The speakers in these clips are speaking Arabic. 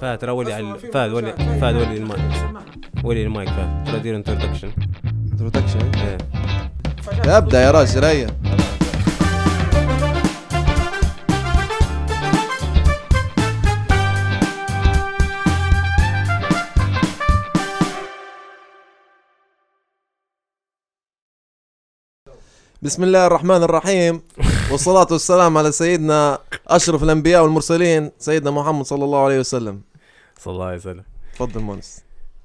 فهد ترى ولي على فهد ولي. فهد ولي المايك. ولي المايك فهد. ترى دير introduction introduction إيه. ابدأ يا راجل هيا بسم الله الرحمن الرحيم. والصلاة والسلام على سيدنا أشرف الأنبياء والمرسلين سيدنا محمد صلى الله عليه وسلم. صلى الله عليه وسلم. تفضل مونس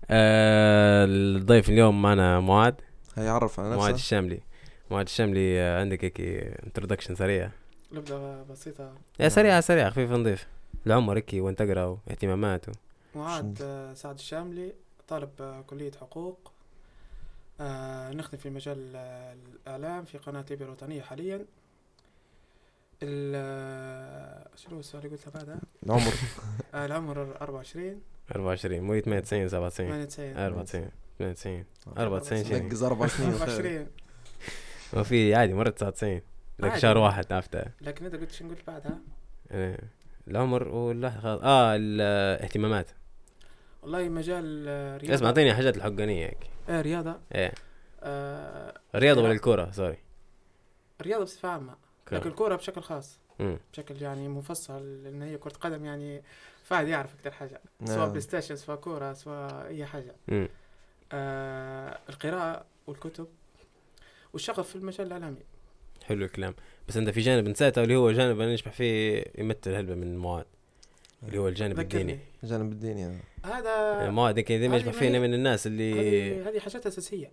آه الضيف اليوم معنا معاد هيعرف على معاد نفسه الشاملي. معاد الشاملي آه، عندك هيك introduction سريع. نبدأ بسيطة. يا سريعة سريعة خفيف نضيف. العمر هيك وين تقرا واهتماماته معاد آه، سعد الشاملي طالب آه، كلية حقوق. آه، نخدم في مجال الإعلام في قناة ليبيا الوطنيه حاليا. ال شنو السؤال اللي قلته بعدها؟ العمر. آه، العمر 24 24 مواليد 98 97 98 94 92 94 شنو نقز أربع سنين. خير. 24 ما في عادي مرة 99 لك. شهر واحد عرفتها لكن أنت قلت شنو قلت بعدها؟ يعني العمر ولا خلاص. آه الاهتمامات والله مجال آه، رياضة. اسمع أعطيني حاجات الحقانية هيك. آه رياضة. إيه. آه الرياضة ولا لا. الكورة؟ sorry رياضه بصفة عامة. كورة. لكن الكورة بشكل خاص. مم. بشكل يعني مفصل لأن هي كرة قدم يعني فهد يعرف أكثر حاجة. سواء نعم. PlayStation سواء كورة سواء أي حاجة. مم. آه القراءة والكتب والشغف في المجال الإعلامي. حلو الكلام. بس أنت في جانب نسيته اللي هو جانب أنا نشبح فيه يمثل هلبة من المواد. اللي هو الجانب الديني. ذكرني جانب الديني هذا هذا يعني المواد هذه يشبح فينا من الناس اللي هذه هذه حاجات أساسية.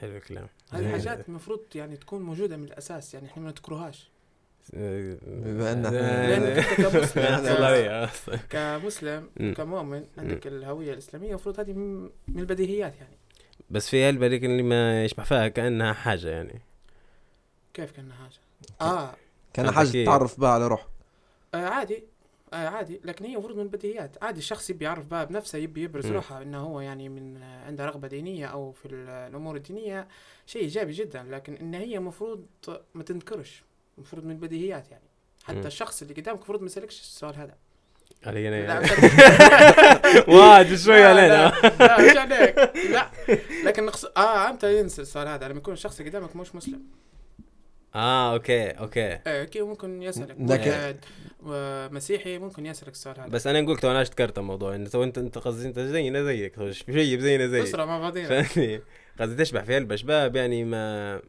حلو الكلام. هذه. حاجات المفروض يعني تكون موجودة من الأساس يعني إحنا ما نذكرهاش بما أنت كمسلم-. كمسلم. كمؤمن عندك الهوية الإسلامية المفروض هذه من من البديهيات يعني. بس في هلبة لكن اللي ما يشبح فيها كأنها حاجة يعني. كيف كان حاجة؟ آه. كان فهمتك حاجة كيف؟ تتعرف بها على روح آه عادي. آه عادي. لكن هي المفروض من البديهيات. عادي الشخص يبي يعرف بها بنفسه يبي يبرز. روحه إنه هو يعني من آه، عنده رغبة دينية أو في ال- الأمور الدينية. شيء إيجابي جدا. لكن إن هي المفروض ما تنكرش. المفروض من البديهيات يعني. حتى مم. الشخص اللي قدامك المفروض ما يسألكش السؤال هذا. علي لا أنا واحد شوي علينا. لا مش عليك. لا. لكن نقص آه أنت ينسى السؤال هذا. لما يكون الشخص اللي قدامك مش مسلم. آه okay okay. إيه كيف ممكن يسألك. لكن- ملحد، ومسيحي ممكن يسألك السؤال هذا. بس أنا نقول تو أنا اشتكرت الموضوع انت تو انت أنت قصدي أنت زينا زيك. شيء زينا زيك اسرع مع بعضينا فاهمني قصدي تشبح في هلبة شباب يعني ما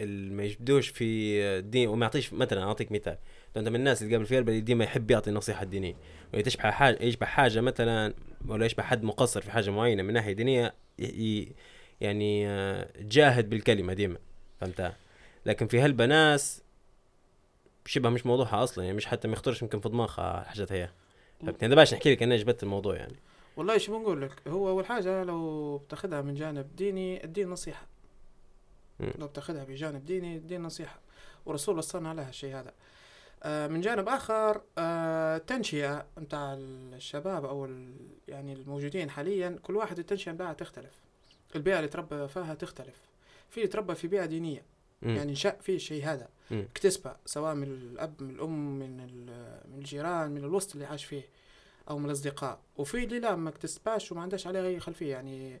اللي ما يجبدوش في الدين وما يعطيش مثلا أعطيك مثال. أنت من الناس اللي قبل في هلبة اللي ديما يحب يعطي النصيحة الدينية. ولا تشبح حاجة يشبح حاجة مثلا ولا يشبح حد مقصر في حاجة معينة من ناحية دينية. يعني آه، جاهد بالكلمة ديما. فهمتها لكن في هلبة ناس شبه مش موضوعها أصلا يعني مش حتى ما يخطرش يمكن في دماغها الحاجات هي. فهمتني؟ أنا باش نحكي لك أنا جبت الموضوع يعني. والله شو بنقول لك هو أول حاجة لو بتاخذها من جانب ديني الدين نصيحة. مم. لو بتاخذها بجانب ديني الدين نصيحة. والرسول وصلنا عليها الشيء هذا. آه من جانب آخر آه تنشئه نتاع الشباب أو يعني الموجودين حاليا كل واحد التنشئة بتاعها تختلف. البيئة اللي تربى فيها تختلف. في اللي تربى في بيئة دينية. مم. يعني نشأ فيه الشيء هذا. اكتسبه سواء من الأب من الأم من من الجيران من الوسط اللي عاش فيه أو من الأصدقاء وفي اللي لا ما اكتسباش وما عندهاش عليه أي خلفية يعني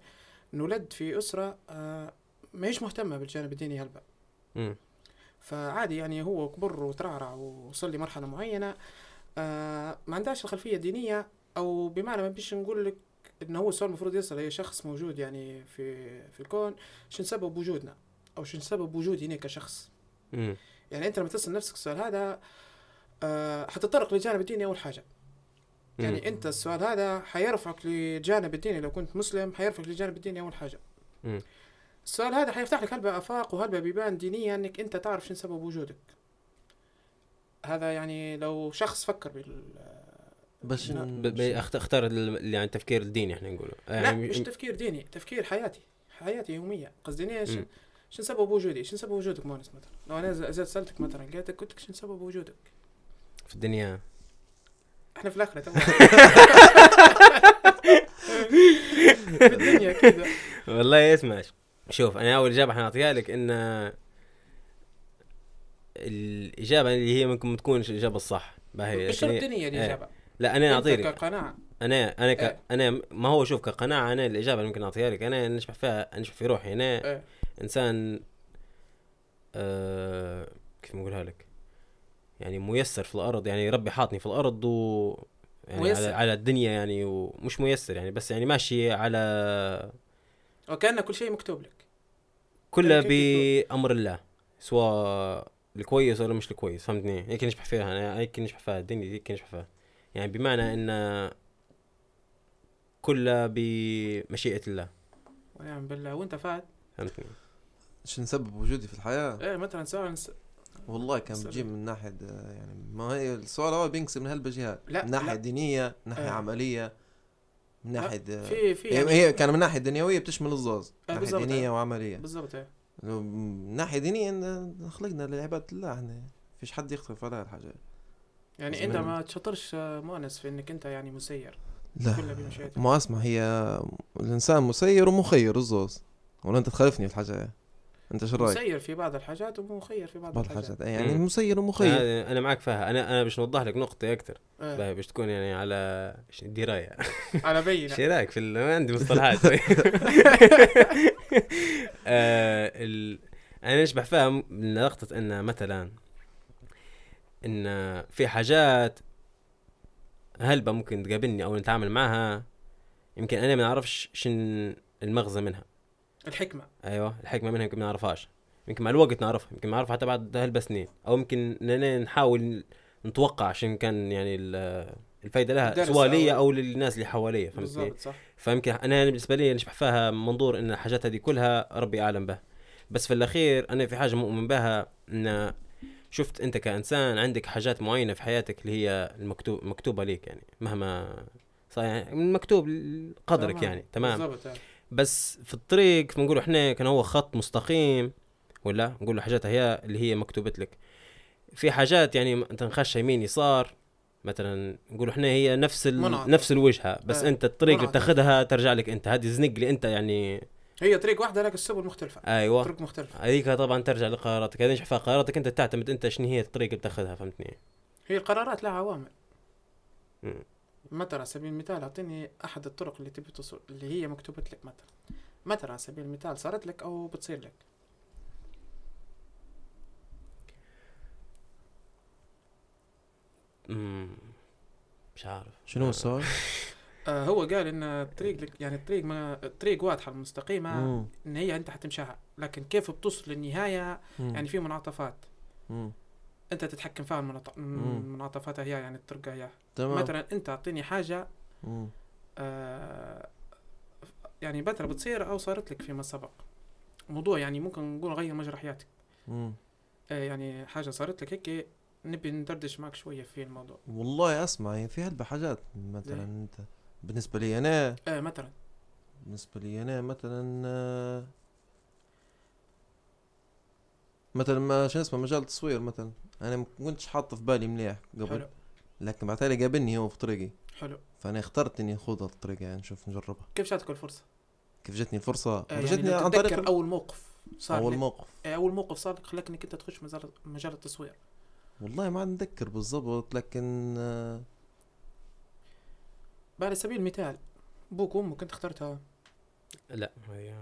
نولد في أسرة آه ما هيش مهتمة بالجانب الديني هلبا. فعادي يعني هو كبر وترعرع ووصل لمرحله معينة آه ما عندهاش الخلفية الدينية أو بمعنى ما بيش نقول لك إنه هو السؤال المفروض يسال اي شخص موجود يعني في في الكون شنو سبب وجودنا أو شنو سبب وجودي هنا كشخص مم. يعني أنت لما تسأل نفسك السؤال هذا آه حتتطرق للجانب الديني أول حاجة يعني مم. أنت السؤال هذا حيرفعك للجانب الديني لو كنت مسلم حيرفعك للجانب الديني أول حاجة مم. السؤال هذا حيفتح لك هلبة آفاق وهلبة بيبان دينيا إنك أنت تعرف شنو سبب وجودك هذا يعني لو شخص فكر بال بس لا. أختار ال- يعني التفكير الديني إحنا نقوله لا يعني مش تفكير ديني تفكير حياتي حياتي يومية قصدي إيش. شنو سبب وجودي شنو سبب وجودك مونس مثلا. لو أنا زاد سألتك مثلا قلت قلت لك شنو سبب وجودك. في الدنيا. إحنا في الآخرة تو في الدنيا كذا والله اسمع شوف أنا أول إجابة حنعطيها لك إن الإجابة اللي هي ممكن تكون الإجابة الصح. باهي مش شرط لكن هي- دينيه إيه. الاجابه لا أنا أنت اعطي لك كقناعة. أنا أنا ك... إيه. أنا ما هو شوف كقناعة أنا الإجابة اللي ممكن أعطيها لك. أنا نشبح فيها نشبح في روحي. أنا إيه. إنسان آه كيف نقولها لك؟ يعني ميسر في الأرض يعني ربي حاطني في الأرض و يعني ميسر. على, على الدنيا يعني ومش ميسر يعني بس يعني ماشي على وكان كل شيء مكتوب لك. كله بامر الله سواء الكويس ولا مش الكويس فهمتني؟ هيك نشبح فيها أنا هيك نشبح فيها الدنيا هيك نشبح فيها. يعني بمعنى إن كله بمشيئة الله. ونعم بالله. وأنت فهد؟ فهمتني؟ شو نسبب وجودي في الحياة؟ إيه مثلا سواء س... والله كان. بتجيب من ناحية آه، يعني ما هي السؤال الأول بينقسم من هالبجهات لا، من ناحية لا. دينية من ناحية آه. عملية من ناحية آه، في في هي, يعني هي كان من ناحية دنيوية بتشمل الزوز آه، ناحية بالضبط، دينية آه. وعملية. بالضبط إيه. من ناحية دينية خلقنا لعباده الله إحنا فيش حد يختلف على هالحاجه يعني أنت من- ما تشطرش آه، مؤنس في إنك أنت يعني مسير. لا ما اسمع هي الإنسان مسير ومخير الزوز. ولا أنت تخالفني في الحاجة؟ أنت شو رأيك؟ مسير في بعض الحاجات ومخير في بعض بعض الحاجات. الحاجات يعني مم. مسير ومخير. أنا أنا معك فيها. أنا أنا باش نوضح لك نقطة أكثر. إيه. باش تكون يعني على دراية. على بينة. إيش رايك في ال- ما عندي مصطلحات. آه ال... أنا نشبح فيها لقطة إن مثلا إن في حاجات هلبة ممكن تقابلني أو نتعامل معها يمكن أنا ما نعرفش شن المغزى منها. الحكمة. أيوه الحكمة منها يمكن ما نعرفهاش. يمكن مع الوقت نعرفها يمكن نعرفها حتى بعد هلبة سنين أو يمكن اننا نحاول نتوقع عشان كان يعني ال- الفايدة لها سواء لي أو- أو للناس اللي حواليا فهمتني؟ فيمكن أنا بالنسبة لي نشبح فيها منظور إن الحاجات هذه كلها ربي أعلم بها. بس في الأخير أنا في حاجة مؤمن بها إن شفت أنت كإنسان عندك حاجات معينة في حياتك اللي هي المكتوب مكتوبة ليك يعني مهما صار يعني من مكتوب قدرك تمام. يعني تمام؟ بالضبط إيه. بس في الطريق بنقول إحنا كان هو خط مستقيم ولا؟ نقول له حاجات هي اللي هي مكتوبت لك. في حاجات يعني م- أنت نخش يمين يسار مثلا نقول إحنا هي نفس ال... نفس الوجهة بس آه، أنت الطريق اللي. بتاخذها ترجع لك أنت. هذه زنق اللي أنت يعني هي طريق واحدة لكن السبل مختلفة. أيوه. طرق مختلفة. هذيك طبعا ترجع لقراراتك. هذه فيها قراراتك أنت تعتمد أنت شنو هي الطريق اللي بتاخذها فهمتني؟ هي القرارات لها عوامل. مثلا على سبيل المثال أعطيني أحد الطرق اللي تبي تصل اللي هي مكتوبت لك مثلا مثلا على سبيل المثال صارت لك أو بتصير لك مم. مش عارف شنو السؤال؟ آه هو قال إن الطريق لك يعني الطريق ما الطريق واضحه مستقيمه مم. إن هي أنت حتمشيها لكن كيف بتصل للنهاية مم. يعني في منعطفات مم. أنت تتحكم فيها المنعط- المنعطفات هي يعني الطرق هي تمام. مثلا أنت أعطيني حاجة مم. آه يعني مثلا بتصير أو صارت لك فيما سبق. موضوع يعني ممكن نقول غير مجرى حياتك. آه يعني حاجة صارت لك هيك نبي ندردش معك شوية في الموضوع. والله أسمع هي في هلبة حاجات مثلا زي؟ أنت. بالنسبة لي أنا. آه مثلا. بالنسبة لي أنا مثلا آه، مثلا ما شو اسمه مجال التصوير مثلا. أنا ما كنتش حاطه في بالي مليح قبل. حلو. لكن بعتالي قابلني هو في طريقي. حلو. فأنا اخترت إني أخوض الطريق يعني نشوف نجربها كيف جاتك الفرصة؟ كيف جتني الفرصة؟ آه يعني جتني لو عن طريق تتذكر أول موقف صار أول لك- موقف. آه أول موقف صار لك خلاك إنك أنت تخش مجال مجال التصوير. والله ما نتذكر بالضبط لكن آه، على سبيل المثال أبوك وأمك انت اخترتها؟ لا هي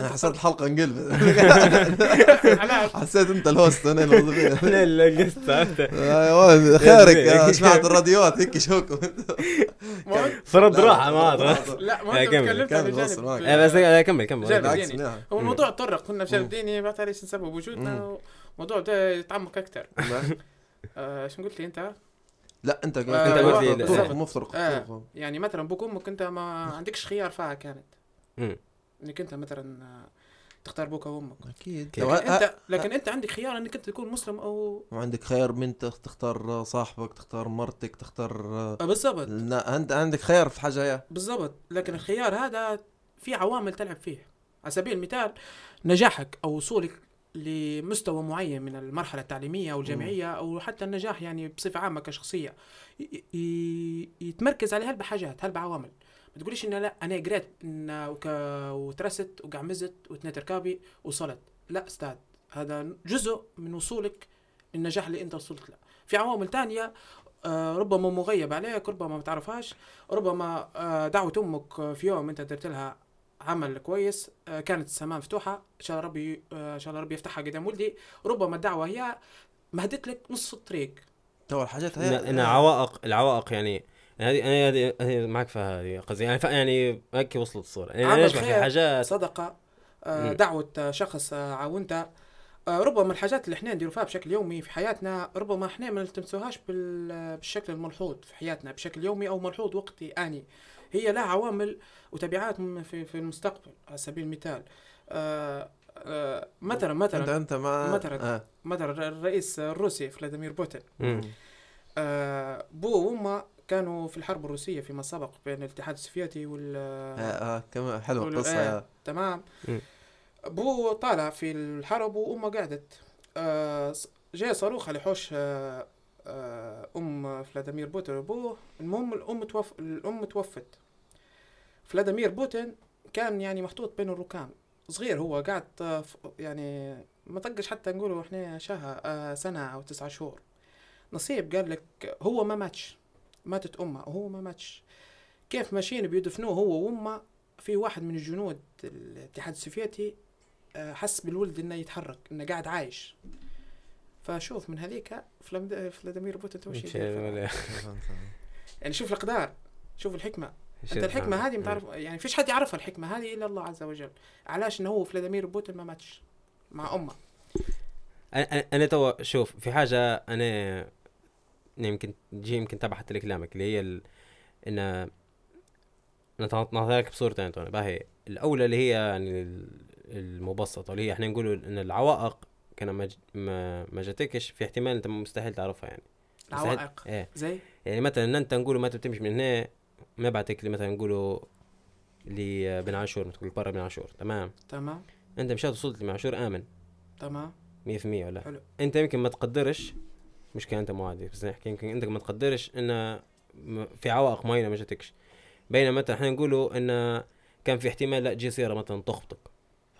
أنا حسيت الحلقة انقلبت؟ حسيت أنت الهوست أنا اللي قست أيوه خيرك سمعت الراديوات هيك ما هو- فرد راحة ما لا ما آه، أنت كمل، تكلمت. آه، بس آه، كمل كمل هو الموضوع تطرق كنا في جانب. ديني بعد ليش نسبب وجودنا الموضوع ده يتعمق أكثر آه شو قلت لي أنت؟ لا أنت آه، أنت قلت لي-. مفترق آه. يعني مثلا أبوك وامك أنت ما عندكش خيار فيها كانت. إنك أنت مثلا آه، تختار أبوك أو أمك. أكيد. لكن انت لكن أنت عندك خيار إنك أنت تكون مسلم أو وعندك خيار بنت تختار صاحبك تختار مرتك تختار آه، بالضبط. لا انت عندك خيار في حاجة يا. بالضبط. لكن الخيار هذا في عوامل تلعب فيه. على سبيل المثال نجاحك أو وصولك لمستوى معين من المرحلة التعليمية أو الجامعية أو حتى النجاح يعني بصفة عامة كشخصية يتمركز على هالبحاجات هالبعوامل ما تقوليش إن لا أنا قريت إن وك... وترست وقعمزت وتنيت ركابي وصلت. لا أستاذ هذا جزء من وصولك للنجاح اللي أنت وصلت له. في عوامل تانية آه، ربما مغيب عليك ربما ما تعرفهاش ربما آه، دعوة أمك في يوم أنت درت لها عمل كويس آه، كانت السماء مفتوحة إن شاء الله ربي إن شاء الله ربي يفتحها قدام ولدي. ربما الدعوة هي مهدت لك نص الطريق. تو الحاجات إن- هي انها عوائق العوائق يعني هذه أنا هذه هذه معك في هذه قصدي يعني ف- يعني هيك وصلت الصورة يعني عمل أنا في. حاجات صدقة آه،. دعوة شخص آه، عاونته آه، ربما الحاجات اللي إحنا نديروا فيها بشكل يومي في حياتنا ربما إحنا ما نلتمسوهاش بال- بالشكل الملحوظ في حياتنا بشكل يومي أو ملحوظ وقتي أني هي لها عوامل وتبعات في في المستقبل على سبيل المثال آه، مثلا انت مثلا أنت مع مثلاً. آه. مثلا الرئيس الروسي فلاديمير بوتين. آه، بو وامه كانوا في الحرب الروسية فيما سبق بين الاتحاد السوفيتي وال آه. آه. كمان حلوة القصة إيه. يا تمام. بو طالع في الحرب وأمه قعدت آه، جاء صاروخ على حوش آه، آه، أم فلاديمير بوتين وابوه المهم الأم توف... الأم توفت فلاديمير بوتين كان يعني محطوط بين الركام صغير هو قاعد آه، ف- يعني ما طقش حتى نقولوا إحنا شهر آه، سنة أو تسعة شهور نصيب قال لك هو ما ماتش ماتت امه وهو ما ماتش. كيف ماشيين بيدفنوه هو وأمه؟ في واحد من الجنود الاتحاد السوفيتي آه، حس بالولد إنه يتحرك إنه قاعد عايش. فشوف من هذيك فلاديمير بوتين تو يعني شوف الإقدار شوف الحكمة. أنت الحكمة. هذه متعرف يعني فيش حد يعرفها الحكمة هذه إلا الله عز وجل. علاش؟ إنه هو فلاديمير بوتين ما ماتش مع أمه. أنا أنا تو شوف في حاجة أنا يمكن تجي يمكن تبع حتى لكلامك اللي هي ال... إن نعطيها لك بصورتين تو باهي الأولى اللي هي يعني ال- المبسطة اللي هي إحنا نقولوا إن العوائق كان ما ج- ما, ما جاتكش في احتمال أنت مستحيل تعرفها يعني. العوائق؟ إيه. زي؟ يعني مثلا أنت نقولوا ما تمشي من هنا ما بعتك مثلا نقولوا لبن عاشور تقول برا بن عاشور. تمام؟ تمام. أنت مشيت وصلت لبن عاشور آمن. تمام. 100% ولا؟ حلو. أنت يمكن ما تقدرش مشكلة أنت معادي بس نحكي يمكن أنت ما تقدرش إن في عوائق معينة ما جاتكش. بينما مثلا إحنا نقولوا إن كان في احتمال لا تجي سياره مثلا تخبطك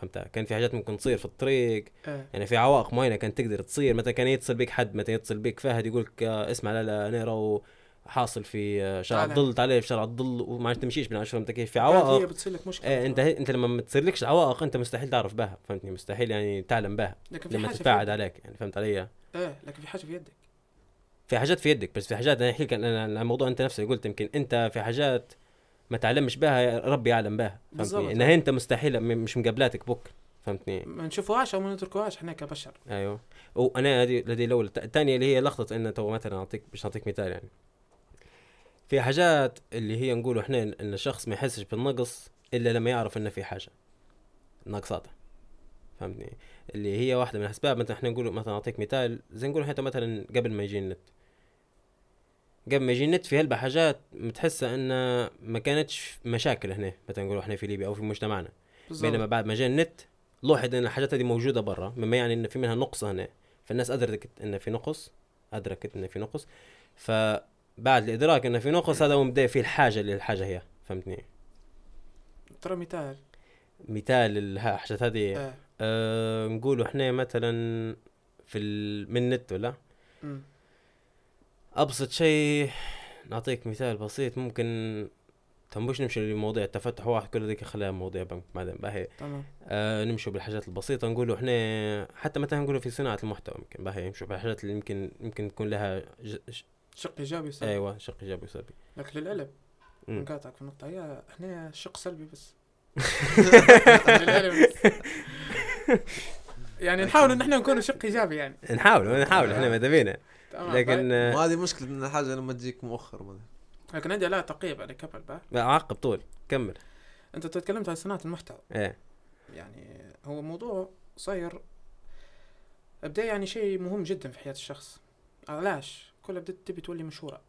فهمت؟ كان في حاجات ممكن تصير في الطريق. آه. يعني في عوائق معينة كانت تقدر تصير. مثلا كان يتصل بك حد مثلا يتصل بك فهد يقول لك آه، اسمع لا لا أنا راهو حاصل في آه، شارع. الظل تعال في شارع الظل وما تمشيش من عشرة. كيف في بعد هي عوائق؟ بتصير لك مشكلة إيه أنت أنت لما ما تصيرلكش عوائق أنت مستحيل تعرف بها فهمتني؟ مستحيل يعني تعلم بها لكن في لما حاجة في تتباعد. عليك. يعني فهمت علي؟ إيه لكن في حاجة في يدك. في حاجات في يدك بس في حاجات أنا أحكي لك أنا الموضوع أنت نفسك. قلت يمكن أنت في حاجات ما تعلمش بها ربي يعلم بها. فهمتني؟ إنها أنت مستحيل مش مقابلاتك بك فهمتني؟ ما نشوفوهاش أو ما نتركوهاش إحنا كبشر. أيوه. وأنا هذه هذه الاولى الثانية اللي هي لقطه إن تو مثلا اعطيك باش نعطيك مثال يعني. في حاجات اللي هي نقولوا إحنا ان الشخص ما يحسش بالنقص إلا لما يعرف إنه في حاجة. ناقصاته فهمتني؟ اللي هي واحدة من الاسباب مثلا إحنا نقولوا مثلا أعطيك مثال. زي نقول حتى مثلا قبل ما يجي النت. قبل ما يجي النت في هلبة حاجات متحسة إن ما كانتش مشاكل هنا مثلا نقولوا إحنا في ليبيا أو في مجتمعنا. بينما بالضبط بعد ما جاء النت لاحظ إن الحاجات هذه موجودة برا مما يعني إن في منها نقص هنا. فالناس أدركت إن في نقص أدركت إن في نقص. فبعد الإدراك إن في نقص هذا هو في الحاجة اللي الحاجة هي فهمتني؟ ترى مثال. مثال الحاجات هذه. آه. أه نقولوا إحنا مثلا في ال... من النت ولا؟ مم. أبسط شيء نعطيك مثال بسيط ممكن تنبوش نمشي لمواضيع التفتح واحد كل ذيك خليها مواضيع بنك بعدين باهي تمام. آه نمشوا بالحاجات البسيطة نقولوا إحنا حتى مثلا نقولوا في صناعة المحتوى يمكن باهي يمشوا بالحاجات اللي يمكن يمكن تكون لها ج... ش... شق إيجابي وسلبي. أيوه شق إيجابي وسلبي. لكن للعلم. نقاطعك في النقطة هي إحنا شق سلبي بس. يعني للعلم بس. يعني نحاول إن إحنا نكون شق إيجابي يعني. نحاول نحاول إحنا ماذا بينا لكن آه، وهذه مشكلة إن الحاجة لما تجيك مؤخر ما أدري. لكن عندي لا تقييم على قبل بقى. لا، عقب طول. كمل. أنت تكلمت عن صناعة المحتوى. إيه. يعني هو موضوع صاير ابدا يعني شيء مهم جدا في حياة الشخص. علاش؟ كل بدأت تبي تولي مشهورة.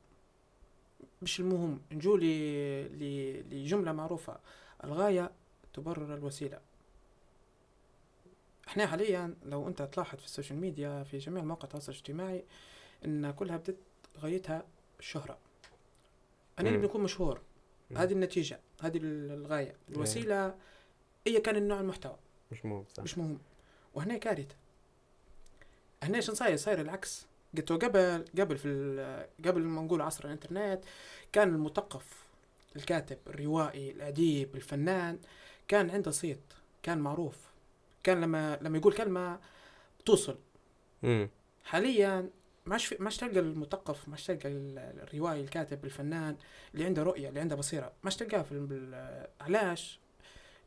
مش المهم. نجو لي لي- لجملة معروفة. الغاية تبرر الوسيلة. إحنا حاليا لو أنت تلاحظ في ال social media في جميع مواقع التواصل الاجتماعي إن كلها بدت غايتها الشهرة أنا مم. نبي نكون مشهور. مم. هذه النتيجة هذه ال- الغاية. الوسيلة اي كان النوع المحتوى. مش مهم صح. مش مهم. وهنا كارثة. هنا شنو صاير؟ صاير العكس. قلت قبل قبل في قبل ما نقول عصر الإنترنت كان المثقف الكاتب الروائي الأديب الفنان كان عنده صيت كان معروف. كان لما لما يقول كلمة توصل. امم حاليا ما عادش في- ما عادش تلقى المثقف ما عادش تلقى ال- الروائي الكاتب الفنان اللي عنده رؤية اللي عنده بصيرة ما عادش تلقاه في ال- علاش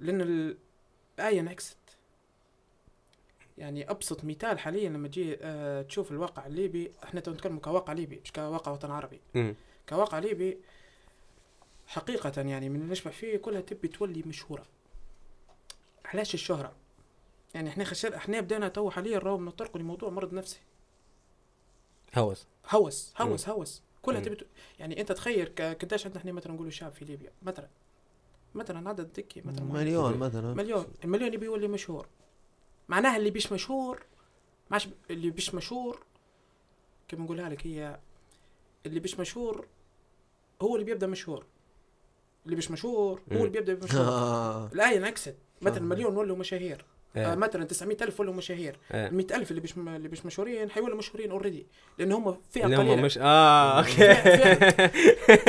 لأن ال- الايه انعكست يعني أبسط مثال حاليا لما تجي آه تشوف الواقع الليبي إحنا تو نتكلم كواقع ليبي مش كواقع وطن عربي. كواقع ليبي حقيقة يعني من اللي نشبح فيه كلها تبي تولي مشهورة. علاش الشهرة؟ يعني إحنا خشر إحنا بدينا تو حاليا راهو بنطرقوا لموضوع مرض نفسي. هوس هوس هوس هوس كلها. تبي ت- يعني أنت تخيل قديش عندنا إحنا مثلا نقولوا شعب في ليبيا مثلا مثلا عدد دكي مثلا. مليون مثلا مليون المليون يبي يولي مشهور معناها اللي بيش مشهور ماش اللي بيش مشهور كيف نقولها لك هي اللي بيش مشهور هو اللي بيبدأ مشهور اللي بيش مشهور هو. اللي بيبدأ مشهور. الآية انعكست مثلا. مليون ولوا مشاهير آه. آه. مثلا 900 ألف ولوا مشاهير. آه. ال 100 ألف اللي بيش اللي بيش مشهورين حيولوا مشهورين already لأن هم فئة اللي قليلة. هم مش آه okay.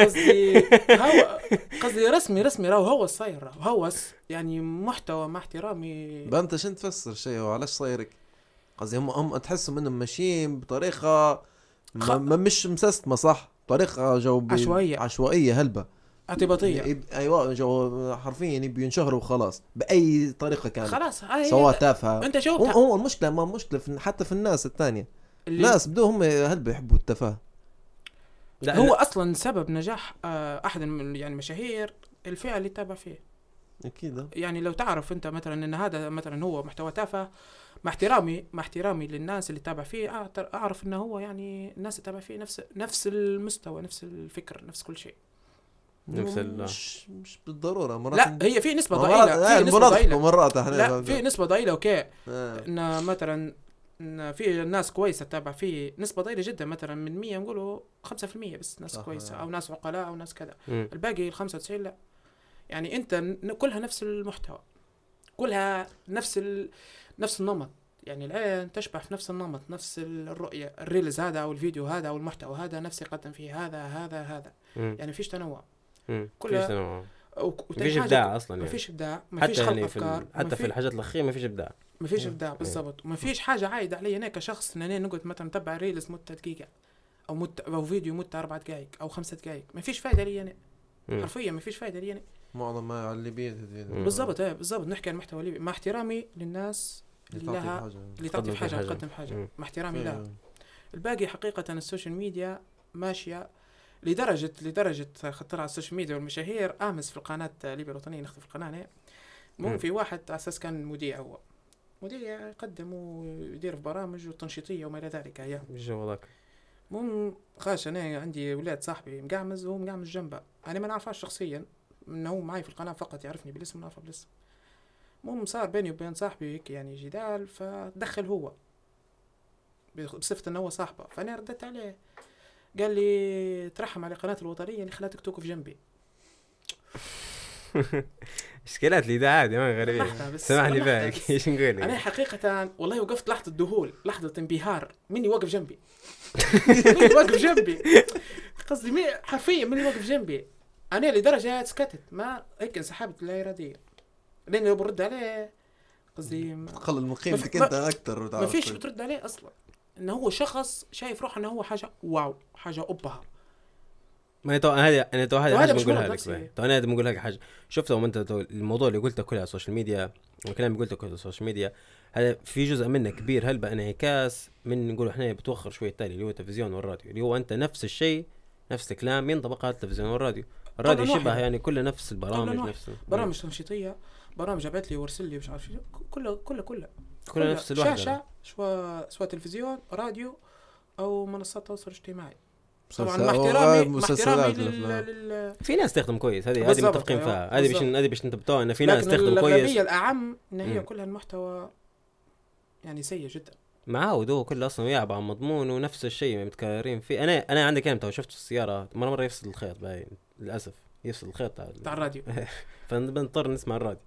قصدي هو قصدي رسمي رسمي راهو هو صاير راهو. هوس يعني محتوى مع احترامي. أنت شنو تفسر شيء؟ وعلاش صايرك؟ قصدي هم هم تحسهم انهم ماشيين بطريقة ما ما مش مسستمة صح؟ طريقة جو عشوائية. عشوائية هلبة. اعتباطية. يب- أيوه جو حرفيا يبي ينشهروا وخلاص بأي طريقة كانت. خلاص هاي سواء تافهة. أنت شوف هو, هو المشكلة ما مشكله في حتى في الناس الثانية. اللي ناس بدو هم هلبة يحبوا التفاهة؟ لا هو هو أصلا سبب نجاح آه، أحد يعني المشاهير الفئة اللي تتابع فيه. أكيد يعني لو تعرف أنت مثلا إن هذا مثلا هو محتوى تافه مع احترامي مع احترامي للناس اللي تتابع فيه أعرف إنه هو يعني الناس اللي تتابع فيه نفس نفس المستوى نفس الفكر نفس كل شيء. نفس ال- مش مش بالضرورة مرات لا هي في نسبة مرات ضئيلة في نسبة ضئيلة مرات إحنا لا في نسبة ضئيلة أوكي آه. إن مثلا في ناس كويسة تتابع فيه نسبة ضئيلة جدا مثلا من 100 نقولوا 5% بس ناس كويسة. أو ناس عقلاء أو ناس كذا. الباقي ال 95 لا يعني أنت كلها نفس المحتوى كلها نفس ال... نفس النمط يعني العين تشبه في نفس النمط نفس الرؤية الريلز هذا أو الفيديو هذا أو المحتوى هذا نفس يقدم فيه هذا هذا هذا مم. يعني فيش تنوع. كلها- مفيش إبداع أصلا ما يعني. فيش إبداع ما حتى فيش خلق يعني في أفكار ال... حتى في الحاجات الاخيره ما فيش إبداع. ما فيش مم. إبداع بالضبط. وما فيش حاجة عايدة علي أنا كشخص إن أنا نقعد مثلا نتبع reels مدة دقيقة أو مدة أو فيديو مدة أربع دقائق أو خمسة دقائق ما فيش فايدة لي أنا. حرفيا ما فيش فايدة لي أنا. معظم ما على الليبيين مم. بالضبط إيه بالضبط. نحكي عن المحتوى الليبي مع احترامي للناس اللي لها اللي تعطي في حاجة. تقدم حاجة. مع احترامي. لها. الباقي حقيقة ال social media ماشية. لدرجه لدرجة خطر على ال social media والمشاهير. آمس في القناة ليبيا الوطنية نخطف في القناة. مو في واحد على أساس كان مذيع هو. مذيع يقدم ويدير في برامج وتنشيطيه وما إلى ذلك هي. الجو ذاك. المهم خاش أنا عندي ولاد صاحبي مقعمز وهو مقعمز جنبه. أنا ما نعرفهاش شخصيا إنه هو معي في القناة فقط يعرفني بالاسم نعرفه بالاسم. المهم صار بيني وبين صاحبي هيك يعني جدال فدخل هو. بصفة إنه هو صاحبه. فأنا ردت عليه. قال لي ترحم على القناة الوطنية اللي خلاتك توقف جنبي. إشكالات الاذاعات يا مان غريبة. سامحني بس. إيش نقول؟ أنا لك؟ حقيقة والله وقفت لحظة ذهول لحظة انبهار. مني واقف جنبي. مني واقف جنبي. قصدي مي حرفيا مني واقف جنبي. أنا لدرجة سكتت. ما هيك انسحبت لا اراديا. لأني لو برد عليه قصدي ما- تقلل من قيمتك ما- أنت أكثر ما فيش بترد عليه أصلا. انه هو شخص شايف روحه انه هو حاجة واو حاجة أبها. ما تو هذه أنا تو هذه وهذا حاجة بقولها لك. تو أنا بقول لك حاجة. شفت أنت تو الموضوع اللي قلته كله على ال social media والكلام اللي قلته كله على ال social media هذا في جزء منه كبير. هلبة انعكاس من نقول إحنا بتوخر شوية التالي اللي هو التلفزيون والراديو اللي هو أنت نفس الشيء نفس الكلام ينطبق على التلفزيون والراديو. الراديو شبه. يعني كله نفس البرامج نفس برامج تنشيطية برامج ابعت لي وارسل لي مش عارف كله كله. كله كله. نفس الوحدة. شاشة سواء سواء تلفزيون راديو أو منصات تواصل اجتماعي. طبعا مع احترامي مع احترامي لل... لل... في ناس تخدم كويس هذه هذه متفقين أيوة، فيها. هذه باش. هذه باش ننتبهوا إن في ناس تخدم كويس. الأغلبية الأعم إن هي. كلها المحتوى يعني سيء جدا. معاه هو كله أصلا يلعب على مضمون ونفس الشيء متكررين فيه. أنا أنا عندي كلام تو شفت في السيارة؟ مره مرة يفصل الخيط باين للأسف. يفصل الخيط تاع بتاع الراديو. فبنضطر نسمع الراديو.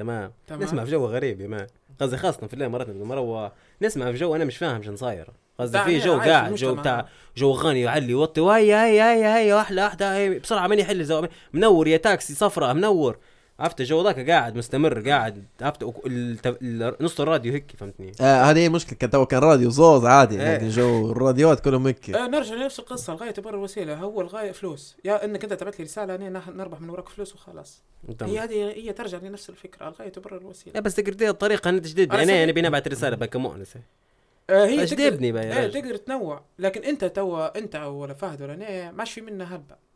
تمام. تمام. نسمع في جو غريب يا man. قصدي خاصة في الليل مرات مروة نسمع في جو أنا مش فاهم شنو صاير. قصدي في جو قاعد جو. بتاع جو غني يعلي يوطي وهي هي هي هي هي بسرعة من يحل زو منور يا تاكسي صفراء منور. عرفت الجو ذاك قاعد مستمر قاعد عرفت وك- الت- ال- نص الراديو هيك فهمتني؟ آه هذه هي المشكلة كان تو كان راديو زوز عادي إيه. يعني جو الراديوات كلهم هيك. آه نرجع لنفس القصة الغاية تبرر الوسيله هو الغاية فلوس. يا إنك أنت تبعت لي رسالة أنا نربح من وراك فلوس وخلاص. هي هذه هي ترجع لنفس الفكرة الغاية تبرر الوسيله لا بس تقدر دي الطريقة انت على أنا سبيل- نبي نبعت رسالة بقى كمؤنسة آه هي تقدر راجل. تقدر تنوع لكن أنت توا أنت ولا فهد ولا أنا ماش في منا هلبة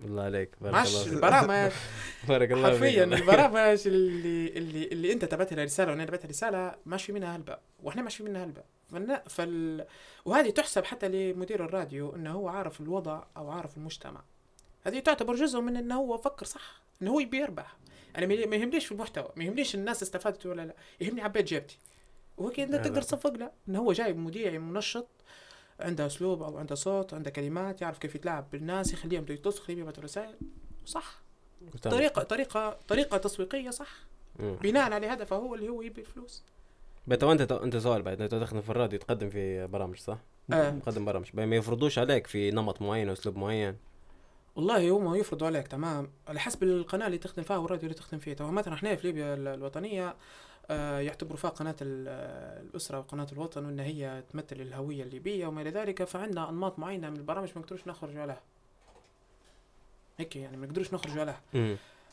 الله عليك. بارك الله. البرامج بارك الله فيك. حرفيا. البرامج اللي اللي اللي انت تبعت لها رسالة وأنا تبعت رسالة ماشي منها هلبة. وإحنا ماشي منها هلبة. فالنا فال وهذه تحسب حتى لمدير الراديو إنه هو عارف الوضع أو عارف المجتمع. هذه تعتبر جزء من إنه هو فكر صح إنه هو يبي يربح. أنا ما ما يهمنيش في المحتوى ما يهمنيش الناس استفادت ولا لا. يهمني عبيت جيبتي. وهو أنت تقدر. تصفق له إنه هو جايب مذيع منشط. عنده اسلوب أو عنده صوت عنده كلمات يعرف كيف يتلاعب بالناس يخليهم يتصل يخليهم يبعثوا رسائل. صح. تمام. طريقة طريقة طريقة تسويقية صح. مم. بناء على هدفه هو اللي هو يبي فلوس. بيتو انت انت سؤال بعد. انت تخدم في الراديو تقدم في برامج صح؟ آه. تقدم برامج. ما يفرضوش عليك في نمط معين واسلوب معين. والله هم يفرضوا عليك تمام. على حسب القناة اللي تخدم فيها والراديو اللي تخدم فيه. تو مثلا إحنا في ليبيا ال- الوطنية يعتبروا فيها قناة ال- آه، الأسرة وقناة الوطن وان هي تمثل الهوية الليبية وما إلى ذلك فعندنا أنماط معينة من البرامج ما نقدروش نخرجوا عليها. هيك يعني ما نقدروش نخرجوا عليها.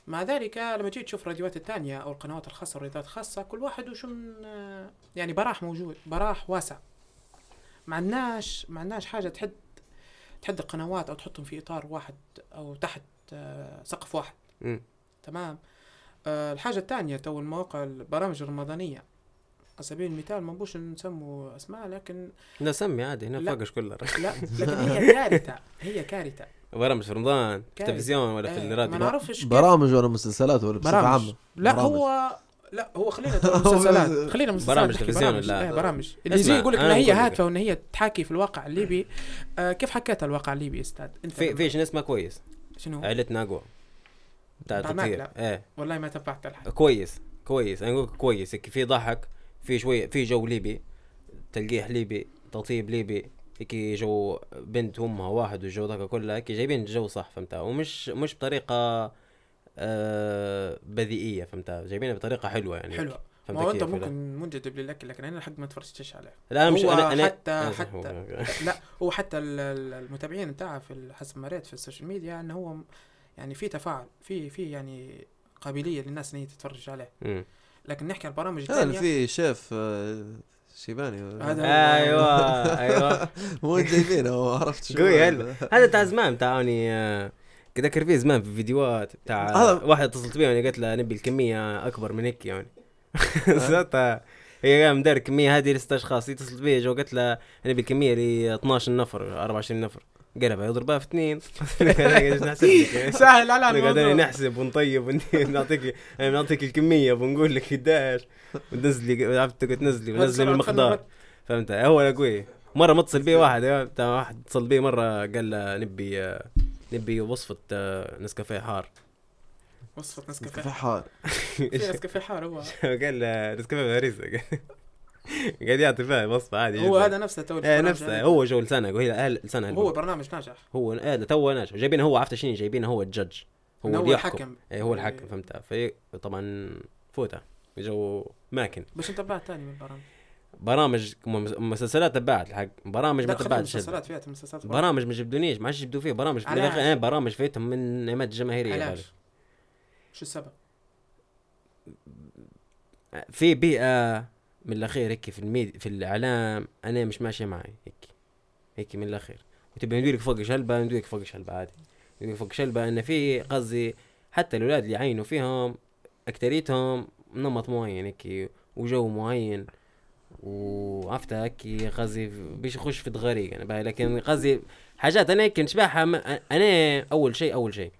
مع ذلك لما تجي تشوف الراديوات الثانية أو القنوات الخاصة والراديوات الخاصة كل واحد وشو آه، يعني براح موجود براح واسع. ما عندناش ما عندناش حاجة تحد تحد القنوات أو تحطهم في إطار واحد أو تحت آه، سقف واحد. مم. تمام؟ آه، الحاجة الثانية تو المواقع البرامج الرمضانية. على سبيل المثال ما نبوش نسموا أسماء لكن لا سمي عادي هنا لا. فوقش كلها. لا لكن هي كارثة. هي كارثة. برامج في رمضان في كارثة. التلفزيون ولا في آه، ما الراديو نعرفش كيف. برامج ولا مسلسلات ولا برامج. عامة؟ لا برامج. هو لا هو خلينا مسلسلات. خلينا مسلسلات برامج تلفزيون ولا- إيه برامج. اللي يجي يقول لك ان هي. هادفه وإن هي تحاكي في الواقع الليبي آه كيف حكيت الواقع الليبي أستاذ؟ أنت في في شنو اسمه كويس؟ شنو عائلتنا أقوى. بتاع لا. إيه. والله ما تبعت الحق كويس كويس. أنا أقول لك كويس. هيك في ضحك في شوية في جو ليبي تلقيح ليبي تطيب ليبي. هيك جو بنت وامها واحد والجو ذاك كله هيك جايبين الجو صح فهمتها ومش مش بطريقة آه بذيئية فهمتها جايبينها بطريقة حلوة يعني. حلوة. ما هو أنت؟ ممكن منجذب للأكل لكن أنا الحق ما تفرجتش عليه. لا مش هو أنا أنا حتى آه، حتى هو- لا هو حتى ال- ال- المتابعين بتاعه في حسب ما قريت في ال social media إنه هو يعني في تفاعل في في يعني قابلية للناس إن هي تتفرج عليه. مم. لكن نحكي عن البرامج الثانية في شيف آه، شيباني. هذا- أيوه أيوه. مو جايبينه عرفت شو قوي. هذا. بتاع زمان بتاعوني آه، كذا ذكر فيه زمان في فيديوهات بتاع هذا- واحد اتصلت بيه يعني قالت له نبي الكمية أكبر من هيك يعني. هي قام دار الكمية هذه لست أشخاص. اتصلت بيه جو قالت له نبي الكمية ل 12 نفر 24 نفر. قلبها يضربها في اثنين. سهل على قاعدين الموضوع نحسب ونطيب ون- نعطيك نعطيك الكمية ونقول لك قداش وتنزلي عرفت تقعد تنزلي ونزل المقدار. فهمت؟ هو قوي مرة متصل بيه واحد واحد اتصل بيه مرة قال له نبي نبي وصفة آه، نسكافيه حار. وصفة في نسكافيه حار. في نسكافيه حار هو. قال له نسكافيه باريس قاعد يعطي فيها وصفة عادي هو جداً. هذا نفسه تو إيه نفسه. هو جو لسانه وهي أهل لسانه هو برنامج ناجح. هو إيه تو ناجح. جايبينه هو عرفت شنو؟ جايبينه هو ال judge. هو هو الحكم. إيه هو الحكم فهمت؟ في طبعا فوته. جو ماكن. باش نتبع ثاني من البرامج. برامج مسلسلات تبعت الحق برامج ما لا خلي تبعت المسلسلات فيها المسلسلات برامج ما جبدونيش ما عادش يجبدوا فيه برامج في؟ الآخر إيه برامج فيتهم من نعمات. علاش؟ شو السبب؟ في بيئة من الأخير هيك في الميد في الإعلام أنا مش ماشيه معي هيك هيك من الأخير. وتبي ندير لك فوق شلبة ندير لك فوق شلبة عادي. لك فوق شلبة إن في قصدي حتى الأولاد اللي يعينوا فيهم أكتريتهم نمط معين هيك وجو معين. وعرفت هيك قصدي بيش يخش في دغريق أنا باهي لكن قصدي حاجات أنا هيك نشبعها أنا أول شيء أول شيء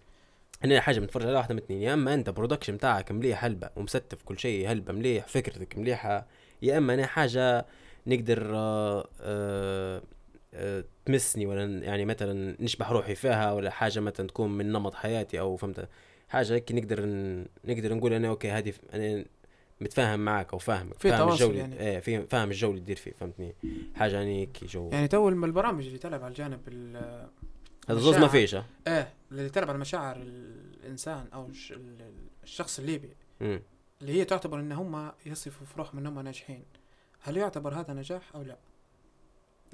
أنا حاجة بنتفرج عليها واحدة من اثنين. يا أما أنت برودكشن بتاعك مليح هلبة ومستف كل شيء هلبة مليح فكرتك مليحة يا إما أنا حاجة نقدر آه آه آه تمسني ولا يعني مثلا نشبح روحي فيها ولا حاجة مثلا تكون من نمط حياتي أو فهمت حاجة هيك نقدر ن... نقدر نقول أنا okay هذه أنا متفاهم معك أو فاهمك في فاهم الجو يعني. إيه في فاهم الجو اللي تدير فيه فهمتني حاجة يعني هيك جو يعني تو البرامج اللي تلعب على الجانب ال- هذا زوز ما. فيش ها؟ إيه اللي تلعب على مشاعر الإنسان أو الش- ال- الشخص الليبي مم. اللي هي تعتبر إن هم يصفوا في روحهم انهم ناجحين. هل يعتبر هذا نجاح أو لا؟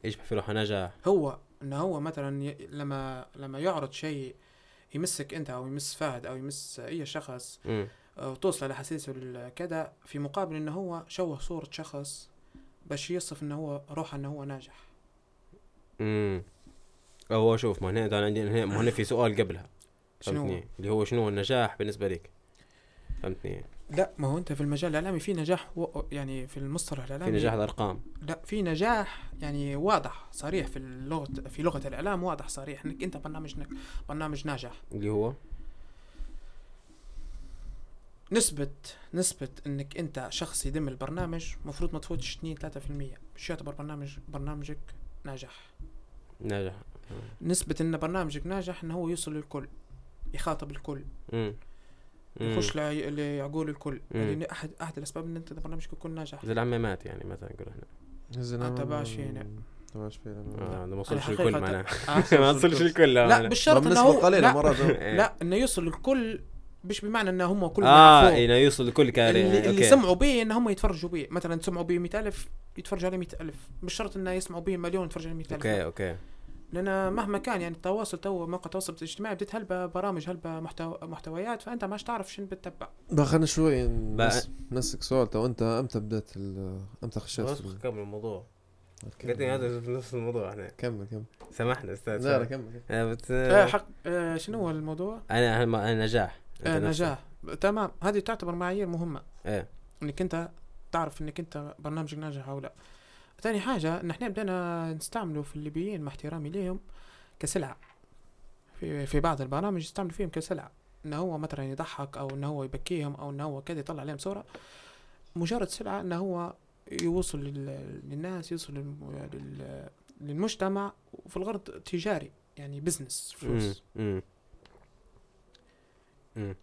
يشبه في روحه نجاح؟ هو إن هو مثلا ي... لما لما يعرض شيء يمسك أنت أو يمس فهد أو يمس أي شخص. وتوصل لاحاسيسه ال- كذا في مقابل انه هو شوه صورة شخص باش يصف انه هو روحه انه هو ناجح. امم هو شوف ما هنا أنا عندي هنا في سؤال قبلها؟ فهمتني؟ اللي هو شنو النجاح بالنسبة لك فهمتني؟ لا ما هو أنت في المجال الإعلامي في نجاح و... يعني في المصطلح في الاعلامي نجاح الأرقام. لا في نجاح يعني واضح صريح في اللغة في لغة الإعلام واضح صريح إنك أنت برنامج برنامج ناجح. اللي هو؟ نسبة نسبة إنك أنت شخص يدم البرنامج مفروض ما تفوتش 2 3% مش يعتبر برنامج برنامجك ناجح. نجاح نسبة إن برنامجك ناجح انه هو يوصل للكل يخاطب الكل. امم يخش لع- لعقول الكل. مم. يعني احد أحد الأسباب إن أنت برنامجك يكون ناجح. زي العمامات يعني مثلا نقول إحنا. أنت باش هنا. تباش فينا آه، ما وصلش الكل معناها. آه، ما وصلش الكل. لا معناها. بالشرط إنه هو قليلة لا, مرات لا إنه يوصل للكل مش بمعنى إنه هم كلهم آه. إنه يوصل لكل كاري اللي, اللي okay. سمعوا به إن هم يتفرجوا به. مثلا سمعوا به 100000 يتفرجوا عليه 100000 مش شرط إنه يسمعوا به مليون يتفرجوا عليه 100000 okay okay. لأن مهما كان يعني التواصل تو موقع التواصل الاجتماعي بديت هلبة برامج هلبة محتوى محتويات فأنت ماش تعرف شنو بتتبع. بقى خلينا شوي نسك سؤال تو أنت أمتى بدأت ال- أمتى خشيت بس في كمل الموضوع. قلت هذا في نفس الموضوع إحنا كمل كمل. سامحنا أستاذ لا لا كمل كمل. آه، بس آه حق آه شنو هو الموضوع؟ أنا أهم- أنا نجاح. أنت آه. نجاح. تمام. هذه تعتبر معايير مهمة. إيه. إنك أنت تعرف إنك أنت برنامجك ناجح أو لا. ثاني حاجة ان إحنا بدنا نستعمله في الليبيين مع احترامي ليهم كسلعة في في بعض البرامج يستعملوا فيهم كسلعة إن هو مثلا يضحك أو إن هو يبكيهم أو إن هو كذا يطلع عليهم صورة. مجرد سلعة إن هو يوصل لل- للناس يوصل للم- لل- للمجتمع وفي الغرض تجاري يعني business فلوس.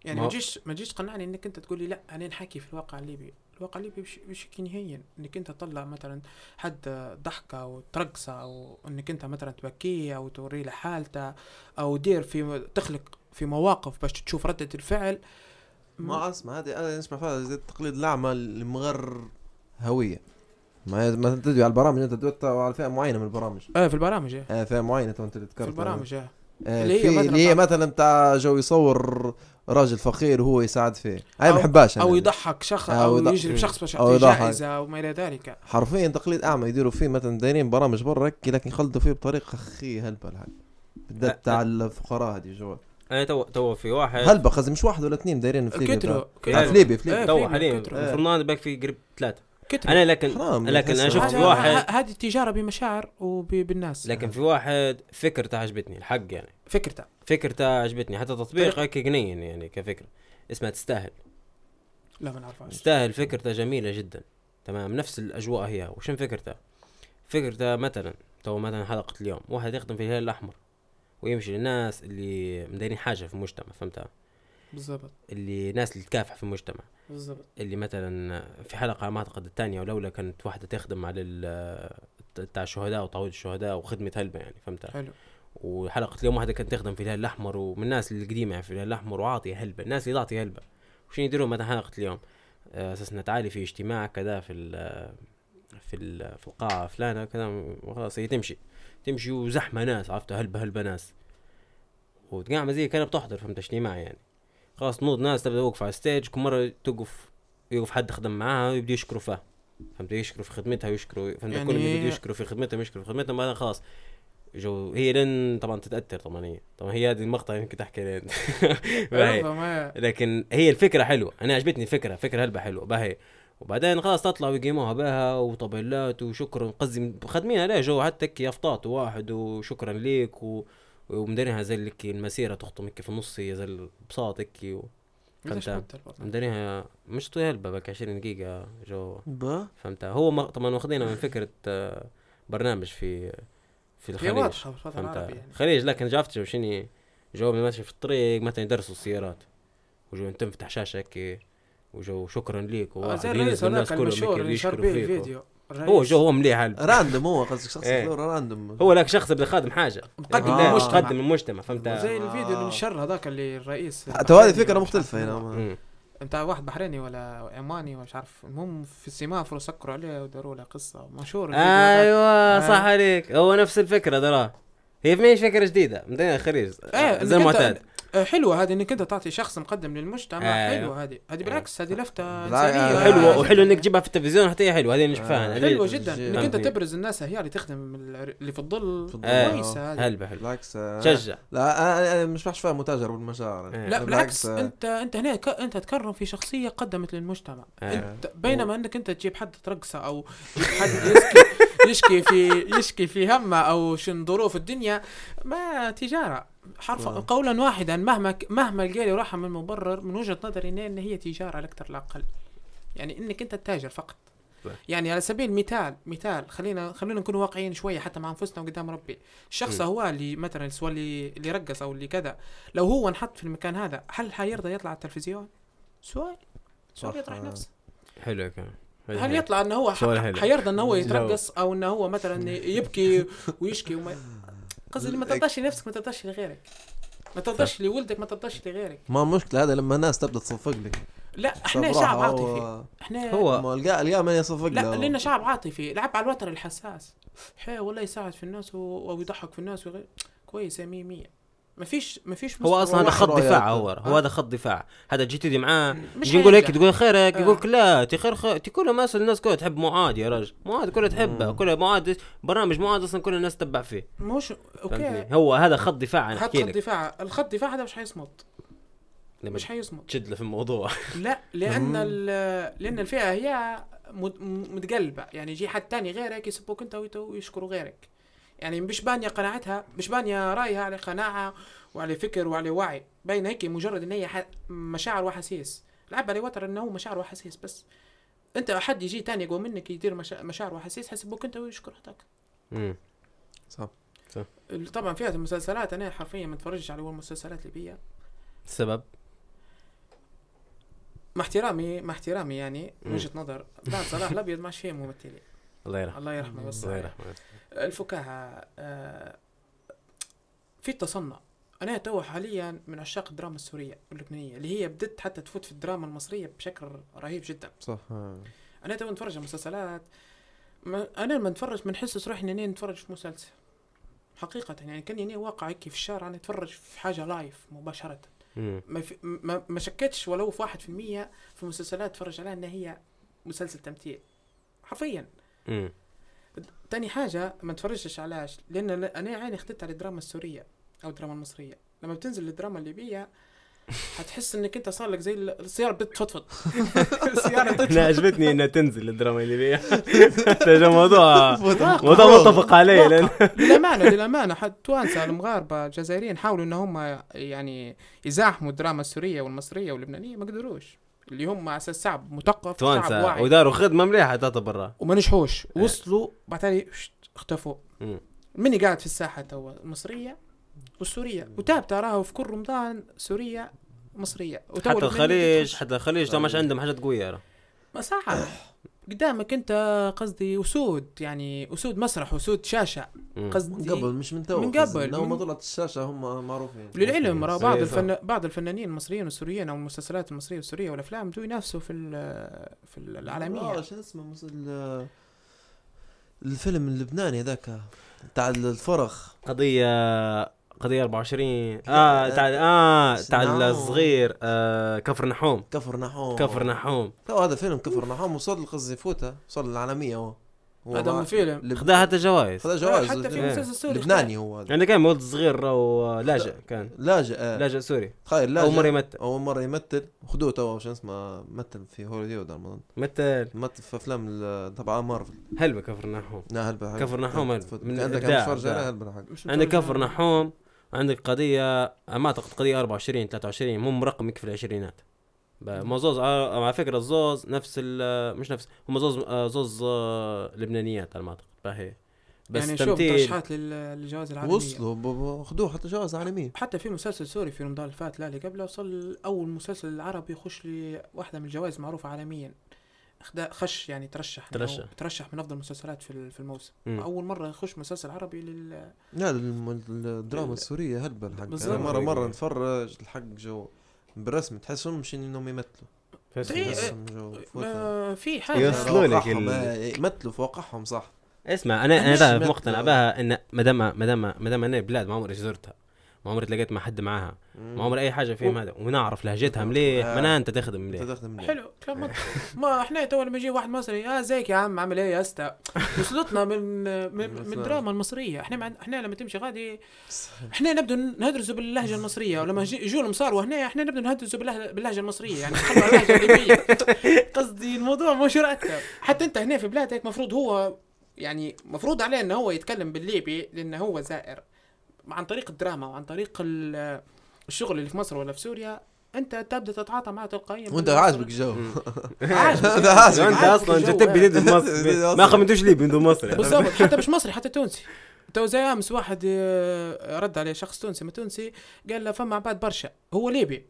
يعني ما تجيش ما تجيش تقنعني إنك أنت تقول لي لأ أنا نحكي في الواقع الليبي. الواقع الليبي بش- بشكل نهائيا. إنك أنت تطلع مثلا حد ضحكة أو ترقصة أو إنك أنت مثلا تبكية أو توري له حالته أو دير في تخلق في مواقف باش تشوف ردة الفعل ما اسمع هذه أنا نسمع فيها زي التقليد الأعمى اللي مغر هوية. ما ما تدوي على البرامج أنت تدوي على فئة معينة من البرامج. آه في البرامج إيه. آه فئة معينة أنت اللي في البرامج آه آه اللي هي مثلاً اللي بتاع جو يصور راجل فقير وهو يساعد فيه. هاي أو- ما بحبهاش أنا. أو يضحك شخص أو أو يضحك- يجري بشخص باش أو يعطيه. جائزة وما إلى ذلك. حرفيا تقليد أعمى يديروا فيه مثلا دايرين برامج برا هيك لكن يخلطوا فيه بطريقة خي هلبة الحال بالذات تاع الفقراء هذه جوا أنا تو تو في واحد. هلبة قصدي مش واحد ولا اثنين دايرين في ليبيا كتروا ترى. آه، في ليبيا في ليبيا إيه، تو في حاليا إنه باك في قريب ثلاثة. كتروا. أنا لكن حرام لكن أنا. شفت هذا- واحد هذه التجارة بمشاعر وبالناس لكن في واحد فكرته عجبتني الحق يعني. فكرته. فكرته عجبتني حتى تطبيق هيك جنين يعني كفكره اسمها تستاهل. لا ما نعرفهاش تستاهل فكرته جميلة جدا. تمام؟ نفس الأجواء هي. وشن فكرته فكرته مثلا تو مثلا حلقة اليوم واحد يخدم في الهلال الأحمر ويمشي للناس اللي مديرين حاجة في المجتمع فهمتها بالضبط. اللي ناس اللي تكافح في المجتمع. بالضبط. اللي مثلا في حلقة ما أعتقد الثانية ولولا كانت واحدة تخدم على ال- بتاع الشهداء وتعويض الشهداء وخدمة هلبة يعني فهمتها حلو. وحلقة اليوم واحدة كانت تخدم في الهلال الأحمر ومن الناس القديمة يعني في الهلال الأحمر وعاطية هلبة الناس اللي تعطي هلبة. وشين يديروا مثلا حلقة اليوم؟ آه، أساس نتعالي في اجتماع كذا في ال في ال في القاعة فلانة كذا خلاص هي تمشي. تمشي وزحمة ناس عرفت؟ هلبة هلبة ناس. وتقعد زي كأنها بتحضر فهمت؟ اجتماع يعني. خلاص نوض ناس تبدأ توقف على ال stage كل مرة توقف يوقف حد خدم معاها ويبدا يشكروا فيها. فهمت؟ يشكروا في خدمتها ويشكروا فهمت؟ يعني يعني كل اللي بده يشكروا في خدمتها ويشكروا في خدمتها بعدين خلاص. جو هي لن طبعا تتأثر طبعا هي. طبعا هي هذه المقطع يمكن تحكي لين. باهي. لكن هي الفكرة حلوة. أنا عجبتني الفكرة فكرة هلبة حلوة باهي. وبعدين خلاص تطلع ويقيموها بها وطبلات وشكرا. قصدي خدمينها ليه جو حتى هيك يافطات واحد وشكرا ليك و... ومديرينها زي اللي المسيرة تخطم هيك في النص هي زي البساط هيك و... فهمت. مديرينها مش طويل هلبة بك 20 دقيقة جو. با. فهمت هو م- طبعا واخدينها من فكرة آه، برنامج في في الخليج. واضحة في الوطن فهمت؟ العربي يعني. خليج لكن جافت شني جو ماشي في الطريق مثلا يدرسوا السيارات. وجو انت فتح شاشه هيك وجو شكرا ليك آه، وواحد ينزل الناس كلهم بيه فيك. الفيديو هو جو هو مليح راندوم هو قصدك شخص إيه. فلور راندوم هو لك شخص بده خادم حاجة. مقدم آه. المجتمع قدم المجتمع فهمت؟ زي الفيديو اللي آه. نشر هذاك اللي الرئيس. تو هذه فكرة مختلفة هنا. مم. بتاع واحد بحريني ولا عماني ومش عارف المهم في السمافر وسكروا عليه وداروا له قصة مشهور. أيوه صح آه. عليك هو نفس الفكرة ترى هي مش فكرة جديدة مدينة خريج إيه زي المعتاد حلوة هذه إنك أنت تعطي شخص مقدم للمجتمع أيوة. حلوة هذه هذه بالعكس هذه لفتة إنسانية حلوة- وحلو وحلو إنك تجيبها في التلفزيون حتى هي حلوة هذه مش آه. فاهم حلوة جدا إنك أنت. تبرز الناس هي اللي تخدم ال- اللي في الظل. آه. كويسة هذه هلبة حلو بالعكس آه، شجع لا أنا مش بحش فيها متاجر بالمشاعر. لا بالعكس آه، انت أنت هنا. أنت تكرم في شخصية قدمت للمجتمع آه. انت بينما إنك أنت تجيب حد ترقصه أو تجيب حد يشكي يشكي في يشكي في همه أو شن ظروف الدنيا ما تجارة حرف آه. قولا واحدا مهما مهما لقى لي راحه من مبرر من وجهة نظري ان هي تجارة لا أكثر لا أقل يعني إنك أنت تتاجر فقط صح. يعني على سبيل المثال مثال خلينا خلينا نكون واقعيين شوية حتى مع أنفسنا وقدام ربي الشخص. هو اللي مثلا سواء اللي اللي رقص أو اللي كذا لو هو انحط في المكان هذا هل حيرضى يطلع على التلفزيون سؤال سؤال يطرح. نفسه حلو كان هل يطلع إنه هو. حيرضى إنه هو. يترقص أو إنه هو مثلا يبكي ويشكي وما قصدي ما ترضاش لنفسك ما ترضاش لغيرك. ما ترضاش لولدك ما ترضاش لغيرك. ما مشكلة هذا لما الناس تبدأ تصفق لك. لا إحنا شعب عاطفي. هو- إحنا هو ما القى القى من يصفق لا لنا شعب عاطفي. لعب على الوتر الحساس. حي والله يساعد في الناس و- أو يضحك في الناس وغير كويس يا مية مية. ما فيش ما فيش هو أصلا هذا خط دفاع. هو هو آه. هذا خط دفاع. هذا جيت تدي معاه. مش يجي يقول هيك. تقول خيرك آه. يقول لك لا تي خير خير تي كل الناس الناس كلها تحب معاد يا رجل. معاد كلها تحبه. كلها معاد برنامج معاد أصلا كل الناس تتبع فيه. مش okay. هو هذا خط دفاع أنا أحكي خط لك. دفاع. الخط دفاع هذا مش حيصمد. لما مش حيصمد. تشد له في الموضوع. لا لأن لأن الفئة هي متقلبة. يعني يجي حد تاني غيرك يسبوك أنت ويشكروا غيرك. يعني مش بانيه قناعتها مش بانيه رأيها على قناعة وعلى فكر وعلى وعي. باينه هيك مجرد إن هي ح- مشاعر واحاسيس لعب على وتر إنه هو مشاعر واحاسيس بس. أنت حد يجي تاني يقوى منك يدير مشا... مشاعر واحاسيس حيسبوك أنت ويشكر هذاك مم. صح. ال- طبعا فئه المسلسلات أنا حرفيا ما اتفرجش على المسلسلات الليبيه السبب مع احترامي مع احترامي يعني من. وجهة نظر. بعد صلاح الأبيض ما عادش فيه ممثلين الله يرحمه. الله يرحمه ويوسع الله. يرحمه. الفكاهة آه، في التصنع. أنا تو حاليا من عشاق الدراما السورية واللبنانية اللي هي بدت حتى تفوت في الدراما المصرية بشكل رهيب جدا. صح. آه. أنا تو نتفرج على مسلسلات ما أنا لما نتفرج ما نحسش روحي إني نتفرج في مسلسل. حقيقة يعني كأني واقع هيك في الشارع نتفرج في حاجة live مباشرة. مم. ما, في ما, ما شكتش ولو في واحد في المية في المسلسلات أتفرج عليها إنها هي مسلسل تمثيل. حرفيا. مم. تاني حاجة ما تفرجتش علاش لأن أنا عيني خدت على الدراما السورية أو الدراما المصرية. لما بتنزل الدراما الليبية حتحس إنك أنت صار لك زي ال- السيارة بتفضفض السيارة أنا تطفط عجبتني إنها تنزل الدراما الليبية. هذا موضوع موضوع متفق عليه لأن للأمانة للأمانة. حتى توانسة المغاربة الجزائريين حاولوا إن هم يعني يزاحموا الدراما السورية والمصرية واللبنانية ما قدروش. اللي هم على أساس شعب مثقف شعب واعي. وداروا خدمه مليحه تعتبر وما نجحوش وصلوا بعد اختفوا. مني قاعد في الساحة توا المصريه والسورية. وتاب تراها في كل رمضان سورية مصرية. حتى الخليج. حتى الخليج تو مش عندهم حاجات قويه. ما صعب قدامك انت قصدي اسود يعني اسود مسرح اسود شاشة. قصدي من قبل مش من تو من. قبل، لو ما طلعت الشاشة هم معروفين للعلم راه بعض. الفن... بعض الفنانين المصريين والسوريين أو المسلسلات المصرية والسوريه والأفلام بدوا ينافسوا في ال- في العالمية آه شو اسمه ال- الفيلم اللبناني ذاك تاع الفرخ قضية قضية 24 آه تاع آه تاع نعم. الصغير آه كفر نحوم. كفر نحوم. كفر نحوم. تو هذا فيلم كفر نحوم وصل قصدي فوته وصل العالمية هو. هذا من فيلم. لب- خذا حتى جوائز. خذا جوائز. حتى في إيه. مسلسل سوري. لبناني هو هذا. عندنا كان ولد صغير ولاجئ كان. لاجئ آه. لاجئ سوري. تخيل لاجئ أول مرة يمثل. أول مرة يمثل. خذوه تو شو اسمه مثل في هوليوود ما اظن مثل. مثل في أفلام تبع مارفل. هلبة كفر نحوم. لا هلبة كفر نحوم هلبة. من عندك. كفر نحوم. عندك قضية ما أعتقد قضية 24 23 مو مرقم في العشرينات. ب- ما زوز آه، على فكرة الزوز نفس ال- مش نفس هم زوز آه، زوز آه، لبنانيات على ما أعتقد باهي. بس يعني شوف تمثيل ترشيحات لل- للجوائز العالمية. وصلوا خذوه حتى جوائز عالمية. حتى في مسلسل سوري في رمضان اللي فات لا اللي قبله وصل أول مسلسل عربي يخش لي واحدة من الجوائز معروفة عالميا. خش يعني ترشح ترشح. ترشح من أفضل المسلسلات في ال- في الموسم مم. أول مرة يخش مسلسل عربي لل لا الدراما السورية هلبة الحق. أنا مره مرة نتفرج الحق جو بالرسم تحسهم مش إنهم يمثلوا إيه، فوتها. ما في. حاجة يوصلوا لك آه، يمثلوا فوقعهم صح اسمع أنا أنا مقتنع بها إن ما دام ما دام ما دام أنا بلاد ما عمري زرتها ما عمري تلاقيت مع حد معاها. ما عمري أي حاجة فيهم هذا. ونعرف لهجتها مليح. آه. معناها أنت تخدم أنت مليح. تخدم ليه؟ حلو. كلام منطقي ما إحنا تو لما يجي واحد مصري آه زيك يا عم عامل إيه يا استا وصلتنا من من. الدراما المصرية. إحنا مع إحنا لما تمشي غادي إحنا نبدا ندرسوا باللهجة المصرية. ولما يجوا المصاروا هنا إحنا نبدا ندرسوا باللهجة, المصرية. يعني اللهجة الليبيه قصدي الموضوع مش يرتب حتى أنت هنا في بلادك مفروض هو يعني مفروض عليه إنه هو يتكلم بالليبي لأنه هو زائر. عن طريق الدراما وعن طريق ال- الشغل اللي في مصر ولا في سوريا أنت تبدأ تتعاطى معه تلقائيا وأنت عاجبك جو. عاجبك. أنت أصلا الجو، انت تبي. تدي مصر ما خمنتوش ليه بندو مصر يعني. بالضبط. حتى مش مصري حتى تونسي. تو زي أمس واحد آه، رد عليه شخص تونسي ما تونسي قال له فما عباد برشا هو ليبي.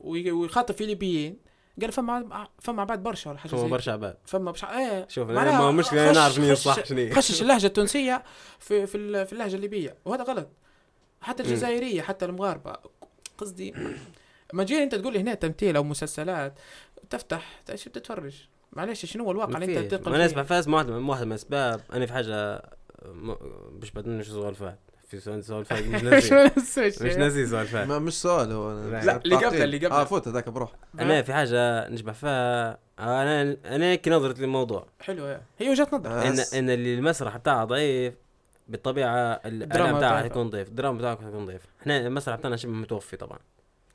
ويخاطب في ليبيين. قال فما فما عباد برشا ولا حاجة زي برشا عباد. فما بش إيه. شوف معناها ما أنا خش- نعرف مين صح شنو خشش اللهجة التونسية في في ال- في اللهجة الليبية. وهذا غلط. حتى الجزائرية حتى المغاربة. قصدي ما تجي أنت تقول لي هنا تمثيل أو مسلسلات تفتح إيش بتتفرج. معلش شنو هو الواقع اللي أنت تنقل أنا؟ اسمع فاز واحدة من الأسباب. أنا في حاجة مش بدنا شو سؤال في سؤال سؤال فات مش ناسي. مش ناسي سؤال ما مش سؤال هو أنا- لا. اللي قبله،. اللي قبله. آه فوت هذاك بروح أنا في حاجة نشبه فيها أنا أنا هيك نظرتي للموضوع حلو. هي وجهة نظر ان بس. إن اللي المسرح بتاعه ضعيف بالطبيعة الدراما الإعلام بتاعه ضعيفة. حيكون ضعيف الدراما بتاعه حيكون ضعيف إحنا المسرح بتاعنا شبه متوفي طبعا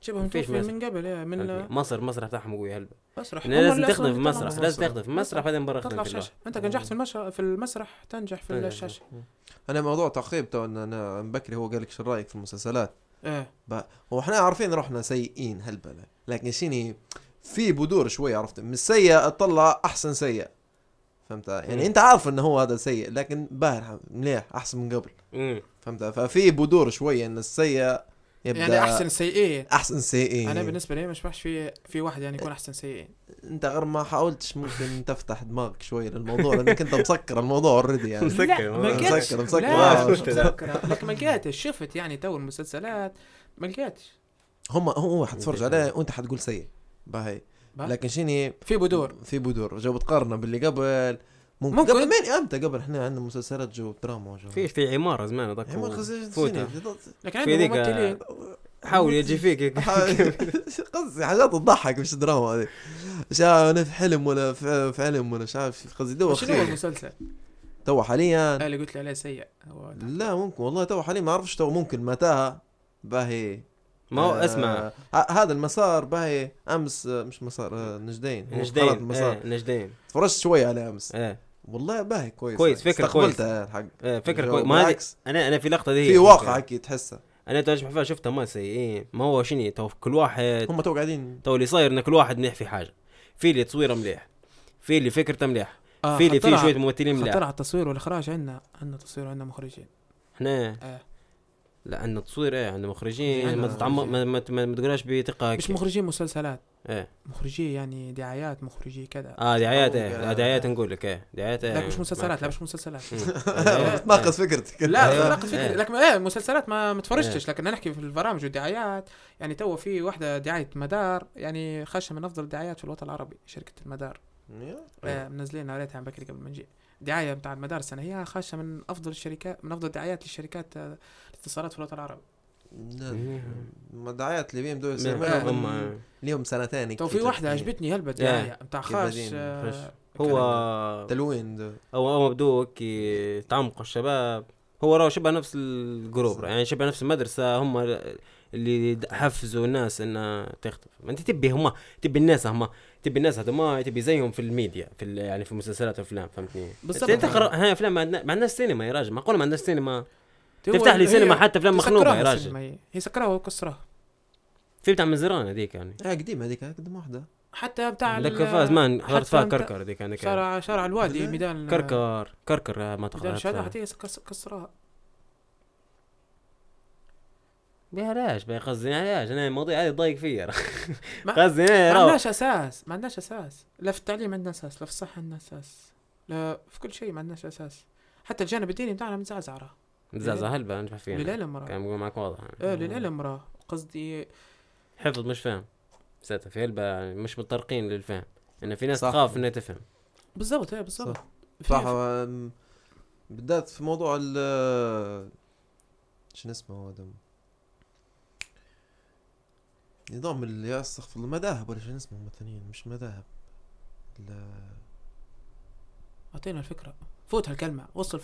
شبه مسرح. من قبل يا من مصر المسرح بتاعهم قوي هلبة. مسرح. لازم تخدم في من لازم. تخدم في المسرح بعدين برا تطلع في الشاشة. أنت كنجحت في المسرح في المسرح تنجح في تنجح. الشاشة. أنا موضوع تعقيب تو أنا بكري هو قال لك شو رأيك في المسلسلات؟ إيه. هو إحنا عارفين روحنا سيئين هالبلا لكن شيني في بدور شوي عرفت؟ من السيء تطلع أحسن سيء. فهمت؟ يعني مم. أنت عارف إنه هو هذا سيء لكن باهر مليح أحسن من قبل. مم. فهمت؟ ففي بدور شوي إن السيء يبدأ يعني أحسن السيئين أحسن سيئين. أنا بالنسبة لي مش بحش في في واحد يعني يكون أحسن سيئين. أنت غير ما حاولتش ممكن تفتح دماغك شوي للموضوع لأنك أنت مسكر الموضوع already يعني. مسكر، ما مسكر، مسكر. لا مسكرة لكن ما لقيتش. شفت يعني تو المسلسلات ما لقيتش. هم هو حتفرج عليه وأنت حتقول سيء. باهي. لكن شيني؟ في بدور. في بدور. جو بتقارنه باللي قبل ممكن, ممكن. قبل مين إمتى؟ قبل إحنا عندنا مسلسلات جو دراما وجو. في في عمارة زمان هذاك فوتها. شيني. لكن ذيك- ممثلين. حاول يجي فيك. قصدي حاجات تضحك مش دراما هذه. مش عارف أنا في حلم ولا في في علم ولا مش عارف قصدي. دو شنو المسلسل؟ تو حاليا. آه، اللي قلت لي عليه سيء. لا. ممكن. والله تو حاليا ما أعرفش تو ممكن متاهه باهي. ما هو آه، اسمع. هذا المسار باهي. أمس آه، مش مسار آه، نجدين. نجدين. المسار. إيه نجدين. تفرجت شوي عليه أمس. إيه. والله باهي كويس كويس، فكرة استقبلتها الحق إيه فكرة جو كويس ما أنا أنا في لقطة دي في واقع أكيد تحسه أنا تو فيها شفتها ما سيئين ما هو شنو تو كل واحد هم تو قاعدين تو اللي صاير إن كل واحد مليح في حاجة. في اللي تصويره مليح. في اللي فكرته مليح. آه، في اللي في شوية ممثلين مليح. على التصوير والإخراج عندنا عندنا تصوير وعندنا مخرجين. إحنا؟ آه. لا عندنا تصوير إيه عندنا مخرجين ما تتعمق ما, ما, ما, تقولهاش بثقة مش. مخرجين مسلسلات. إيه. مخرجي يعني دعايات مخرجي كذا. آه دعايات إيه. آه، دعايات نقول لك إيه. دعايات إيه. لا مش مسلسلات لا مش مسلسلات. مسلسلات تناقض فكرتك. لا أيوة. ناقص فكرة إيه. لكن إيه مسلسلات ما ما تفرجتش لكن نحكي في البرامج والدعايات يعني تو في واحدة دعاية مدار يعني خاشه من أفضل الدعايات في الوطن العربي شركة المدار. آه منزلين قريتها عن بكري قبل ما نجي. دعاية بتاع المدار السنة هي خاشه من أفضل الشركات من أفضل الدعايات للشركات آه، الاتصالات في الوطن العربي. دعايات اللي يسمونهم هم- من- ليهم سنتين تو في واحدة جاتني. عجبتني هلبة دعايه بتاع كيف خاش؟ آه،. هو تلوين. هو هو بدو كي تعمقوا الشباب. هو راه شبه نفس ال group يعني شبه نفس المدرسة. هم اللي حفزوا الناس انها ما أنت تبي هم تبي الناس هم تبي الناس هذا ما تبي زيهم في الميديا في ال- يعني في المسلسلات والافلام فهمتني؟ بالضبط. أنت تقرأ هاي أفلام ما عندنا- ما عندناش سينما يا راجل. معقول ما عندناش سينما؟ تفتح لي سينما حتى افلام تسكروها يا راجل هي. سكروها وكسروها في بتاع من زران هذيك يعني. آه قديمة هذيك قدم واحدة. حتى بتاع عندك ال- فاز مان حتى حضرت فيها بتاع- كركر كان كان شارع شارع الوادي؟ ميدان كركر كركر ما ميدان تخرجت الشهداء حتى كس- كسرها بيها ليش؟ بيها قصدي ليش؟ أنا المواضيع هذه ضايق فيها ما- قصدي أنا ما عندناش أساس ما عندناش أساس. لا في التعليم عندنا أساس لا في الصحة عندنا أساس لا في كل شيء ما عندناش أساس. حتى الجانب الديني بتاعنا متزعزع راه مزازة هلبة نجح فيها. للعلم راه كان بقول معك واضح. إيه للعلم راه قصدي حفظ مش فاهم. ساعتها في هلبة مش متطرقين للفهم. إن في ناس. تخاف إنها تفهم. بالضبط إيه بالضبط. صح. بالذات في موضوع ال شنو اسمه هذا؟ نظام اللي استغفر الله مذاهب ولا شنو اسمه مثلا مش مذاهب. ال- أعطينا الفكرة. فوت هالكلمة وصل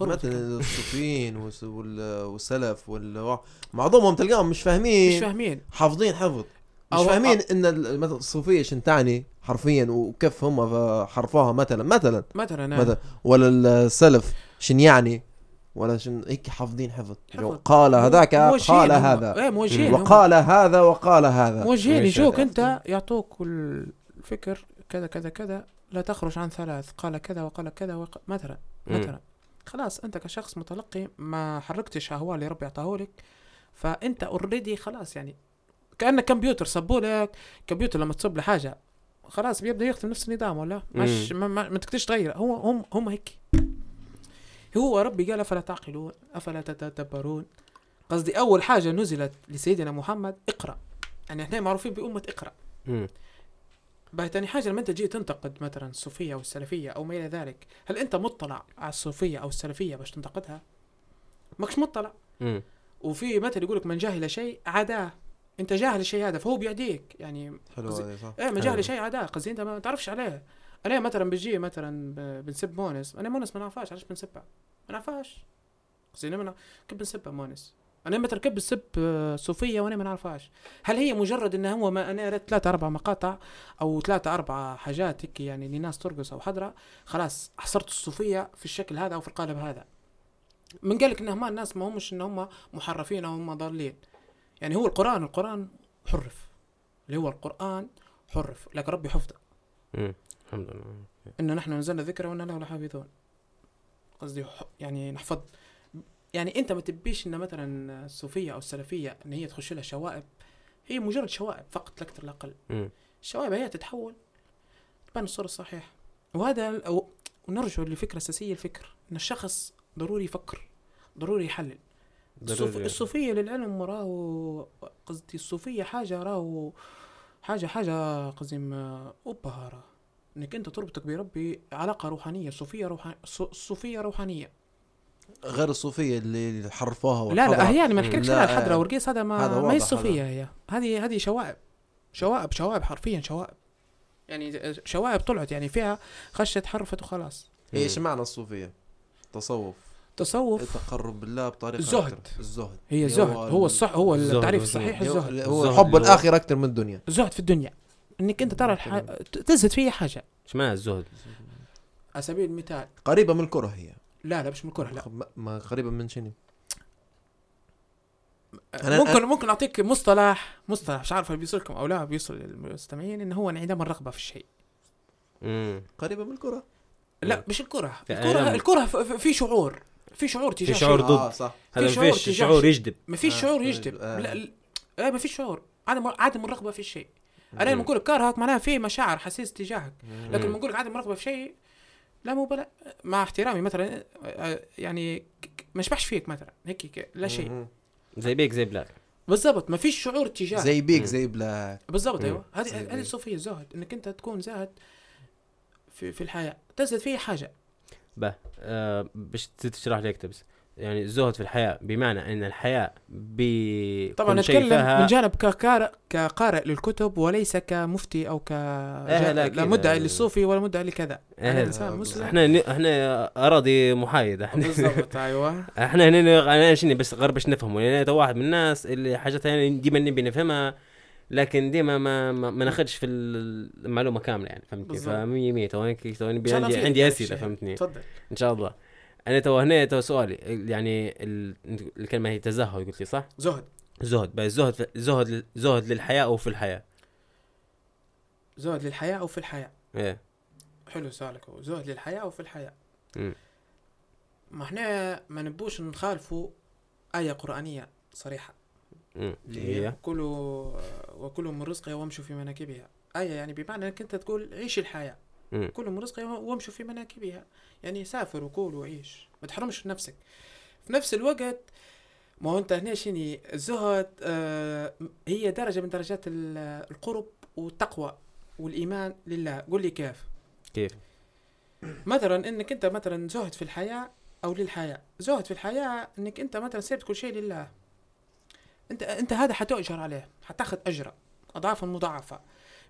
هرب مثلا. الصوفيين والس- وال- والسلف وال معظمهم تلقاهم مش فاهمين. مش فاهمين. حافظين حفظ. مش فاهمين إن ال- مثلا الصوفية شن تعني حرفيا وكيف هم حرفوها مثلا مثلا. مثلا مثلا. ولا السلف شن يعني ولا شن هيك حافظين حفظ. قال هذاك قال. هذا. هم. وقال هذا وقال هذا. موجهين يجوك. أنت يعطوك الفكر كذا كذا كذا. لا تخرج عن ثلاث قال كذا وقال كذا وق... مثلا. مثلا. خلاص أنت كشخص متلقي ما حركتش اهواء اللي ربي اعطاه لك فأنت اوريدي خلاص يعني كأنك كمبيوتر صبوا لك كمبيوتر لما تصب له حاجة خلاص بيبدأ يخدم نفس النظام ولا؟ مش ما, ما, ما تقدرش تغير. هو هم هم هيك. هو ربي قال أفلا تعقلون؟ أفلا تتدبرون؟ قصدي أول حاجة نزلت لسيدنا محمد اقرأ. يعني إحنا معروفين بأمة اقرأ. مم. بعد تاني حاجة لما انت جيت تنتقد مثلا الصوفية أو السلفية أو ما إلى ذلك، هل أنت مطلع على الصوفية أو السلفية باش تنتقدها؟ ماكش مطلع، مم. وفي مثل يقولك من جهل شيء عداه، أنت جاهل الشيء هذا فهو بيعديك، يعني حلو هذه صح إيه من. جهل شيء عداه، قصدي أنت ما تعرفش عليه. أنا مثلا بجي مثلا ب- بنسب مونس، أنا مونس ما نعرفهاش علاش بنسبها؟ ما نعرفهاش. قصدي أنا كيف بنسبها مونس؟ أنا مثلا كيف بنسب آه، صوفية وأنا ما نعرفهاش؟ هل هي مجرد ان هو ما أنا قريت ثلاثة أربع مقاطع أو ثلاثة أربع حاجات هيك يعني لناس ترقص أو حضرة خلاص حصرت الصوفية في الشكل هذا أو في القالب هذا؟ من قال لك إن هم الناس ما همش إن هم محرفين أو هم ضالين. يعني هو القرآن القرآن حرف. اللي هو القرآن حرف. لكن ربي حفظه. مم. الحمد لله. إن نحن نزلنا ذكر وإنا له لحافظون. قصدي يعني نحفظ. يعني أنت ما تبيش إن مثلا الصوفية أو السلفية إن هي تخش لها شوائب هي مجرد شوائب فقط لا أكثر لا مم. الشوائب هي تتحول تبان الصورة الصحيحة وهذا أو ونرجع لفكرة أساسية الفكر إن الشخص ضروري يفكر ضروري يحلل. ضروري. الصوفية للعلم راهو قصدي الصوفية حاجة راهو حاجة حاجة قصدي راه إنك أنت تربطك بربي علاقة روحانية صوفية روحانية الصوفية روحانية غير الصوفية اللي حرفوها لا لا. هي يعني ما نحكيلكش لا، على الحضرة آه، والقيس هذا ما هذا ما هي واضح الصوفية هي. هذه هذه شوائب. شوائب شوائب حرفيا شوائب. يعني شوائب طلعت يعني فيها خشت حرفت وخلاص. هي مم. إيش معنى الصوفية؟ تصوف. تصوف. التقرب بالله بطريقة الزهد. أكتر. الزهد. هي الزهد هو هو الصح هو التعريف. الصحيح الزهد. هو حب اللي هو- الآخر أكثر من الدنيا. الزهد في الدنيا. إنك أنت ترى الح... تزهد في أي حاجة. إيش معنى الزهد؟ على سبيل المثال. قريبة من الكره هي. لا لا مش من الكره لا ما- قريبه من شنو؟ أنا- ممكن ممكن أعطيك مصطلح مصطلح مش عارف هل بيوصلكم أو لا بيوصل للمستمعين انه هو انعدام الرغبه في الشيء مم. قريبه من الكرة لا. مش الكرة في الكرة الكرة في شعور في شعور تجاه في شعور. ضد. آه صح هذا شعور فيش شعور. يجذب ما فيش آه، شعور آه، يجذب آه. لا لا ما فيش شعور عدم عدم الرغبه في الشيء أنا لما. نقول لك كارهك معناها في مشاعر حسيس تجاهك لكن. لما نقول لك عدم الرغبه في شيء لا مو بلا مع احترامي مثلا آه، يعني ك- ك- ما يشبحش فيك مثلا هيك لا شيء. زي بيك زي بلاك بالضبط ما فيش شعور تجاه زي بيك. زي بلاك بالضبط. أيوه هذه هذه. الصوفيه الزهد إنك أنت تكون زاهد في في الحياة تزهد في حاجة به آه باش تشرح لي اكتبس يعني الزهد في الحياة بمعنى إن الحياة بكل طبعا نتكلم من جانب كقارئ كقارئ للكتب وليس كمفتي أو ك لا، لا, كده. مدعي للصوفي ولا مدعي لكذا. إيه، مسلم. إحنا إحنا أراضي محايدة. إحنا بالضبط أيوه. إحنا هنا أنا شنو بس غير باش نفهمه لأن أنا واحد من الناس اللي حاجات يعني ديما نبي نفهمها لكن ديما ما ما, ما ناخذش في المعلومة كاملة يعني فهمتني. في المية مية تو هيك تو إن نبي شاء الله عندي عندي هذا أسئلة. فهمتني؟ تفضل. إن شاء الله. أنا تو هنا تو سؤالي يعني ال- الكلمة هي تزهد قلت لي صح؟ زهد. زهد بس زهد زهد زهد للحياة أو في الحياة؟ زهد للحياة أو في الحياة. إيه. حلو سؤالك هو. زهد للحياة أو في الحياة. مم. ما إحنا ما نبوش نخالفوا آية قرآنية صريحة. اللي هي؟ كلوا وكلوا من رزقها وامشوا في مناكبها. آية يعني بمعنى إنك أنت تقول عيش الحياة. من رزقها وامشوا في مناكبها يعني سافر وكول وعيش. ما تحرمش نفسك. في نفس الوقت ما هو انت هنا شني الزهد آه هي درجة من درجات ال- القرب والتقوى والإيمان لله. قول لي كيف؟ كيف؟ مثلا إنك أنت مثلا زهد في الحياة أو للحياة. زهد في الحياة إنك أنت مثلا سبت كل شيء لله. أنت أنت هذا حتؤجر عليه حتاخذ اجره اضعافا مضاعفة.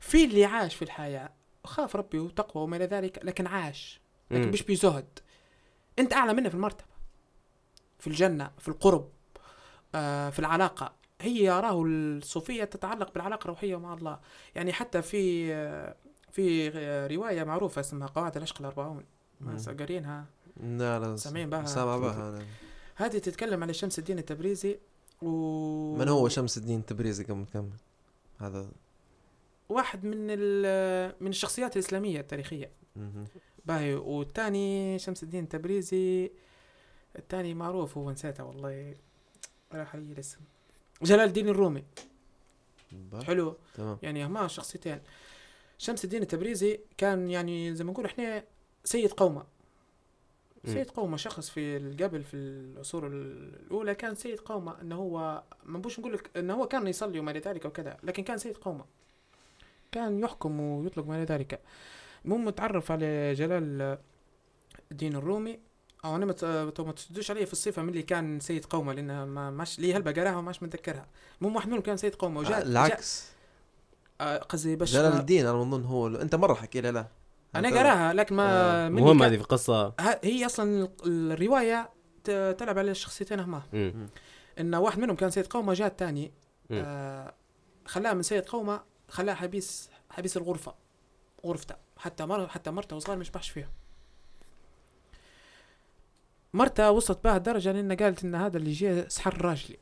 في اللي عاش في الحياة خاف ربي وتقوى وما إلى ذلك لكن عاش لكن. مش بزهد أنت أعلى منه في المرتبة في الجنة في القرب آه في العلاقة هي راه الصوفية تتعلق بالعلاقة الروحية مع الله يعني حتى في آه في آه، رواية معروفة اسمها قواعد العشق الأربعون ما. قارينها لا لا سامعين بها؟ سامع بها. هذه تتكلم على شمس الدين التبريزي و من هو شمس الدين التبريزي قبل نكمل هذا واحد من ال- من الشخصيات الإسلامية التاريخية. باهي والثاني شمس الدين التبريزي. الثاني معروف هو نسيته والله. راح لي الاسم. جلال الدين الرومي. حلو. تمام. يعني هما شخصيتين. شمس الدين التبريزي كان يعني زي ما نقول إحنا سيد قومة. سيد قومة شخص في قبل في العصور الأولى كان سيد قومة إنه هو ما نبوش نقول لك إنه هو كان يصلي وما ذلك وكذا لكن كان سيد قومة. كان يحكم ويطلق ما إلى ذلك. المهم متعرف على جلال الدين الرومي أو أنا مت... ما تشدوش عليه في الصفة من اللي كان سيد قومة لأنها ما ماش لي هلبة قراها وماش متذكرها. المهم واحد منهم كان سيد قومة وجاء آه، العكس. جاء- آه، قصدي بس جلال الدين أنا اظن هو أنت مرة حكي لي لا. أنا قراها لكن ما آه، من مهم هذه في قصة. هي أصلا ال- الرواية ت- تلعب على الشخصيتين هما. إن واحد منهم كان سيد قومة جاء الثاني. آه خلاه من سيد قومة خلاه حبيس حبيس الغرفة غرفته حتى مر حتى مرته وصغار ما يشبعش فيها. مرته وصلت بها الدرجة لأن قالت إن هذا اللي جاء سحر راجلي.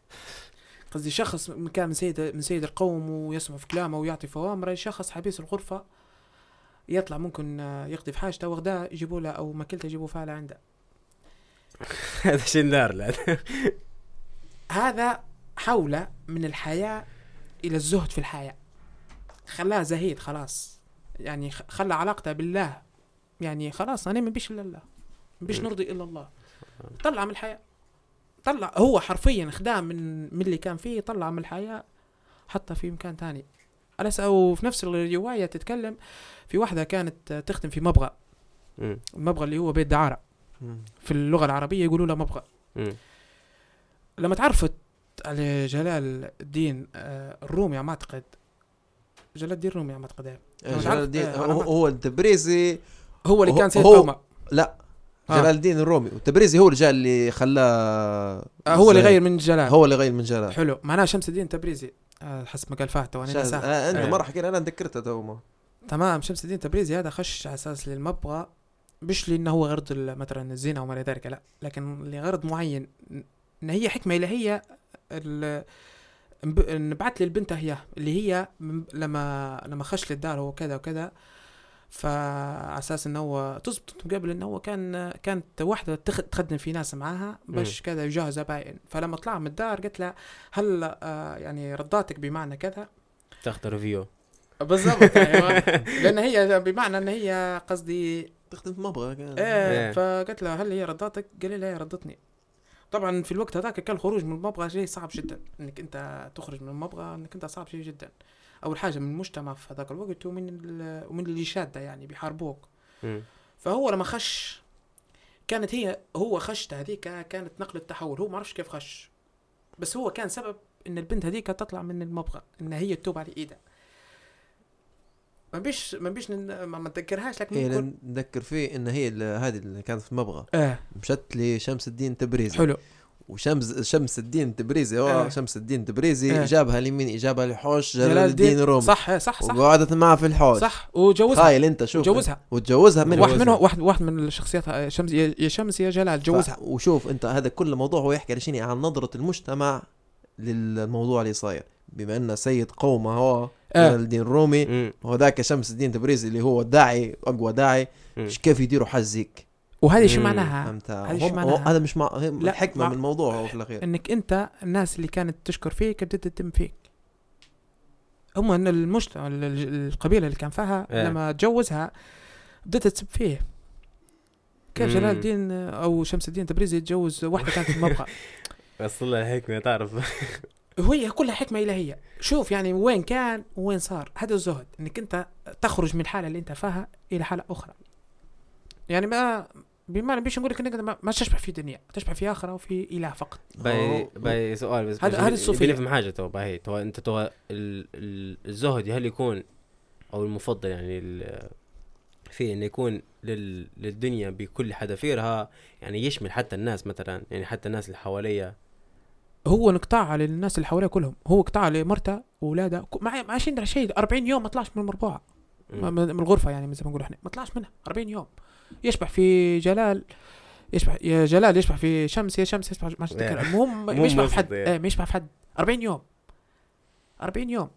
قصدي شخص من كان من سيد من سيد القوم ويسمع في كلامه ويعطي فوامره شخص حبيس الغرفة يطلع ممكن آه، يقضي في حاجته وغداه يجيبوا له أو ماكلته يجيبوا فيها عنده هذا شندار هذا حول من الحياة إلى الزهد في الحياة. خلاه زهيد خلاص. يعني خلى علاقته بالله. يعني خلاص أنا ما بيش إلا الله. ما بيش. نرضي إلا الله. طلع من الحياة. طلع هو حرفيا خداه من من اللي كان فيه طلع من الحياة حطه في مكان تاني. على وفي نفس الرواية تتكلم في واحدة كانت تخدم في مبغى. المبغى اللي هو بيت دعارة. مم. في اللغة العربية يقولوا له مبغى. لما تعرفت على جلال الدين آه، الرومي ما أعتقد. جلال الدين ما اعتقد إيه. لما جلال الدين آه، هو, هو التبريزي هو اللي كان سيد هو- قومه لا آه. جلال الدين الرومي والتبريزي هو اللي جاء اللي خلاه آه، هو اللي غير من جلال هو اللي غير من جلال حلو معناه شمس الدين تبريزي آه، حسب ما قال فهد شاهد. نساه آه أنت آه. مره حكينا أنا تذكرتها تو ما. تمام شمس الدين تبريزي هذا خش على أساس للمبغى مش لأنه هو غرض مثلا الزنا وما إلى ذلك لا لكن لغرض معين إن هي حكمة إلهية نبعت لي البنت هي اللي هي لما لما خش للدار هو كذا وكذا فعلى أساس انه هو تزبط قبل انه هو كان كانت واحدة تخ- تخدم في ناس معاها باش كذا يجاه زباين فلما طلع من الدار قلت له هل آه يعني رضاتك بمعنى كذا؟ تاخذ ريفيو بالضبط أيوه لأن هي بمعنى إن هي قصدي تخدم في مبغى كان إيه إيه. فقلت لها هل هي ردتك؟ قال لي لا هي ردتني. طبعا في الوقت هذاك كان الخروج من المبغى شيء صعب جدا. إنك أنت تخرج من المبغى إنك أنت صعب شيء جدا. أول حاجة من المجتمع في هذاك الوقت ومن ال- ومن اللي شادة يعني بيحاربوك. فهو لما خش كانت هي هو خشته هذيك كانت نقله تحول هو ما عرفش كيف خش. بس هو كان سبب إن البنت هذيك تطلع من المبغى إن هي تتوب على ايدها ما بيش ما بيش نن- ما نتذكرهاش لكن إيه ممكن نذكر فيه إن هي هذه اللي كانت في مبغى. آه مشت لشمس الدين تبريزي. حلو. وشمس شمس الدين تبريزي هو آه. شمس الدين تبريزي آه. جابها لمين جابها لحوش جلال الدين. الرومي صح إيه، صح صح. وقعدت معاه في الحوش. صح وجوزها. تخيل أنت شوف. جوزها. وتجوزها من واحد. منهم واحد واحد من الشخصيات آه، شمس يا شمس يا جلال جوزها. وشوف أنت هذا كل موضوع هو يحكي على عن نظرة المجتمع للموضوع اللي صاير. بما انه سيد قومه هو آه. جلال الدين الرومي. وهذاك شمس الدين تبريزي اللي هو الداعي أقوى داعي كيف يديروا حاج زيك وهذه شو. معناها هذه شو؟ هذا مش مع... الحكمه مع- من الموضوع هو في الأخير إنك أنت الناس اللي كانت تشكر فيك بدأت تتم فيك هم إن المجتمع ال- ال- القبيلة اللي كان فيها إيه. لما تجوزها بدأت تسب فيه كيف. جلال الدين أو شمس الدين تبريزي يتجوز واحدة كانت في المبغى وصل لها الحكمه تعرف وهي كلها حكمة الهيه شوف يعني وين كان وين صار. هذا الزهد إنك أنت تخرج من الحالة اللي أنت فيها إلى حالة أخرى. يعني ما بما بيش نقول لك إنك ما- ما تشبع في دنيا تشبع في آخرة وفي إله فقط. باي باي سؤال بس. هذا- هذا الصوفية. بنفهم حاجة تو باي. تو أنت تو ال- ال- الزهد هل يكون أو المفضل يعني ال- في إنه يكون لل للدنيا بكل حذافيرها؟ يعني يشمل حتى الناس مثلا يعني حتى الناس اللي حواليا. هو انقطاع للناس اللي حواليه كلهم. هو قطاع لمرته واولاده ك- ما عايشين على شيء. 40 يوم ما طلعش من المربوعة. مم. من الغرفة يعني زي ما نقول إحنا. ما طلعش منها. 40 يوم. يشبح في جلال. يشبح يا جلال يشبح في شمس. يا شمس يشبح ما. يعني المهم يشبح في حد. يعني. إيه يشبح في حد. 40 يوم. 40 يوم.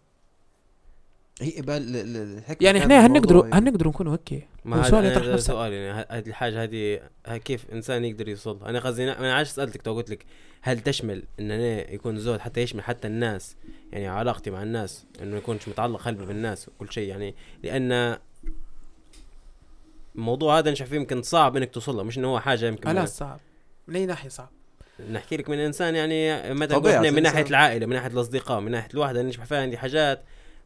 هي الحكمة يعني إحنا هنقدروا. هنقدروا نكونوا هيك ما سؤال يطرح هذا نفسه. سؤال يعني ه- هذه الحاجة هذه كيف إنسان يقدر يوصل أنا قصدي أنا عايش سألتك تو قلت لك هل تشمل إن أنا يكون زود حتى يشمل حتى الناس يعني علاقتي مع الناس إنه ما يكونش متعلق قلبي بالناس وكل شيء يعني لأن الموضوع هذا نشوف فيه يمكن صعب إنك توصل له مش إنه هو حاجة يمكن لا صعب من اي ناحية صعب نحكي لك من إنسان يعني قلنا من ناحية. العائلة من ناحية الأصدقاء من ناحية الوحدة نشبح فيها عندي حاجات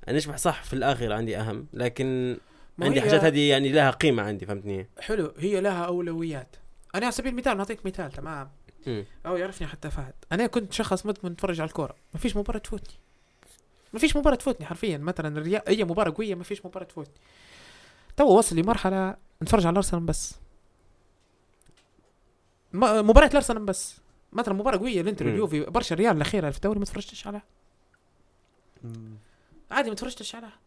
نشبح صح في الآخر عندي أهم لكن عندي حاجات هذه يعني لها قيمة عندي فهمتني؟ حلو هي لها أولويات. أنا على سبيل المثال نعطيك مثال تمام. أو يعرفني حتى فهد. أنا كنت شخص مدمن اتفرج على الكورة. ما فيش مباراة تفوتني. ما فيش مباراة تفوتني حرفيا. مثلا. أي مباراة قوية ما فيش مباراة تفوتني. تو وصل لمرحلة نتفرج على الأرسنال بس. مباراة الأرسنال بس. مثلا مباراة قوية الانتر. اليوفي. البرشا الريال الأخيرة في الدوري ما تفرجتش عليها. عادي ما تفرجتش عليها.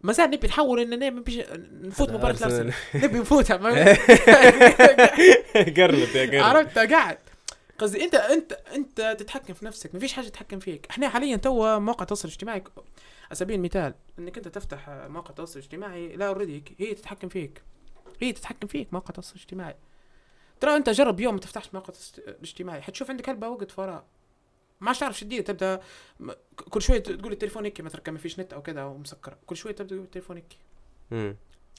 ما زال نبي نحول إن نبي نفوت مباراة الأرسنال. نبي نفوتها قربت يا قربت. عرفت قاعد. قصدي أنت أنت أنت تتحكم في نفسك ما فيش حاجة تتحكم فيك. إحنا حاليا تو مواقع التواصل الاجتماعي على سبيل المثال إنك أنت تفتح مواقع التواصل الاجتماعي لا أوريدي هي تتحكم فيك. هي تتحكم فيك مواقع التواصل الاجتماعي. ترى أنت جرب يوم ما تفتحش مواقع التواصل الاجتماعي حتشوف عندك هلبة وقت فراغ. ما عادش تعرف شديد تبدأ كل شوية تقول التليفون هيك مثلا كان ما فيش نت أو كذا أو مسكر. كل شوية تبدأ تقول التليفون هيك.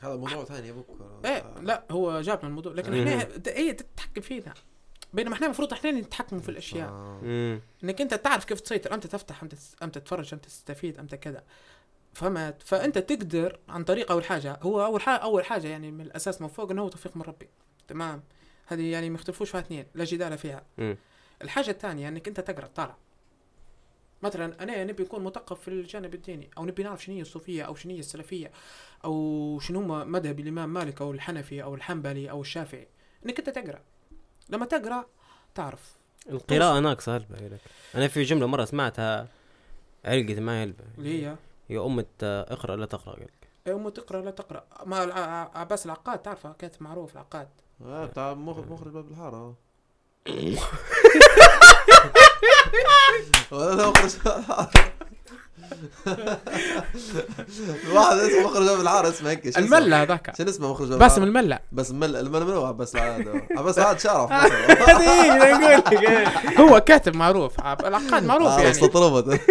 هذا موضوع ثاني يا بكره إيه لا هو جاب من الموضوع. لكن. إحنا هي تتحكم فينا. بينما إحنا المفروض إحنا نتحكم في الأشياء. آه. إنك أنت تعرف كيف تسيطر. إمتى تفتح إمتى إمتى تتفرج إمتى تستفيد إمتى كذا. فهمت؟ فأنت تقدر عن طريق أول حاجة هو أول حاجة أول حاجة يعني من الأساس من فوق إنه هو توفيق من ربي. تمام؟ هذه يعني ما يختلفوش فيها اثنين لا جدال فيها. مم. الحاجة الثانية انك انت تقرأ طالع. مثلا أنا نبي نكون مثقف في الجانب الديني أو نبي نعرف شنو هي الصوفية أو شنو هي السلفية أو شنو هم مذهب الإمام مالك أو الحنفي أو الحنبلي أو الشافعي. إنك انت تقرأ. لما تقرأ تعرف. القراءة ناقصة هلبة أنا في جملة مرة سمعتها علقت معي هلبة اللي هي؟ هي أمة آه، اقرأ لا تقرأ قال يا أم تقرا لا تقرأ. ما الع- ع- عباس العقاد تعرفه كاتب معروف العقاد. آه، بتاع مخرج مخرج باب الحارة. مخرج. واحد اسمه مخرج باب الحاره اسمه هيك شو اسمه؟ الملا هذاك. شنو اسمه مخرج باب باسم؟ الملا بس مل المل من هو عباس العاد. هو. عباس العاد شرف. هو كاتب معروف العقاد معروف آه، يعني. استطربت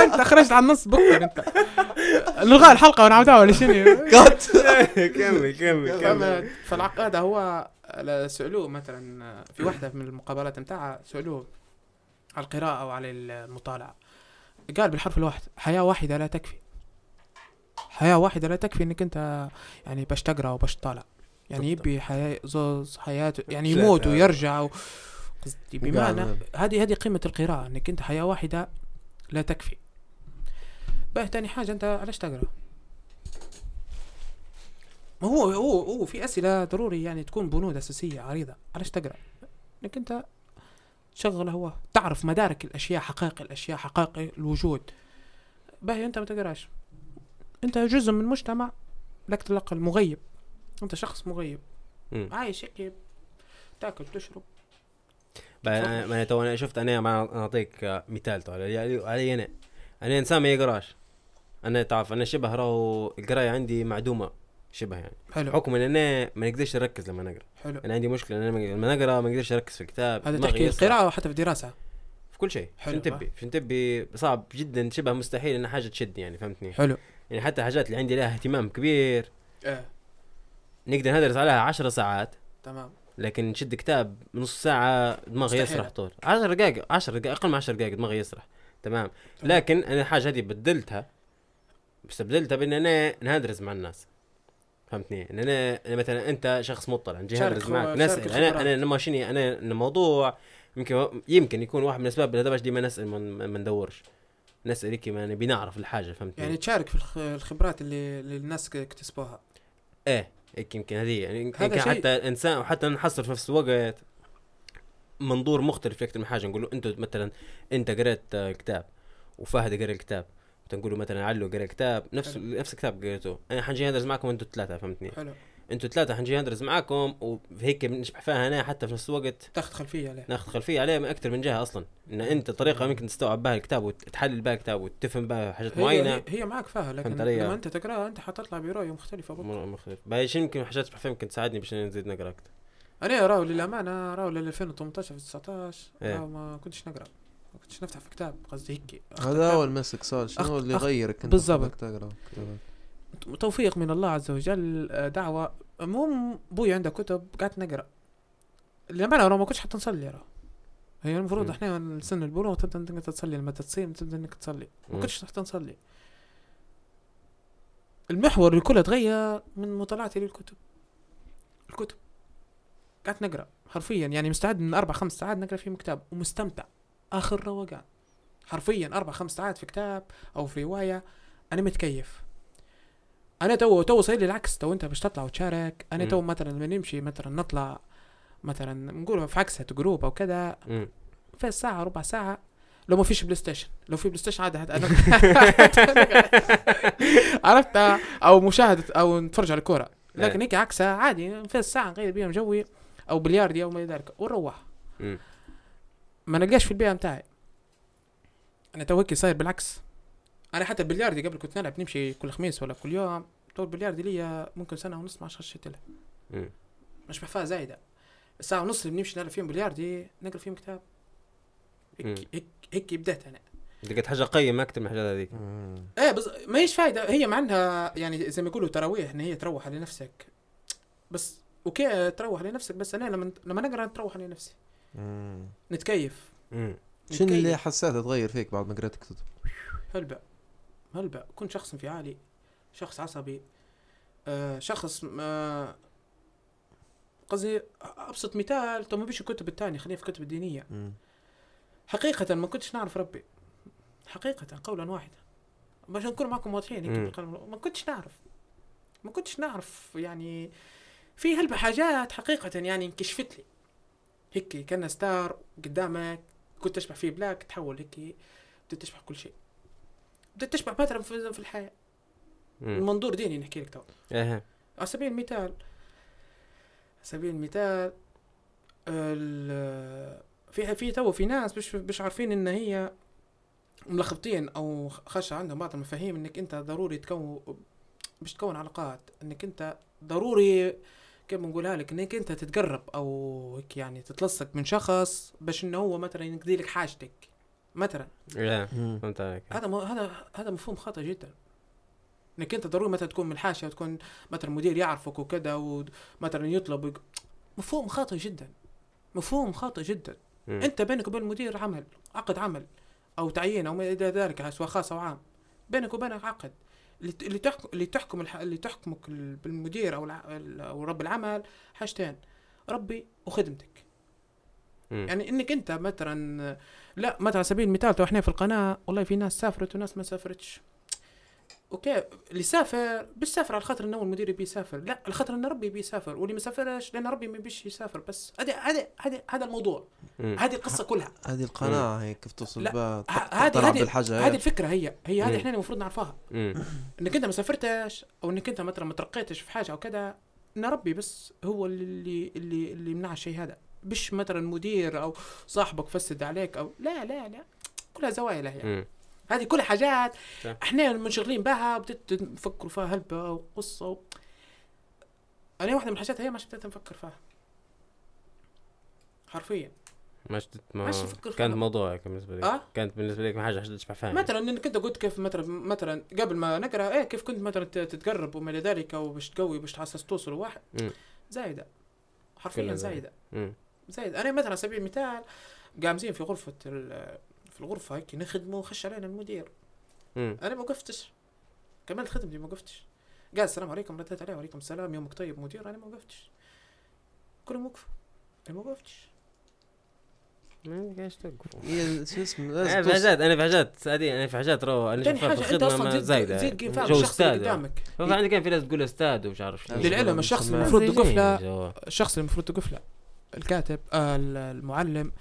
انت خرجت على النص بكتر انت. نلغى الحلقة ونعودها ولا شنو؟ كات. كمل كمل كما فالعقاد هو سألوه مثلا في واحدة من المقابلات متاعها سألوه على القراءة أو على المطالعة. قال بالحرف الواحد حياة واحدة لا تكفي. حياة واحدة لا تكفي إنك أنت يعني باش تقرا وباش تطالع يعني. يبي حياة زوز حياته يعني يموت. ويرجع و... قصدي بمعنى. هذه هذه قيمة القراءة إنك أنت حياة واحدة لا تكفي. بقى تاني حاجة أنت علاش تقرأ؟ ما هو هو هو في أسئلة ضروري يعني تكون بنود أساسية عريضة. علاش تقرأ؟ إنك أنت تشغل هو. تعرف مدارك الأشياء حقائق الأشياء حقائق الوجود. باهي أنت ما تقراش. أنت جزء من مجتمع لك الاقل مغيب أنت شخص مغيب. مم. عايش هيك تأكل تشرب. ما أنا تو أنا شفت أنا ما نعطيك مثال تو. على علي علي أنا. أنا إنسان ما يقراش. أنا تعرف أنا شبه راهو القراية عندي معدومة. شبه يعني. حلو. حكم إن أنا ما نقدرش أركز لما نقرأ. حلو. أنا عندي مشكلة إن أنا لما نقرأ ما نقدرش أركز في الكتاب هذا تحكي يسرح. القراءة وحتى في الدراسة؟ في كل شيء. حلو، تبي تبي صعب جدا شبه مستحيل ان حاجة تشدني يعني فهمتني؟ حلو. يعني حتى حاجات اللي عندي لها اهتمام كبير. إيه. نقدر ندرس عليها عشر ساعات. تمام. لكن نشد كتاب نص ساعة دماغي. يسرح طول. 10 دقائق 10 دقائق أقل من 10 دقائق دماغي يسرح. تمام. تمام. لكن أنا الحاجة هذه بدلتها استبدلتها بإن أنا نهدرز مع الناس. فهمتني؟ ان أنا مثلا أنت شخص مطلع خو- معك نسأل. أنا. أنا لما شني أنا الموضوع يمكن يمكن يكون واحد من الأسباب اللي باش ديما نسأل ما ندورش. نسأل هيك ما نبي نعرف الحاجة فهمتني؟ يعني تشارك في الخ- الخبرات اللي, اللي الناس اكتسبوها. إيه هيك يمكن هذه. يعني يمكن هذا حتى إنسان وحتى نحصر في نفس الوقت منظور مختلف في أكثر من حاجة. نقول له انت مثلا أنت قريت كتاب وفهد قرأ الكتاب. تنقول له مثلا علو قرأ كتاب نفس حلو. نفس الكتاب قريته أنا حنجي ندرس معكم أنتوا الثلاثة فهمتني؟ حلو. أنتوا الثلاثة حنجي ندرس معكم وهيك بنشبح فيها أنا حتى في نفس الوقت. تاخذ خلفية عليه. ناخذ خلفية عليه من أكثر من جهة أصلا. إن أنت طريقة ممكن تستوعب بها الكتاب وتحلل بها الكتاب وتفهم بها حاجات هي, معينة. هي, معك فيها لكن؟ لما أنت تقرأها أنت حتطلع برؤيه مختلفة برضه. م- مختلف باي شيء يمكن حاجات فيها يمكن تساعدني باش نزيد نقرأ أكثر أنا راهو للأمانة راهو لل 2018 في 19 إيه. ما كنتش نقرأ. كنتش نفتح في كتاب قصدي هيك. هذا أول مسك صار شنو أخ- اللي يغيرك أنت؟ بالضبط. توفيق من الله عز وجل آه، دعوة. مو بوي عنده كتب قعدت نقرأ. للامانه راهو ما كنتش حتى نصلي راهو هي المفروض. إحنا سن البلوغ تبدأ إنك تصلي. لما تصيم تبدأ إنك تصلي. ما. كنتش حتى نصلي. المحور اللي كله تغير من مطالعتي للكتب. الكتب. قعدت نقرأ حرفيا يعني مستعد من أربع خمس ساعات نقرأ فيهم كتاب. ومستمتع. آخر روقان. حرفيا أربع خمس ساعات في كتاب أو في رواية. أنا متكيف. أنا تو تو صاير لي العكس. تو أنت باش تطلع وتشارك. أنا. تو مثلا لما نمشي مثلا نطلع مثلا نقول في عكسة group أو كذا. في ساعة ربع ساعة. لو ما فيش PlayStation. لو في PlayStation عادي هت- أنا عرفت؟ أو مشاهدة أو نتفرج على الكورة لكن هيك عكسها عادي. في ساعة نغير بيها جوي. أو بلياردي أو ما ذلك. ونروح. ما نلقاش في البيئة متاعي أنا تو هيك صاير بالعكس. أنا حتى البلياردي قبل كنت نلعب نمشي كل خميس ولا كل يوم. تو البلياردي ليا ممكن سنة ونص ما عادش خشيت لها. مش نحقاها زايدة. الساعة ونص اللي بنمشي نلعب فيهم بلياردي نقرأ فيهم كتاب. هيك هيك هيك بديت أنا. لقيت حاجة قيمة أكثر من الحاجات هذيك. إيه بس ما هيش فايدة. هي مع إنها يعني زي ما يقولوا تراويح إن هي تروح على نفسك. بس أوكي تروح على نفسك بس أنا لما لما نقرأ تروح على نفسي. مم. نتكيف مم. شنو اللي. حسيته تغير فيك بعد ما قريت كتب؟ هلبة هلبة كنت شخص انفعالي شخص عصبي آه شخص آه قصدي أبسط مثال تو ما بيش الكتب الثانية خلينا في الكتب الدينية مم. حقيقة ما كنتش نعرف ربي حقيقة قولا واحدا باش نكون معكم واضحين. ما كنتش نعرف ما كنتش نعرف يعني في هلبة حاجات حقيقة يعني انكشفت لي هيك كان ستار قدامك كنت تشبح فيه black تحول هيك بدأت تشبح كل شيء. بدأت تشبح مثلا في الحياة. من. منظور ديني نحكي لك تو. إيه. على سبيل المثال على سبيل المثال ال- في في تو في ناس مش مش عارفين إن هي ملخبطين أو خش عندهم بعض المفاهيم إنك أنت ضروري تكون مش تكون علاقات إنك أنت ضروري كيف بنقولها لك؟ إنك أنت تتقرب أو هيك يعني تتلصق من شخص باش إنه هو مثلا يقضي لك حاجتك مثلا. مم. فهمت عليك. هذا. هذا هذا مفهوم خطأ جدا. إنك أنت ضروري مثلا تكون من الحاشيه وتكون مثلا مدير يعرفك وكذا ومثلا يطلب ويق... مفهوم خاطئ جدا. مفهوم خاطئ جدا. مم. أنت بينك وبين المدير عمل عقد عمل أو تعيين أو ما إلى ذلك سواء خاص أو عام. بينك وبينك عقد. اللي تحكم اللي تحكم الح... اللي تحكمك ال- بالمدير أو الع... أو رب العمل حاجتين ربي وخدمتك مم. يعني إنك أنت مثلا لا مثلا على سبيل المثال تو إحنا في القناة والله في ناس سافرت وناس ما سافرتش أوكي اللي سافر مش سافر على خاطر إنه المدير يبي يسافر. لا على خاطر ان ربي يبي يسافر واللي ما سافرش لأن ربي ما يبيش يسافر بس. هذا هذا هذا هذا الموضوع. هذه القصة كلها. هذه القناعة هي كيف توصل لا، بها؟ هذه- هذه-. الفكرة هي. هي هذه. إحنا المفروض نعرفها. إنك أنت ما سافرتش أو إنك أنت مثلا ما ترقيتش في حاجة أو كذا إن ربي بس هو اللي اللي اللي يمنع الشيء هذا. مش مثلا مدير أو صاحبك فسد عليك أو لا لا لا. كلها زوايا هي مم. هذه كل حاجات. صح. إحنا منشغلين بها نفكروا فيها هلبة وقصة و... أنا واحدة من الحاجات هي ما بديت نفكر فيها. حرفيا. ما شدت ما فيها. كانت موضوع هيك بالنسبة لي. آه؟ كانت بالنسبة لي حاجة حاجة تشبع فاهم مثلا انك انت قلت كيف مثلا مثلا قبل ما نقرأ إيه كيف كنت مثلا تتقرب وما إلى ذلك وباش تقوي باش تحسس توصل واحد. زايدة. حرفيا زايدة. مم. زايد أنا مثلا على سبيل المثال قامزين في غرفة ال- في الغرفة هيك نخدموا خش علينا المدير. مم. أنا ما وقفتش. كملت خدمتي ما وقفتش. قال السلام عليكم رديت عليه وعليكم السلام يومك طيب مدير؟ أنا ما وقفتش. كلهم وقفوا أنا ما وقفتش. ما قاعدش توقفوا هي شو اسمه؟ أنا حاجات أنا في حاجات عادي أنا في حاجات رو أنا في الخدمة تزيد زايدة. فاهم جو الشخص اللي أستاذ. قدامك. فعندي كان في ناس تقول أستاذ ومش عارف شو. للعلم الشخص اللي المفروض تقف زي له. الشخص اللي المفروض تقف له. الكاتب آه ال- المعلم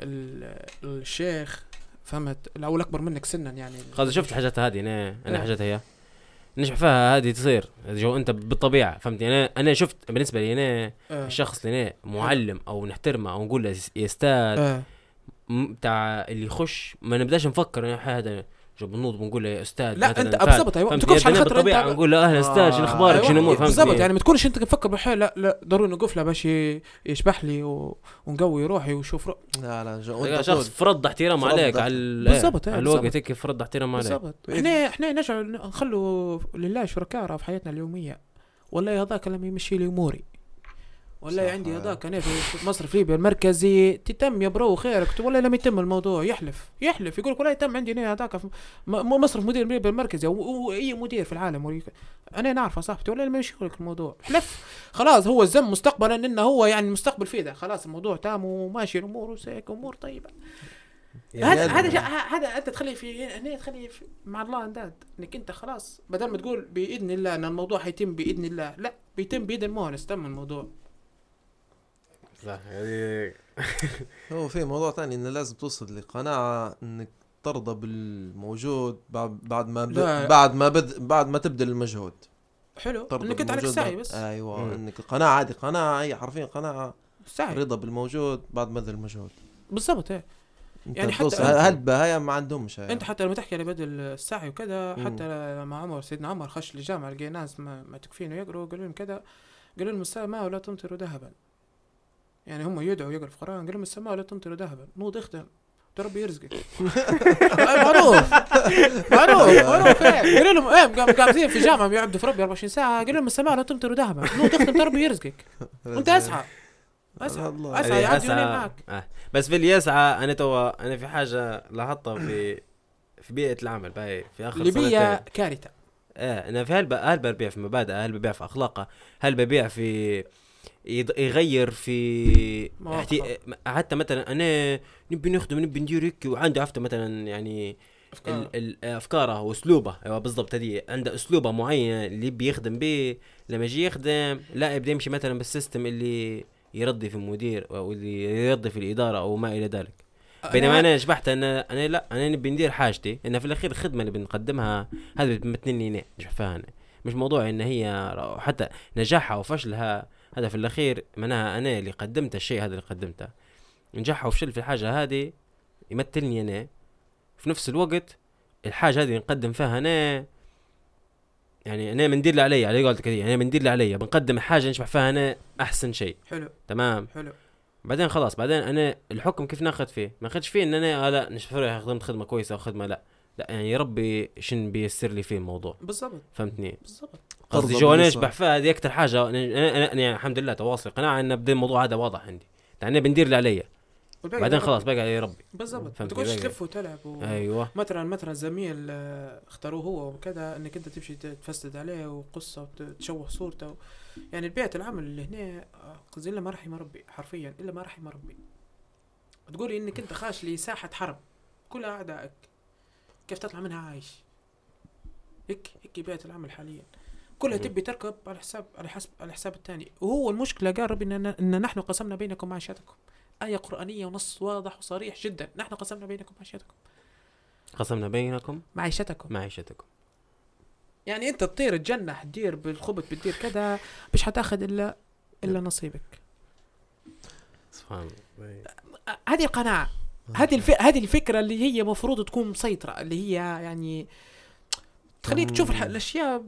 ال- الشيخ فهمت؟ أو الأكبر منك سنا يعني. خلاص شفت الحاجات هذه أنا أنا إيه. حاجات هي. نشبح فيها هذه تصير. جو أنت بالطبيعة فهمتني؟ أنا أنا شفت بالنسبة لي أنا آه. الشخص اللي أنا معلم أو نحترمه أو نقول له يا أستاذ. م- بتاع اللي يخش ما نبداش نفكر هذا بنوض بنقول له يا أستاذ لا أنت؟ بالضبط أيوه ما؟ تكونش على خاطر انت نقول له أهلا أستاذ شنو آه، أخبارك؟ أيوة، شنو امور فهمت؟ بالضبط يعني ما تكونش أنت تفكر بحال لا لا ضروري نقف له باش يشبح لي و... ونقوي روحي ويشوف رو... لا لا شخص فرض احترام عليك على ال- بالضبط، على إيه، الوقت بالضبط. هيك فرض احترام عليك. بالضبط. إحنا إحنا نجعل نخلوا لله شركاء في حياتنا اليومية. والله هذاك لما يمشي لي أموري. والله. عندي هذاك أنا في مصرف ليبيا المركزي تتم يا برو خيرك. والله لم يتم الموضوع يحلف يحلف. يقول لك والله يتم عندي أنا هذاك مصرف مدير ليبيا المركزي أو أو أي مدير في العالم وريك. أنا نعرفه صاحبتي والله ما يمشي لك الموضوع. حلف. خلاص هو الزم مستقبلا انه هو يعني المستقبل فيه ده. خلاص الموضوع تام وماشي الأمور وسيك أمور طيبة. هذا هذا هذا أنت تخلي في هنا تخلي في مع الله أنداد. إنك أنت خلاص بدل ما تقول بإذن الله إن الموضوع حيتم بإذن الله لا بيتم باذن مونس تم الموضوع. صح يعني هو في موضوع ثاني إنه لازم توصل لقناعة إنك ترضى بالموجود بعد بعد ما ب... بعد ما بد... بعد ما تبذل المجهود. حلو إنك أنت عليك ده. بس. أيوه مم. إنك القناعه عادي قناعة هي حرفيا قناعة. السعي رضا بالموجود بعد ما بذل المجهود. بالضبط إيه. يعني حتى- هل بهايا ما عندهمش هاي. أنت حتى لما تحكي على بدل السعي وكذا مم. حتى لما عمر سيدنا عمر خش للجامعه لقى ناس ما, ما تكفين ويقروا قالوا لهم كذا قالوا لهم السماء ولا تمطر ذهبا. يعني هم يدعوا يقروا القران قالوا لهم السماء ولا تمطر ذهبا. نوض اخدم ده ربي يرزقك. معروف. معروف معروف. إيه قالوا لهم إيه قام قاعدين في جامعة بيعبدوا في ربي 24 ساعة قالوا لهم السماء لا تمطر ذهبا. نوض اخدم ده ربي يرزقك. أنت اسعى اسعى الله. اسعى يعني يعدي معك آه. بس في اللي يسعى أنا توا أنا في حاجة لاحظتها في في بيئة العمل باي في آخر ليبيا سنتين. كارثة. إيه أنا في هل. هل ببيع في مبادئ هل ببيع في أخلاقة هل ببيع في يغير في. احتي... حتى مثلا أنا نبي نخدم نبي ندير هيك وعنده عرفت مثلا يعني. أفكاره وأسلوبه. أيوه بالضبط هذه. عنده أسلوبة معين اللي يبي يخدم به لما يجي يخدم لا يبدا يمشي مثلا بالسيستم اللي يرضي في المدير أو اللي يرضي في الإدارة أو ما إلى ذلك. بينما أنا شبحت أنا أنا لا أنا نبي ندير حاجتي. ان في الأخير الخدمة اللي بنقدمها هذا بتمثلني أنا نجح فيها أنا مش موضوع إن هي حتى نجاحها وفشلها هذا في الأخير معناها أنا اللي قدمت الشيء هذا اللي قدمته. نجاحها وفشل في الحاجة هذه يمثلني أنا. في نفس الوقت الحاجة هذه نقدم فيها أنا يعني أنا بندير اللي علي على قولتك هذه أنا بندير اللي علي بنقدم حاجة نشبح فيها أنا أحسن شيء. حلو. تمام؟ حلو. بعدين خلاص بعدين أنا الحكم كيف ناخذ فيه؟ ما اخذش فيه إن أنا آه لا نشوف خدمت خدمة كويسة أو خدمة لا. لا يعني يا ربي شن بيسر لي فيه الموضوع. بالضبط. فهني بالضبط. قصدي جو أنا. اشبح فيها هذه أكثر حاجة أنا أنا, أنا, أنا يعني الحمد لله تواصل قناعة إن بدي الموضوع هذا واضح عندي. يعني بندير اللي علي بعدين خلاص بقى علي ربي. بالضبط. ما كيف؟ تلف وتلعب و... أيوه. مثلا مثلا زميل آه، اختاروه هو وكذا إنك أنت تمشي تفسد عليه وقصة وتشوه صورته و... يعني بيئه العمل اللي هنا آه، قصدي إلا ما رحم ربي حرفيا إلا ما رحم ربي. تقولي إنك أنت خاش لساحة حرب كل أعدائك. كيف تطلع منها عايش؟ هيك هيك بيئة العمل حاليا. كلها. تبي تركب على حساب على حسب على حساب الثاني وهو المشكلة قال ربي ان, إن نحن قسمنا بينكم معيشتكم. آية قرآنية ونص واضح وصريح جدا. نحن قسمنا بينكم معيشتكم. قسمنا بينكم معيشتكم. معيشتكم. يعني أنت تطير تجنح تدير بالخبط بتدير كذا مش حتاخذ إلا إلا نصيبك. سبحان الله. هذه القناعه هذه الف... هذه الفكرة اللي هي مفروض تكون مسيطرة اللي هي يعني تخليك تشوف الح... الأشياء ب...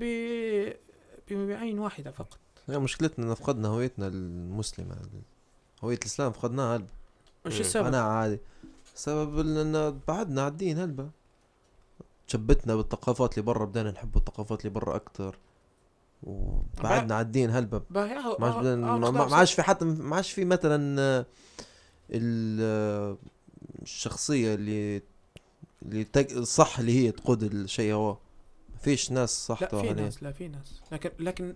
بعين واحدة فقط. هي مشكلتنا إن فقدنا هويتنا المسلمة. هوية الإسلام فقدناها هلبة. وش. السبب؟ أنا عادي. السبب ان بعدنا على الدين هلبة. شبتنا بالثقافات اللي برا بدينا نحب الثقافات اللي برا أكتر. وبعدنا على الدين أهو- ما عادش بدنا- أهو ما- عادش في حتى ما عادش في مثلا آه، ال- الشخصية اللي اللي تق... صح اللي هي تقود الشيء هو. ما فيش ناس صح لا في ناس لا في ناس. لكن لكن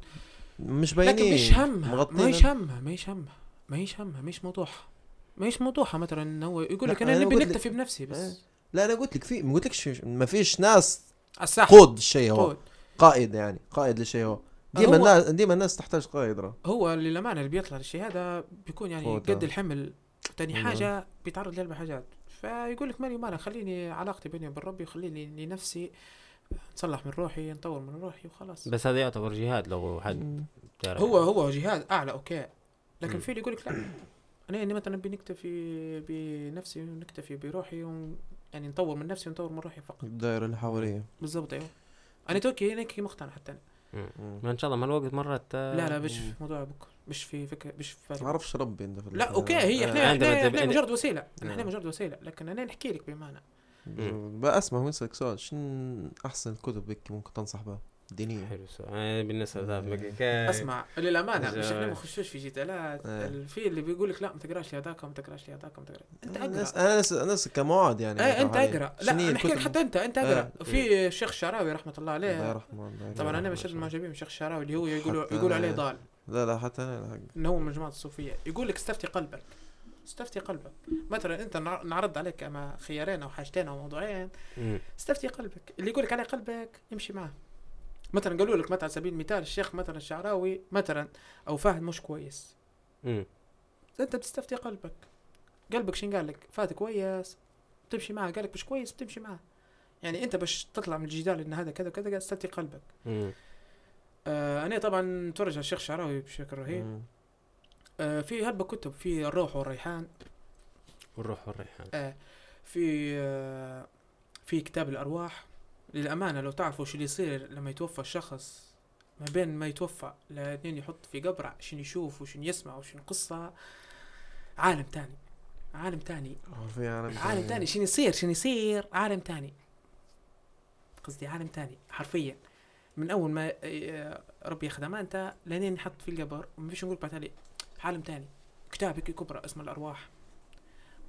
مش باينين لكن مش همها ما هيش همها ما هيش همها ما هيش همها مش موضوعها ما هيش موضوعها مثلا انه هو يقول لك أنا نبي نكتفي بنفسي إيه. بس لا أنا قلت لك في ما قلت لكش ما فيش ناس الساحه قود الشيء هو. قود. قائد يعني قائد للشيء هو. ديما الناس ديما الناس تحتاج قائد راه. هو للامانه اللي بيطلع للشيء هذا بيكون يعني قد. الحمل. تاني نعم. حاجة بيتعرض لأربع حاجات فيقول لك مالي مالك خليني علاقتي بيني وبين ربي خليني لنفسي نصلح من روحي نطور من روحي وخلاص بس هذا يعتبر جهاد لو حد هو هو جهاد أعلى أوكي لكن. في اللي يقول لك لا أنا إني مثلا نبي نكتفي بنفسي ونكتفي بروحي و... يعني نطور من نفسي ونطور من روحي فقط الدائرة اللي حواليه بالضبط أيوه أنا تو هكي هيك مقتنع حتى. مم. ما إن شاء الله مع الوقت مرات آه، لا لا. في موضوع بكرة مش في فكره مش في ما. أعرفش ربي انت في لا أوكي هي آه، إحنا إحنا, إحنا مجرد وسيلة آه. إحنا مجرد وسيلة لكن أنا نحكي لك بمعنى بقى أسمع وينسألك سؤال شنو أحسن الكتب هيك ممكن تنصح بها دينية حلو السؤال بالنسبة لذا مم. كيف أسمع للأمانة جا- مش إحنا ما نخشوش في جدالات. ال- في اللي بيقول لك لا ما تقراش لي هذاك وما تقراش لي هذاك وما تقراش أنت أنا أقرأ أنا ناس ناس كمعاد يعني إيه أنت. أقرأ لا نحكي لك؟ حتى أنت أنت. أقرأ في الشيخ الشعراوي رحمة الله الله عليه يرحمه الله طبعا أنا يرحمه. من المعجبين بالشيخ الشعراوي اللي هو يقولوا يقولوا عليه. ضال لا لا حتى أنا حق. إنه هو من جماعة الصوفية. يقول لك استفتي قلبك. استفتي قلبك. مثلا أنت نع- نعرض عليك أما خيارين أو حاجتين أو موضوعين. استفتي قلبك. اللي يقول لك عليه قلبك يمشي معه مثلا قالوا لك مثلا على سبيل المثال الشيخ مثلا الشعراوي مثلا أو فهد مش كويس. مم. أنت بتستفتي قلبك. قلبك شين قال لك؟ فهد كويس. تمشي معه قال لك مش كويس بتمشي معه يعني أنت باش تطلع من الجدال إن هذا كذا كذا استفتي قلبك. مم. آه أنا طبعا متفرج على الشيخ الشعراوي بشكل رهيب. آه في هلبة كتب في الروح والريحان. والروح والريحان. آه في آه في كتاب الأرواح. للأمانة لو تعرفوا شو اللي يصير لما يتوفى الشخص ما بين ما يتوفى لين يحط في قبره شنو يشوف وشنو يسمع وشنو قصه عالم تاني عالم تاني. في عالم عالم تاني. شنو يصير؟ شنو يصير؟ عالم تاني. قصدي عالم تاني حرفيا. من أول ما آه، ربي ياخذ امانته لين يحط في القبر ما فيش نقول بعد عالم تاني. كتاب هيك كبرى اسمه الأرواح.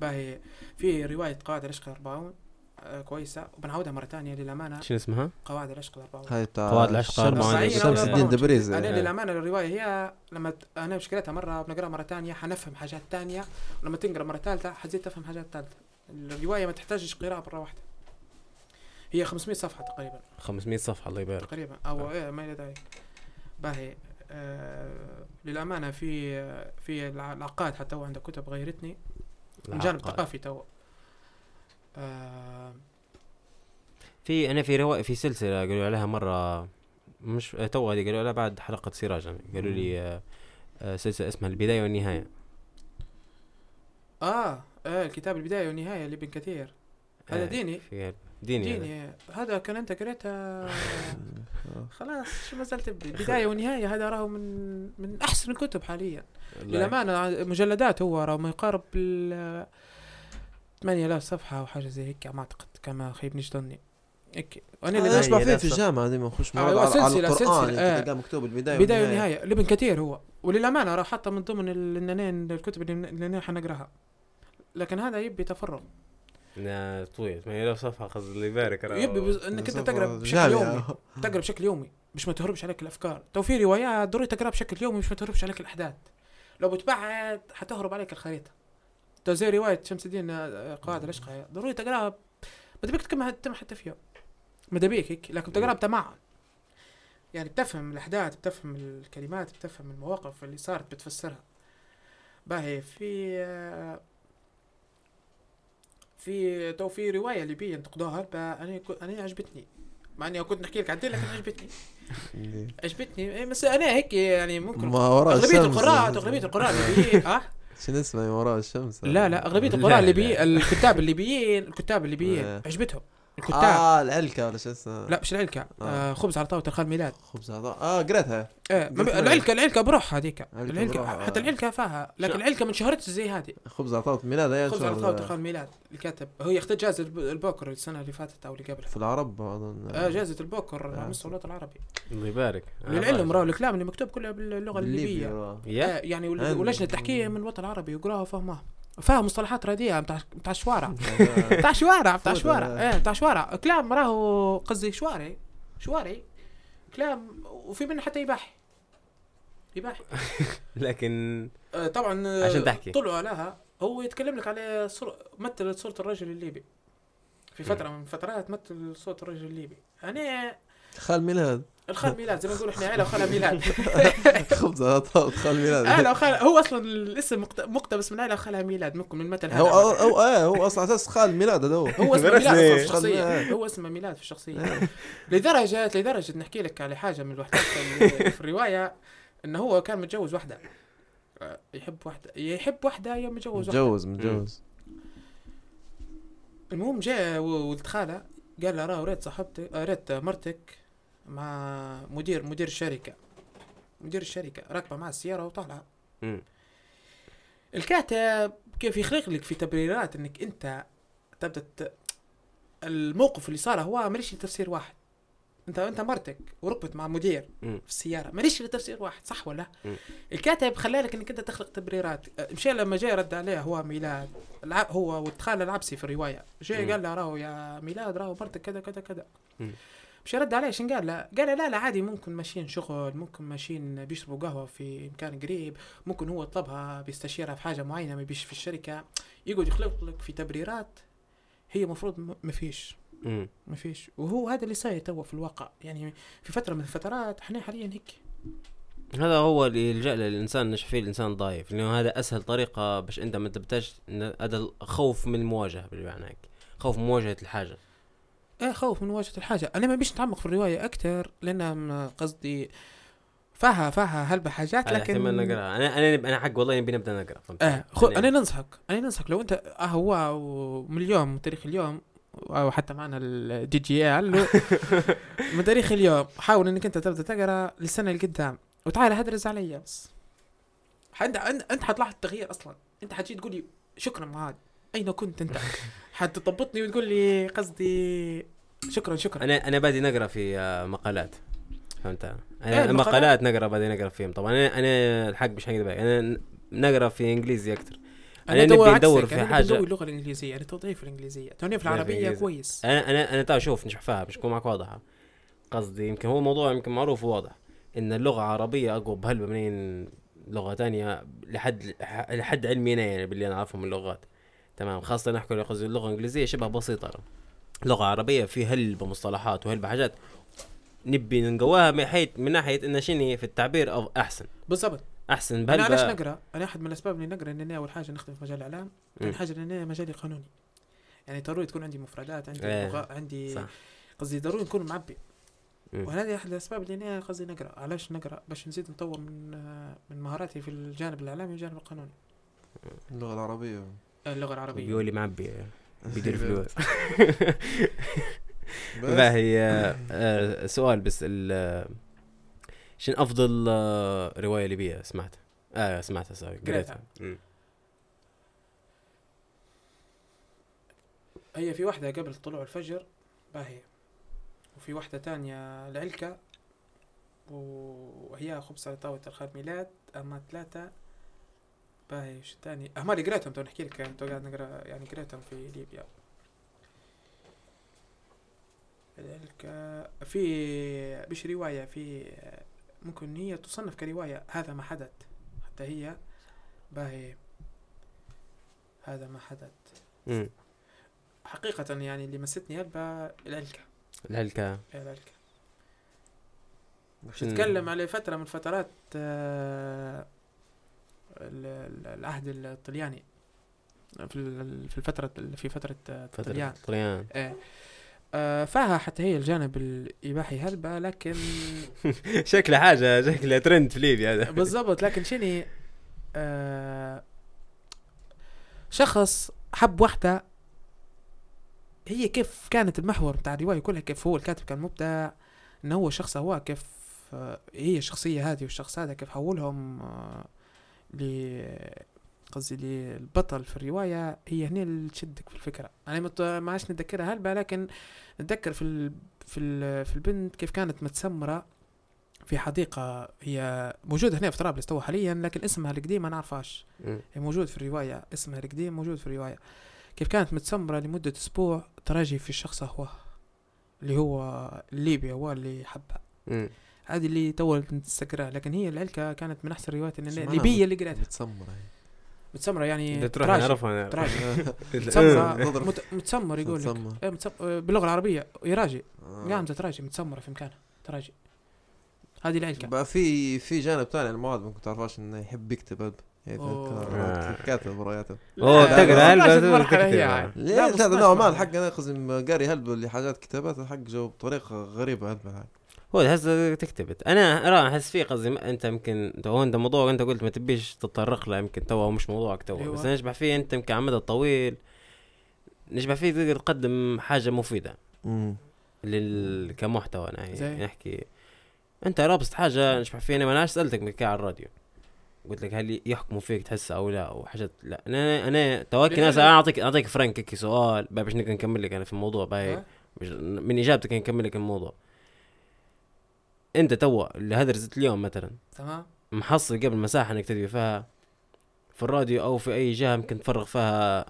باهي في رواية قواعد العشق الأربعون آه كويسة وبنعودها مرة ثانية للأمانة. شنو اسمها؟ قواعد العشق الأربعون. هاي بتاع قواعد العشق أو شمس الدين. دبريز. أنا. للأمانة الرواية هي لما أنا مش قريتها مرة بنقراها مرة ثانية حنفهم حاجات ثانية ولما تنقرأ مرة ثالثه حتزيد تفهم حاجات ثالثه الرواية ما تحتاجش قراءة مره واحدة هي 500 صفحة تقريبا. 500 صفحة الله يبارك. تقريبا أو إيه ما إلى ذلك. باهي. آه للأمانة في آه، في الع- العقاد حتى هو عنده كتب غيرتني. من جانب. ثقافي تو. آه في أنا في رواية في سلسلة قالوا عليها مرة مش آه، تو هذه قالوا عليها بعد حلقة سراج. قالوا لي آه، آه، سلسلة اسمها البداية والنهاية. آه آه الكتاب البداية والنهاية لابن كثير. هذا آه، ديني. في ديني, هذا. ديني هذا كان انت قريتها آه. خلاص شو ما زلت تبدي البدايه والنهايه هذا راهو من من أحسن الكتب حاليا. للأمانة مجلدات هو راهو ما يقارب ال 8000 صفحة أو حاجة زي هيك ما أعتقد كما خيبني ظني هيك وأنا أنا اللي هي فيه في الجامعة ديما نخش آه، على, على سلسلة- القرآن سلسلة، آه. تلقاه مكتوب البداية بداية والنهاية. ونهاية لابن كثير هو وللأمانة راح حتى من ضمن النانين الكتب اللي اللي حنقراها لكن هذا يبي تفرغ طويل. 8000 صفحة قصد الله يبارك. يبي بز... إنك أنت تقرأ بشكل. يومي. تقرأ بشكل يومي. مش ما تهربش عليك الأفكار. تو في روايات ضروري تقرا بشكل يومي مش ما تهربش عليك الأحداث. لو بتبعد حتهرب عليك الخريطة. تو زي رواية شمس الدين آه، قواعد العشق هي، ضروري تقراها ما تبيك تكمل تم حتى في يوم ما تبيك هيك لكن بتقرأها بتمعن. يعني بتفهم الأحداث بتفهم الكلمات بتفهم المواقف اللي صارت بتفسرها. باهي في آه، في تو في رواية ليبيه انتقدوها أنا أنا عجبتني. مع إني كنت نحكي لك عدل لكن عجبتني. عجبتني. إيه، بس أنا هيك يعني ممكن ما وراء أغلبية. القراء أغلبية القراء الليبيين آه؟ شنو اسمه؟ وراء الشمس. لا لا أغلبية القراء. الليبيين الكتاب الليبيين الكتاب الليبيين. عجبتهم. الكتاب. آه العلكة ولا شو اسمه؟ لا مش العلكة. آه. آه خبز على طاولة الخال ميلاد. خبز هذا آه قريتها. إيه. العلكة العلكة بروحها هذيك. بروحها، حتى آه. العلكة فيها. لكن شو- العلكة من شهرتها زي هذه. خبز عطاوة ميلاد يا خبز على طاولة الخال ميلاد الكاتب. هو ياخذ جائزة الب- البوكر السنة اللي فاتت أو اللي قبلها. في العرب اظن آه جائزة البوكر آه. على مستوى الوطن العربي. الله يبارك. للعلم راهو الكلام اللي مكتوب كله باللغة بالليبي، الليبية. آه. يعني. ولجنة التحكيم من الوطن العربي يقراها وفهمها فاهم مصطلحات رديئة بتاع بتاع الشوارع هذا- بتاع شوارع بتاع فوت، شوارع. آه. إيه بتاع شوارع. كلام راهو قصدي شوارعي شوارعي كلام وفي منه حتى يباحي يباحي لكن آه، طبعا آه، عشان تحكي. طلعوا عليها. هو يتكلم لك على صور مثل صورة الرجل الليبي. في فترة من فترات مثل صورة الرجل الليبي. أنا خال ميلاد الخال ميلاد زي ما نقول إحنا عيلة وخالها ميلاد. خبز عطاوة خال ميلاد. عيلة وخالها هو أصلا الاسم مقت- مقتبس من عيلة وخالها ميلاد ممكن من المثل هذا هو هو هو, آه هو أصلا أساس خال ميلاد هذا هو. هو اسمه. ميلاد في ميلاد. هو اسمه ميلاد في الشخصية. لدرجة لدرجة نحكي لك على حاجة من الوحدات اللي في الرواية انه هو كان متجوز واحدة. آه، يحب واحدة يحب واحدة يوم متجوز واحدة. متجوز متجوز. المهم جاء ولد خالة قال له راه ريت صاحبتك آه، ريت مرتك مع مدير مدير الشركة مدير الشركة راكبة مع السيارة وطالعة مم. الكاتب كيف يخلق لك في تبريرات إنك أنت تبدأ ت... الموقف اللي صار هو ماليش تفسير واحد انت أنت مرتك وركبت مع مدير مم. في السيارة ماليش إلا تفسير واحد صح ولا مم. الكاتب خلالك إنك أنت تخلق تبريرات مشى لما جاء رد عليه هو ميلاد. هو والخال العبسي في الرواية جاء مم. قال له راهو يا ميلاد راهو مرتك كذا كذا كذا مشى رد عليه شن قال له قال لا لا عادي ممكن ماشيين شغل ممكن ماشيين بيشربوا قهوة في مكان قريب ممكن هو طلبها بيستشيرها في حاجة معينة ما بيش في الشركة. يقعد يخلق لك في تبريرات هي مفروض ما فيش. ما فيش. وهو هذا اللي صاير تو في الواقع. يعني في فترة من الفترات إحنا حاليا هيك. هذا هو اللي يلجأ له الإنسان نشوف فيه الإنسان ضايف لأنه هذا أسهل طريقة باش أنت ما تبتاش هذا الخوف من المواجهة بالمعنى هيك. خوف مواجهة الحاجة. إيه خوف من مواجهه الحاجة. أنا ما بيش نتعمق في الرواية أكثر لأن قصدي فيها فيها هلبة حاجات احتمال لكن نقرا أنا أنا أنا حق والله نبي نبدأ نقرأ. فهمت آه خو أنا ننصحك أنا ننصحك لو أنت آه هو ومن اليوم من تاريخ اليوم أو حتى معنا الدي جي ال من تاريخ اليوم. حاول إنك أنت تبدأ تقرأ للسنة اللي قدام وتعال هدرس علي بس. أنت أنت حتلاحظ التغيير أصلا. أنت حتجي تقول لي شكرا معاذ أين كنت أنت؟ حتطبطني وتقول لي قصدي شكرا شكرا. أنا أنا بادي نقرأ في آه، مقالات. فهمت؟ إيه، أنا المقالات. مقالات نقرأ بادي نقرأ فيهم. طبعا أنا أنا الحق مش عليك. أنا نقرأ في إنجليزي أكثر أنا أنا تو نبي ندور في أنا حاجة. ندور اللغة الإنجليزية. أنا توا الإنجليزية. توني في العربية. كويس. أنا أنا أنا تا شوف فيها باش تكون معك واضحة. قصدي يمكن هو موضوع يمكن معروف وواضح. إن اللغة العربيه أقوى بهلبة منين لغة تانية لحد لحد علمي يعني باللي أنا اعرفه من اللغات. تمام خاصة نحكي قصدي اللغة الإنجليزية شبه بسيطة. لغة عربية في هلبة مصطلحات وهلبة حاجات نبي نقواها من حيث من ناحية إن شنو في التعبير أو أحسن. بالضبط. أحسن. أنا علاش نقرأ؟ أنا أحد من الأسباب اللي نقرأ ان أنا أول حاجة نخدم في مجال الإعلام. ثاني حاجة ان أنا مجالي قانوني. يعني ضروري تكون عندي مفردات عندي لغة عندي قصدي ضروري نكون معبي. وهذه أحد الأسباب اللي أنا قصدي نقرأ. علاش نقرأ؟ باش نزيد نطور من من مهاراتي في الجانب الإعلامي والجانب القانوني. اللغة العربية. اللغة العربية. بيقول لي معبي بيدير فلوس بس. باهي آه، سؤال بس ال شنو أفضل آه، رواية ليبية سمعت آه سمعتها سوري قريتها. هي في واحدة قبل طلوع الفجر باهية وفي واحدة تانية العلكة وهي خبز على طاولة الخال ميلاد أما ثلاثة باهي وش تاني؟ أما اللي قريتهم تو نحكي لك تو قاعد نقرأ يعني قريتهم في ليبيا. العلكة في مش رواية في ممكن هي تصنف كرواية هذا ما حدث حتى هي باهي هذا ما حدث. مم. حقيقة يعني اللي مستني هلبة العلكة العلكة شنو؟ تتكلم على فترة من فترات آه، العهد الطلياني. في في الفترة في فترة فترة الطليان. طليان إيه. آه، فيها حتى هي الجانب الإباحي هلبة لكن شكله حاجة شكله ترند في ليبيا هذا. بالضبط لكن شني آه شخص حب واحدة هي كيف كانت المحور بتاع الرواية كلها كيف هو الكاتب كان مبدع إنه هو شخص هو كيف آه، هي الشخصية هذه والشخص هذا كيف حولهم آه، ل قصدي للبطل في الرواية هي هنا اللي تشدك في الفكرة أنا. ما عادش نتذكرها هلبة لكن نتذكر في ال... في ال... في البنت كيف كانت متسمرة في حديقة هي موجودة هنا في طرابلس تو حاليا لكن اسمها القديم ما نعرفهاش. هي موجود في الرواية اسمها القديم موجود في الرواية كيف كانت متسمرة لمدة أسبوع تراجي في الشخص هو اللي هو الليبي هو اللي حبها. هذه اللي تو نتذكرها لكن هي العلكة كانت من أحسن الروايات الليبية اللي قريتها متسمر هي. متسمرة. يعني تروح تراجي نعرفها تراجي إيه. متسمرة. تضرب. مت... متسمر يقول لك. متسمر. إيه متسم... آه، باللغة العربية. يراجي آه. قاعدة تراجي متسمرة في مكانها. تراجي هذه العلكة. بقى في في جانب ثاني المواد ممكن تعرفهاش إنه يحب يكتب كاتب رواياته. أوه لا، هلبة لا، لا، هذا بس نوع ما الحق أنا قصدي قاري هلب اللي حاجات كتاباته الحق جو بطريقة غريبة هلب الحق. هو تحس تكتبت أنا أرى أحس فيه قصدي أنت يمكن هو انت موضوع أنت قلت ما تبيش تتطرق له يمكن تو مش موضوعك تو أيوة. بس نشبه فيه أنت يمكن على المدى الطويل نشبه فيه تقدر تقدم حاجة مفيدة. امم لل... كمحتوى أنا؟ يعني نحكي. أنت رابط حاجة نشبه فيه أنا ما أنا سألتك من على الراديو. قلت لك هل يحكموا فيك تحس أو لا أو حاجات لا. أنا أنا ناس أنا أعطيك أعطيك فرانك سؤال باش نقدر نكمل لك أنا في الموضوع باهي؟ مش- من إجابتك نكمل لك الموضوع. انت توا اللي هدرزت اليوم مثلا تمام محصل قبل مساحة انك تدوي فيها في الراديو أو في اي جهة ممكن تفرغ فيها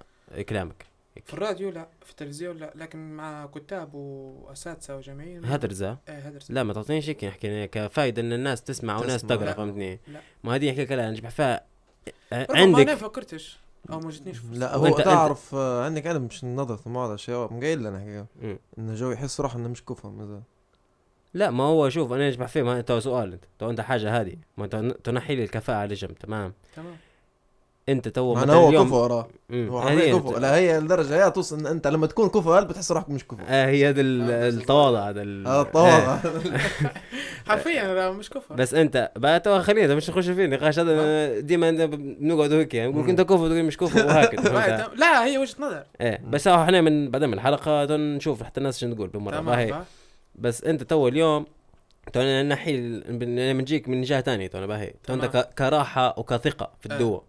كلامك في الراديو لا في التلفزيون لا لكن مع كتاب وأساتذة وجماهير هدرزة إيه هدرزة لا ما تعطينيش هيك نحكي أنا كفايدة إن الناس تسمع وناس. تقرأ. فهمتني لا. ما هذه نحكي لك لا نجيب فيها أنا عندك فكرتش أو ما جتنيش. لا هو أنت- تعرف آه، عندك أنا مش نظرة الموضوع شيء مقايل لنا. إنه جو يحس روحه إنه مش كفى مازال لا ما هو شوف أنا نجمع فيه ما تو سؤال أنت. تو انت حاجة هذه ما أنت تنحي لي الكفاءة على جنب تمام؟ تمام. أنت تو مثلا هو اليوم مم. هو كفى لا هي لدرجة هي توصل إن أنت لما تكون كفى هل بتحس روحك مش كفى آه هي هذا ال- آه، التواضع هذا ال- هذا التواضع حرفيا أنا مش كفو بس أنت بقى تو خلينا مش نخش فيه النقاش هذا ديما بنقعد هيك يعني نقول أنت كفو تقول مش كفو وهكذا؟ لا هي وجهة نظر. إيه بس إحنا من بعدين من الحلقة نشوف حتى الناس شنو تقول بالمرة. بس انت تو اليوم تو أنا نحي بنجيك من جهة ثانية تو أنا باهي. تو انت كراحة وكثقة في آه. الدواء.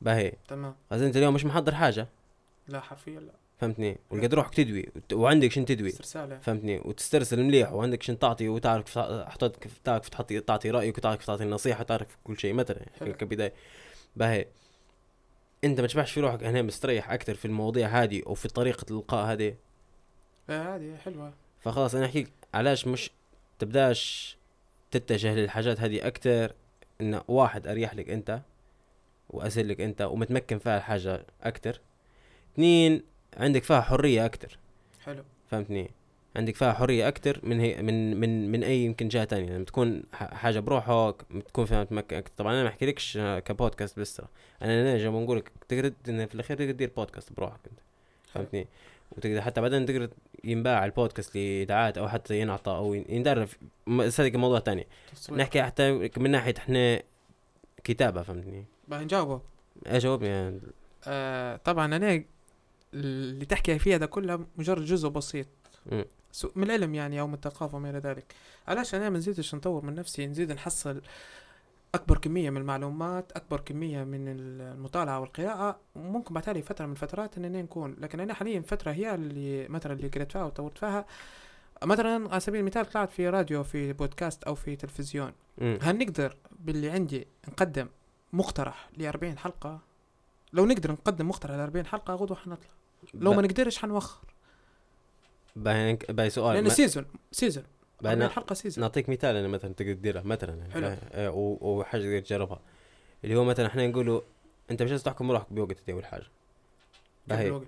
باهي. تمام. بس انت اليوم مش محضر حاجة؟ لا حرفيا لا. فهمتني؟ ولقد روحك تدوي وعندك شن تدوي. استرسال فهمتني؟ وتسترسل مليح وعندك شن تعطي وتعرف حطيت تعرف تعطي تعطي رأيك وتعرف تعطي النصيحة وتعرف كل شيء مثلا. كبداية. باهي. انت ما تشبعش في روحك. هنا مستريح أكثر في المواضيع هذه وفي طريقة الإلقاء هذه. إيه، هذه حلوة. فخلاص أنا أحكيك. علاش مش تبداش تتجه للحاجات هذه أكثر إن واحد أريح لك أنت وأسهل لك أنت ومتمكن فيها الحاجة أكثر اثنين عندك فيها حرية أكثر حلو. فهمتني؟ عندك فيها حرية أكثر من هي من من من أي يمكن جهة تانية. لما تكون ح- حاجة بروحك تكون فيها متمكن أكتر. طبعا أنا ما احكي لكش آه، كبودكاست بس. أنا أنا جاي بنقول لك تقدر في الأخير تقدر تدير بودكاست بروحك أنت. فهمتني؟ وتقدر حتى بعدين تقدر ينباع البودكاست لدعايات أو حتى ينعطى أو م- هذا موضوع تصوير. نحكي حتى من ناحية إحنا كتابة فهمتني؟ نجاوبه إيش جاوبني يعني آه طبعا أنا اللي تحكي فيها ده كله مجرد جزء بسيط. سو- من العلم يعني أو من الثقافة وما إلى ذلك. علاش أنا ما نزيدش نطور من نفسي نزيد نحصل أكبر كمية من المعلومات أكبر كمية من المطالعة والقراءة ممكن بعد فتره من الفترات اننا نكون لكن أنا حاليا فترة هي اللي مثلا اللي قريت فيها وطورت فيها. مثلا على سبيل المثال طلعت في راديو في بودكاست أو في تلفزيون. مم. هل نقدر باللي عندي نقدم مقترح ل 40 حلقة؟ لو نقدر نقدم مقترح ل 40 حلقة غدوة حنطلع. لو ما نقدرش حنوخر. باهي باهي سؤال لأن ما- سيزون سيزون 40 نا- حلقه season نعطيك مثال أنا مثلا تقدر تديرها مثلا يعني. حلو. آه، و- وحاجة تقدر تجربها. اللي هو مثلا إحنا نقولوا أنت مش لازم تحكم روحك بوقت دي أول حاجة. انت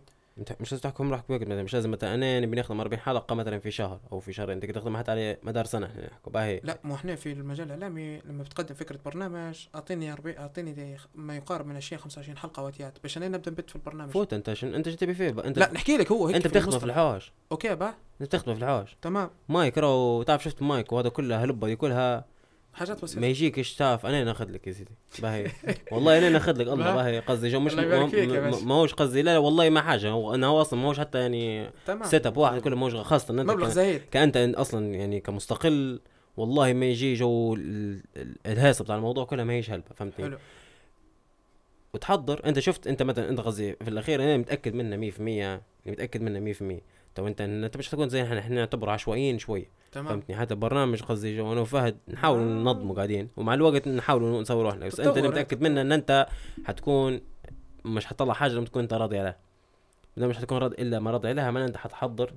مش لازم تحكم روحك بوقت مثلا مش لازم مثلا أنا نبي نخدم 40 حلقة مثلا في شهر أو في شهرين تقدر تخدم حتى على مدار سنة إحنا نحكوا باهي. لا مو إحنا في المجال الإعلامي لما بتقدم فكرة برنامج أعطيني 40 أعطيني ما يقارب من 20 25 حلقة واتيات. باش أنا نبدا نبت في البرنامج. فوت أنت شن أنت تبي فيه؟ أنت لا نحكي لك هو هيك أنت في بتخدم في. الحواش أوكي بقى أنت بتخدم في الحواش تمام. مايك رو تعرف شفت مايك؟ وهذا كلها هلبة دي كلها حاجات بسيطة. ما يجيك شتاف أنا ناخذ لك يا سيدي. باهي. والله أنا ناخذ لك الله. باهي قصدي جو مش ما- هوش قصدي لا لا والله ما حاجة. هو أنا هو أصلا ما هوش حتى يعني setup واحد كله ما هوش خاصة أنت مبلغ زايد. كأنت أصلا يعني كمستقل والله ما يجي جو ال- ال- الهيصه بتاع الموضوع كلها ما هيش هلبة فهمتني؟ حلو. وتحضر. أنت شفت أنت مثلا أنت قصدي في الأخير أنا متأكد منها 100% يعني متأكد منها 100% تو أنت أنت مش حتكون زي إحنا إحنا نعتبر عشوائيين شوي تمام. فهمتني؟ حتى برنامج قصدي جو أنا وفهد نحاول آه. ننظمه قاعدين ومع الوقت نحاول نسوي روحنا. بس أنت اللي متأكد منه إن أنت حتكون مش حتطلع حاجة لما تكون أنت راضي عليها. إذا مش حتكون راضي إلا ما راضي عليها ما أنت حتحضر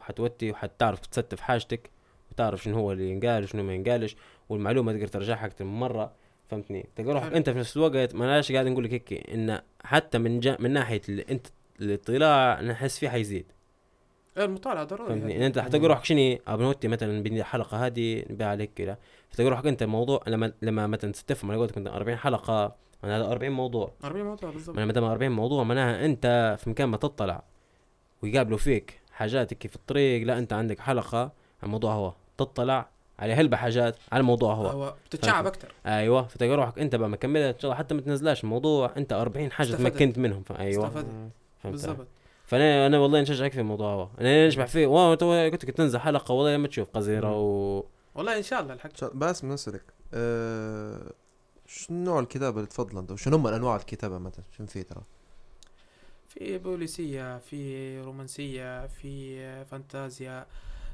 وحتوتي وحتعرف تستف حاجتك وتعرف شنو هو اللي ينقال وشنو ما ينقالش والمعلومة تقدر ترجعها أكثر من مرة. فهمتني؟ تلقى روحك. أنت في نفس الوقت. ما قاعد نقول لك هيك؟ إن حتى من جا من ناحية اللي انت الاطلاع نحس فيه حيزيد. المطالعة ضروري هذه. أنت حتلقى روحك شنو ابنوتي مثلا بني الحلقة هذه نبيع عليك كذا فتلقى روحك أنت موضوع لما لما مثلا تستفهم أنا قلت لك 40 حلقة أنا هذا 40 موضوع. 40 موضوع بالضبط. ما دام 40 موضوع معناها أنت في مكان ما تطلع ويقابلوا فيك حاجات هيك في الطريق لا أنت عندك حلقة عن الموضوع هو تطلع على هلبة حاجات على الموضوع هو. هو بتتشعب. أكثر أيوه. فتلقى روحك أنت بقى مكملها إن شاء الله حتى ما تنزلاش الموضوع أنت 40 حاجة. تمكنت منهم. أيوه. استفدت. بالضبط. فانا أنا والله نشجعك في الموضوع. هو أنا نشبع فيه. واو تو قلت لك تنزل حلقة. والله لما تشوف قزيرة و والله إن شاء الله الحق. بس نسألك أه شنو نوع الكتابة اللي تفضل أنت؟ وشنو هم أنواع الكتابة مثلا؟ شنو في ترى؟ في بوليسية في رومانسية في فانتازيا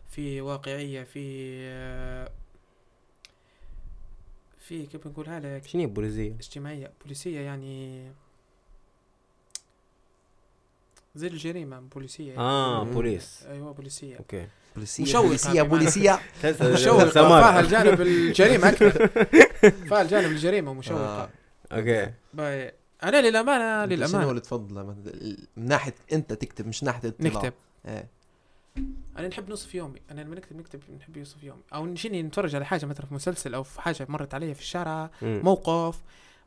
في واقعية في في كيف نقولها لك؟ شنو هي بوليسية؟ اجتماعية. بوليسية يعني زي الجريمة بوليسية آه مم. بوليس. أيوه بوليسية. okay. بوليسية. مشوقة بوليسية بوليسية. مشوقة. فيها الجانب الجريمة أكثر. فيها الجانب الجريمة آه. مشوقه okay. باهي. أنا للأمانة للأمانة. اللي تفضله من ناحية أنت تكتب مش ناحية الاطلاع نكتب. إيه. أنا نحب نصف يومي. أنا لما نكتب نكتب نحب نوصف يومي. أو نجيني نتفرج على حاجة مثلا في مسلسل أو في حاجة مرت علي في الشارع. موقف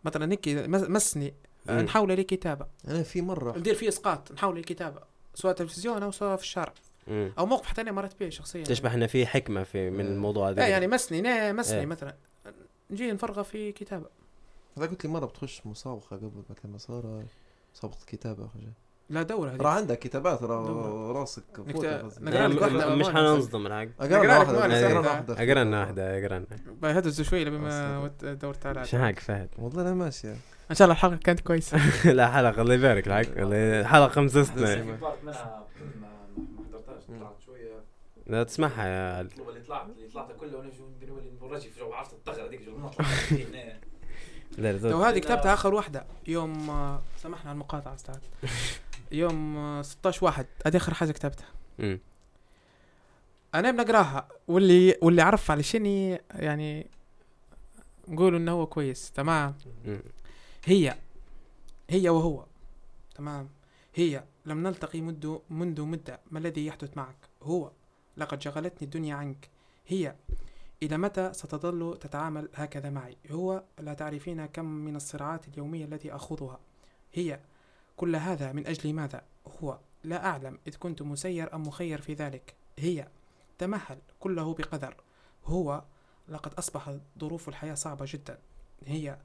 مثلا نحكي مس- مسني. آه، مم. نحول لي كتابة. أنا في مرة ندير فيه إسقاط نحول لي كتابة سواء تلفزيون أو سواء في الشارع. مم. أو موقف حتى أنا مرت به شخصيا. تشبه ان في حكمة في من آه. الموضوع هذا. إيه يعني مسني نا مسني إيه. مثلا. نجي نفرغه في كتابة. هذا قلت لي مرة بتخش مسابقة قبل ما كان صار مسابقة كتابة حاجة لا دور هذه. راه عندك كتابات راه. راسك لك واحدة م- مش. حننظم الحق. أقرأ واحدة. أقرأ سهلة. واحدة. أقرأ واحدة أقرأ هدزوا شوي لما دورت على هاك فهد. والله لا ماشية. إن شاء الله الحلقة كانت كويسة. لا حلقة الله يبارك الله حلقة شوية. لا تسمعها يا اللي طلعت اللي طلعت كلها وأنا نورجي في جو عرفت الطغرة هذيك جو لا لا تو هذه كتبتها آخر واحدة. يوم آه، سامحنا على المقاطعة أستاذ. يوم آه، 16 واحد. هذه آخر حاجة كتبتها. أنا بنقراها. واللي واللي عرف على شني يعني نقول إنه هو كويس. تمام. هي هي وهو. تمام. هي لم نلتقي منذ منذ مدة. ما الذي يحدث معك؟ هو. لقد شغلتني الدنيا عنك. هي. إلى متى ستظل تتعامل هكذا معي؟ هو. لا تعرفين كم من الصراعات اليومية التي أخوضها. هي. كل هذا من أجل ماذا؟ هو. لا أعلم إذ كنت مسير أم مخير في ذلك. هي. تمهل كله بقدر. هو. لقد أصبحت ظروف الحياة صعبة جدا. هي.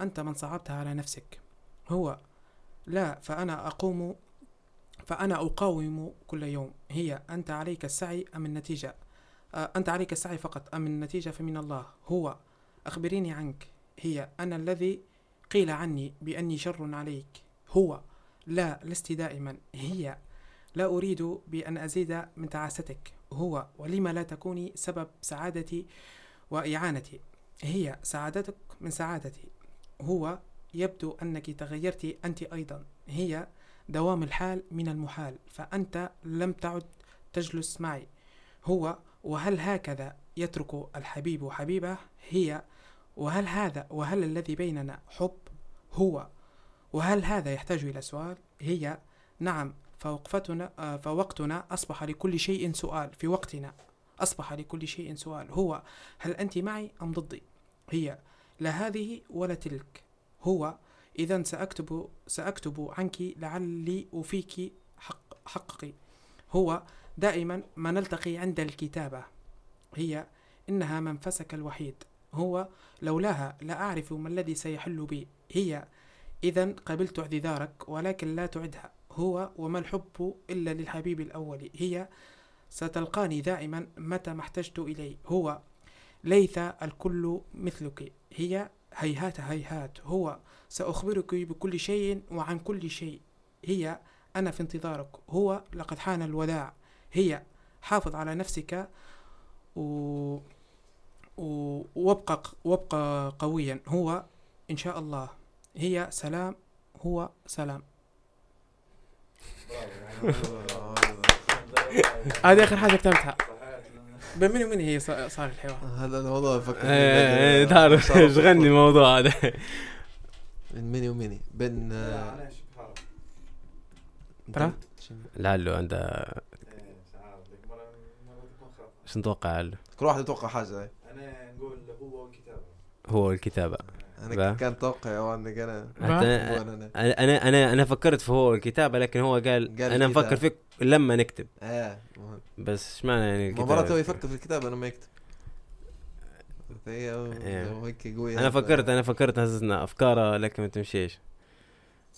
أنت من صعبتها على نفسك. هو لا فأنا أقوم فأنا أقاوم كل يوم. هي أنت عليك السعي أم النتيجة؟ آه، أنت عليك السعي فقط أم النتيجة؟ فمن الله. هو أخبريني عنك. هي أنا الذي قيل عني بأني شر عليك. هو لا لست دائما. هي لا أريد بأن أزيد من تعاستك. هو ولم لا تكوني سبب سعادتي وإعانتي؟ هي سعادتك من سعادتي. هو يبدو أنك تغيرت أنت أيضا. هي دوام الحال من المحال فأنت لم تعد تجلس معي. هو وهل هكذا يترك الحبيب حبيبه؟ هي وهل هذا وهل الذي بيننا حب؟ هو وهل هذا يحتاج إلى سؤال؟ هي نعم فوقفتنا آه، فوقتنا أصبح لكل شيء سؤال في وقتنا أصبح لكل شيء سؤال. هو هل أنت معي أم ضدي؟ هي لا هذه ولا تلك. هو إذا سأكتب سأكتب عنك لعلي أوفيك حق حقي. هو دائما ما نلتقي عند الكتابة. هي إنها منفسك الوحيد. هو لولاها لا أعرف ما الذي سيحل بي. هي إذا قبلت اعتذارك ولكن لا تعدها. هو وما الحب إلا للحبيب الأول. هي ستلقاني دائما متى ما احتجت إليه. هو ليس الكل مثلك. هي هيهات هيهات. هو سأخبرك بكل شيء وعن كل شيء. هي أنا في انتظارك. هو لقد حان الوداع. هي حافظ على نفسك و... و... وابقى وابقى قويا. هو إن شاء الله. هي سلام. هو سلام. هذه آخر حاجة كتبتها. بين من ومن هي صار الحوار. هذا الموضوع فكر إيه إيه، تعرف إيش غني الموضوع هذا؟ بين ميني وميني بين آه، ترى؟ لعله خطأ شو نتوقع لعله كل واحد يتوقع حاجة هاي. أنا نقول هو والكتابة. هو الكتابة أنا بقى. كان توقع وانك أنا حتى أنا وأنا أنا أنا أنا فكرت في هو الكتابة لكن هو قال, قال أنا مفكر. فيك لما نكتب آه مهم. بس إيش معنى يعني ما مرات هو يفكر في الكتاب أنا ما يكتب هي إيه. هو هيك قوي أنا فكرت أنا فكرت هزنا أفكاره لكن ما تمشيش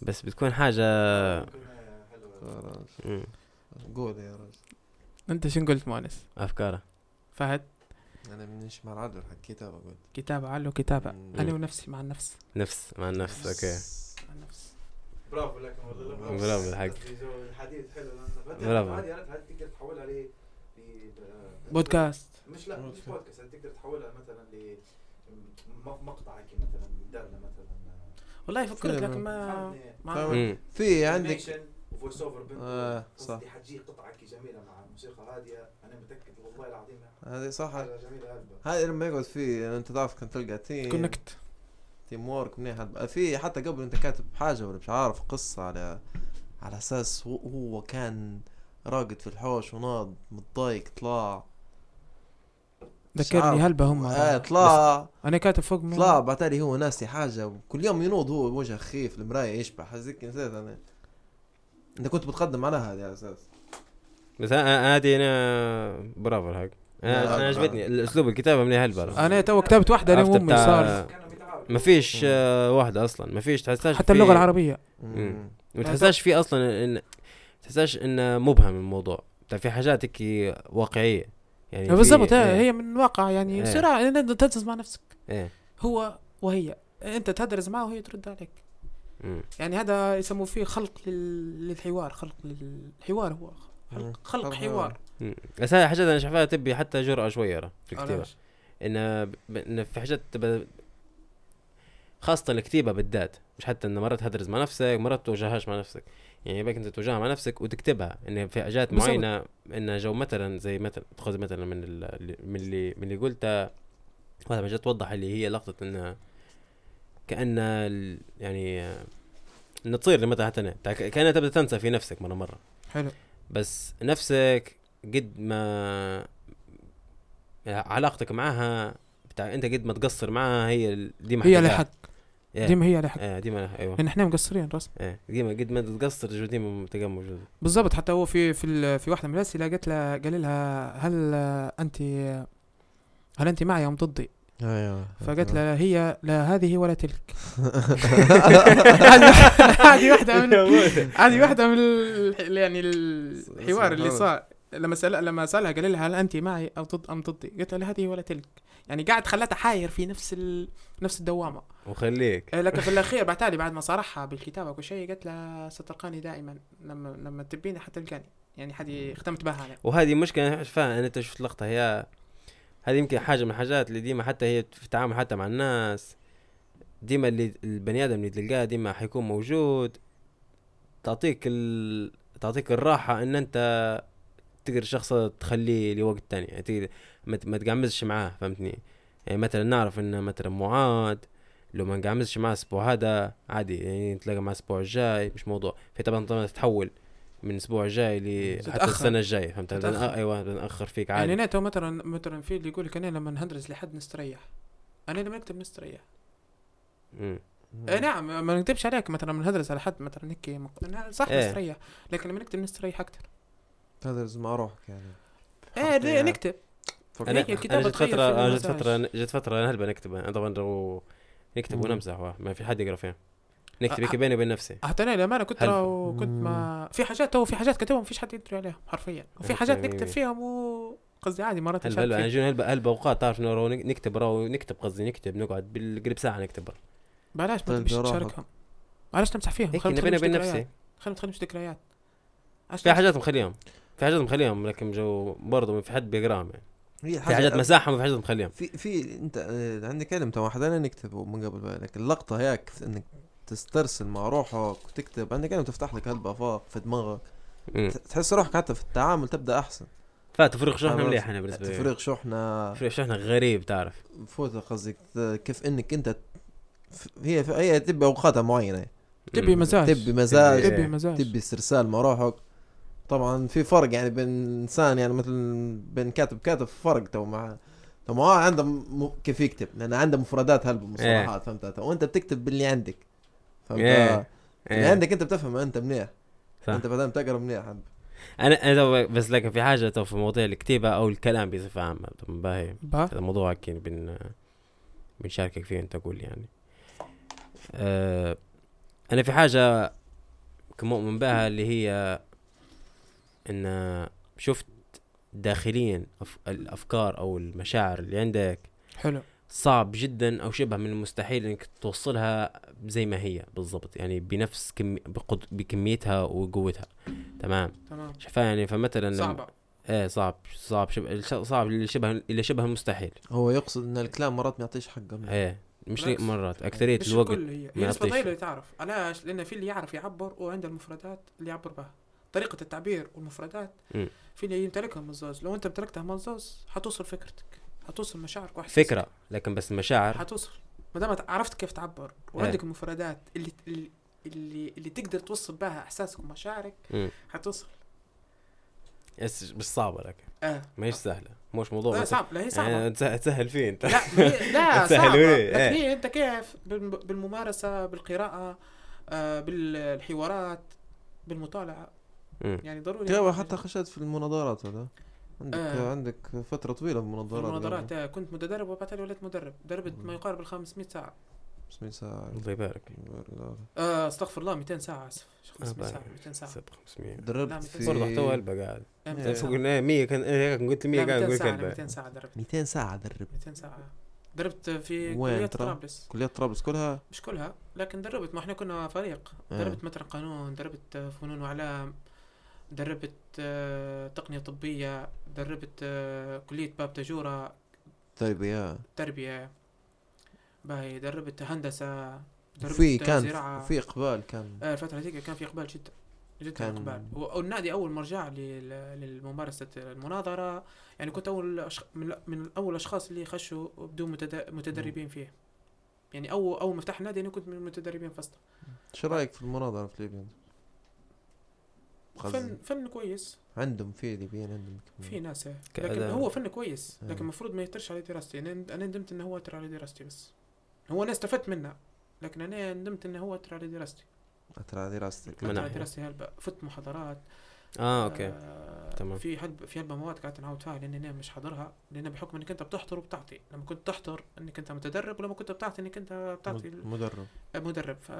بس بتكون مم. قول يا راجل أنت شنو قلت مؤنس أفكاره فهد أنا منيش مع العدل حق الكتابه قلت كتابة علو كتابة. مم. أنا ونفسي مع النفس. نفس مع النفس أوكي. مع النفس. برافو لكن والله برافو الحق. الحديث حلو. برافو. هذه تقدر تحولها ل بودكاست. مش لا مش بودكاست. هذه تقدر تحولها مثلا ل مقطع هيك مثلا دالة مثلا. والله فكرت لكن ما. في عندك و voice over بنت صح. قصدي حتجي قطعه جميلة مع موسيقى هادية. أنا متأكد والله العظيم هذه صح. هذه لما يقعد فيه انت تعرف كنت تلقى team. connect. teamwork منيح. في حتى قبل أنت كاتب حاجة ولا مش عارف قصة على على أساس هو, هو كان راقد في الحوش وناض متضايق طلع. ذكرني هلبة هم. آه طلع. أنا كاتب فوق من طلع بعتالي هو ناسي حاجة. كل يوم ينوض هو بوجه خفيف المراية يشبح هذيك نسيت أنا. أنت كنت بتقدم على هذه على أساس. بس هذه أنا برافو الحق. أنا, أنا. عجبتني الأسلوب الكتابة منيح هلبة أنا تو كتبت عرفت وأمي بتاع- صار. ما فيش آه، واحدة أصلا. ما فيش تحساش حتى اللغة العربية. مم. ما تحساش في أصلا ان تحساش انه مبهم الموضوع. في حاجات هيك واقعية. يعني في- بالضبط إيه. هي هي من الواقع يعني إيه. صراع أنت تدرس مع نفسك. إيه. هو وهي. أنت تدرس معه وهي ترد عليك. مم. يعني هذا يسموه فيه خلق لل- للحوار خلق للحوار هو. خلق, حوار. بس هاي حاجات أنا شايفها تبي حتى جرأة شوية راه في الكتابه علاش؟ إن في حاجات تبقى خاصة الكتيبة بالذات مش حتى إن مرات تدرس مع نفسك مرات توجههاش مع نفسك يعني يبقى أنت توجهها مع نفسك وتكتبها إن في حاجات. معينة إن جو مثلا زي مثلا تاخذ مثلا من ال- من اللي من اللي قلته واحدة من جد توضح اللي هي لقطة انها كأن ال- يعني إن تصير مثلا حتى كأنها تبدأ تنسى في نفسك مرة مرة حلو بس نفسك قد ما علاقتك معها بتاع انت قد ما تقصر معها هي ديما هي. لها حق إيه. ديما هي لها حق إيه ديما أيوه لأن إحنا مقصرين رسم إيه ديما قد ما تقصر ديما تلقاها موجودة بالضبط حتى هو في في في واحدة من الأسئلة قالت لها قال لها هل انت هل انت معي ام ضدي؟ أيوه. فقالت لها هي لا هذه ولا تلك. هذه واحدة من هذه واحدة من ال- يعني الحوار اللي صار. لما سأل لما سألها قال لها هل أنت معي أو ضد أم ضدي؟ قالت له لا هذه ولا تلك. يعني قاعد خلتها حاير في نفس ال... نفس الدوامة. وخليك. إيه، لكن في الأخير بعتالي بعد ما صارحها بالكتابة وكل شيء قالت لها ستلقاني دائما لما لما تبيني حتلقاني. يعني هذه ختمت بها أنا. وهذه مشكلة فاهم انت شفت لقطة هي هذه يمكن حاجة من الحاجات اللي ديما حتى هي في التعامل حتى مع الناس ديما اللي البني آدم اللي تلقاه ديما حيكون موجود تعطيك ال... تعطيك الراحة إن أنت تقدر الشخص تخليه لوقت تاني يعني ما, ما تقعمزش معاه فهمتني؟ يعني مثلا نعرف ان مثلا معاد لو ما نقعمزش معاه الأسبوع هذا عادي يعني نتلاقى معاه الأسبوع الجاي مش موضوع. في طبعا طبعا تتحول. من الأسبوع الجاي ل حتى. السنة الجاية فهمت تتأخر. أيوه بنأخر فيك يعني عادي ناتو مثلا مثلا في اللي يقول لك أنا لما نهدرس لحد نستريح أنا لما نكتب نستريح مم. أي نعم ما نكتبش عليك مثلا من هدرس على حد مثلا هيك مق- صح إيه. نستريح لكن لما نكتب نستريح أكثر تدرس مع روحك يعني إيه. ليه نكتب أنا الكتابة جت أنا جت. فتره جت فترة أنا هلبا نكتب أنا طبعا نكتب. ونمزح ما في حد يقرأ فيها نكتب هيك أه، بيني وبين نفسي حتى أنا للامانه كنت هل- كنت ما في حاجات تو في حاجات كتبهم فيش حد يدري عليهم حرفيا. وفي حاجات نكتب. فيهم و قصدي عادي مرات هلبا نشارك هلبا فيها. يجون هلبا هلبا اوقات تعرف إنه نكتب راهو نكتب قصدي نكتب نقعد بالقريب ساعة نكتب بلاش ما تبيش روحك. تشاركهم. علاش تمسح فيهم هيك خلي بيني وبين ذكريات. نفسي. خلي ما تخليش ذكريات. في؟ حاجات مخليهم. في حاجات مخليهم لكن جو برضه في حد بيقراهم يعني. في حاجات مساحه وفي حاجات مخليهم. في في أنت آه، عندي كلمة واحدة أنا نكتبه من قبل بالك اللقطة هيك إنك تسترسل مع روحك وتكتب. عندك كلمة تفتح لك هلبة افاق في دماغك. ت- تحس روحك حتى في التعامل تبدأ أحسن. فتفريغ شحنه. مليح أنا بالنسبة لي. تفريغ شحنة تفريغ شحنه غريب تعرف. فوت قصدك كيف إنك أنت هي هي تبي أوقاتها معينة. تبي. مزاج. تبي مزاج. تبي- إيه. مزاج. تبي استرسال مع روحك. طبعا في فرق يعني بين إنسان يعني مثل بين كاتب كاتب فرق تو مع تو عنده م... كيف يكتب. لأن عنده مفردات هلبة مصطلحات فهمت؟ وانت بتكتب باللي عندك. فهمت إيه. إيه. عندك انت بتفهم انت منيح صح. انت بعدين بتقرا منيح. أنا أنا بس لكن في حاجة تو في مواضيع الكتابه أو الكلام بصفه عامة باهي با هذا موضوع كين بن بنشاركك فيه أنت قول يعني أه أنا في حاجة كمؤمن بها اللي هي إن شفت داخليا. الأفكار أو المشاعر اللي عندك حلو صعب جدا أو شبه من المستحيل إنك توصلها زي ما هي بالضبط يعني بنفس كم... بقد... بكميتها وقوتها. تمام؟ تمام. شايفها يعني فمثلا صعبة. إيه صعب صعب شبه صعب اللي شبه اللي شبه المستحيل هو يقصد إن الكلام مرات ما يعطيش حقه. إيه مش بالعكس. مرات أكثرية مش الوقت الكل هي. ما هي. ضئيلة اللي تعرف علاش؟ لأن في اللي يعرف يعبر وعنده المفردات اللي يعبر بها. طريقة التعبير والمفردات مم. في اللي يمتلكها مزاز. لو أنت امتلكتها مزاز حتوصل فكرتك. حتوصل مشاعرك واحد فكرة لكن بس المشاعر. حتوصل ما دام عرفت كيف تعبر وعندك المفردات اللي اللي اللي, تقدر توصل بها إحساسك ومشاعرك. حتوصل بس مش صعبة لكن آه. مش سهلة. مش موضوع لا صعب لا هي صعبة. يعني تسهل تسهل فيه أنت. لا هي- لا لكن إيه. هي أنت كيف؟ بالم- بالممارسة بالقراءة آه بالحوارات بالمطالعة. مم. يعني ضروري كيف حتى خشيت في المناظرات ولا عندك آه. عندك فترة طويلة في بالمناظرات المناظرات آه، كنت متدرب وبعدين وليت مدرب. دربت ما. يقارب ال 500 ساعة. بسم ساعة. الله يبارك. آه استغفر الله 200 ساعة. آسف. مش 500 آه، ساعة؟ 200 ساعة. ست 500 لا، دربت 200 في برضه محتوى قلبه قاعد. لا، إيه. 200 ساعة قلنا 100 كان إيه، قلت 100 لا، قاعد 200 قلت ساعة كلبه 200 ساعة دربت. 200 ساعة درب 200 ساعة. دربت في كلية؟ طرابلس. كلية طرابلس كلها؟ مش كلها لكن دربت. ما إحنا كنا فريق. آه. دربت مثلا قانون دربت فنون وإعلام. دربت آه، تقنية طبية دربت آه، كلية باب تجورة تربية. تربية. باهي دربت هندسة دربت في كان زراعة. في إقبال كان. آه، الفترة هذيك كان في إقبال جدا جدا كان- إقبال. والنادي أول ما رجع للممارسة المناظرة. يعني كنت أول أشخ... من, من أول الأشخاص اللي خشوا بدون متد... متدربين فيه. يعني أول أول ما فتح النادي أنا كنت من المتدربين فسط. شو رأيك في المناظرة في ليبيا؟ فن. فن كويس عندهم في ليبيين عندهم كمان. في ناس إيه. لكن هو فن كويس آه. لكن المفروض ما يترش على دراستي أنا أنا ندمت إنه هو يتر على دراستي بس هو أنا استفدت منه لكن أنا ندمت إنه هو يتر على دراستي ترى دراستك من يتر على. دراستي هلبا فت محاضرات آه okay آه تمام. في هلب في هلبا مواد قاعد نعاود فيها لأن أنا مش حاضرها لأن بحكم إنك أنت بتحضر وبتعطي لما كنت تحضر إنك أنت متدرب ولما كنت بتعطي إنك أنت بتعطي مد- مدرب مدرب ف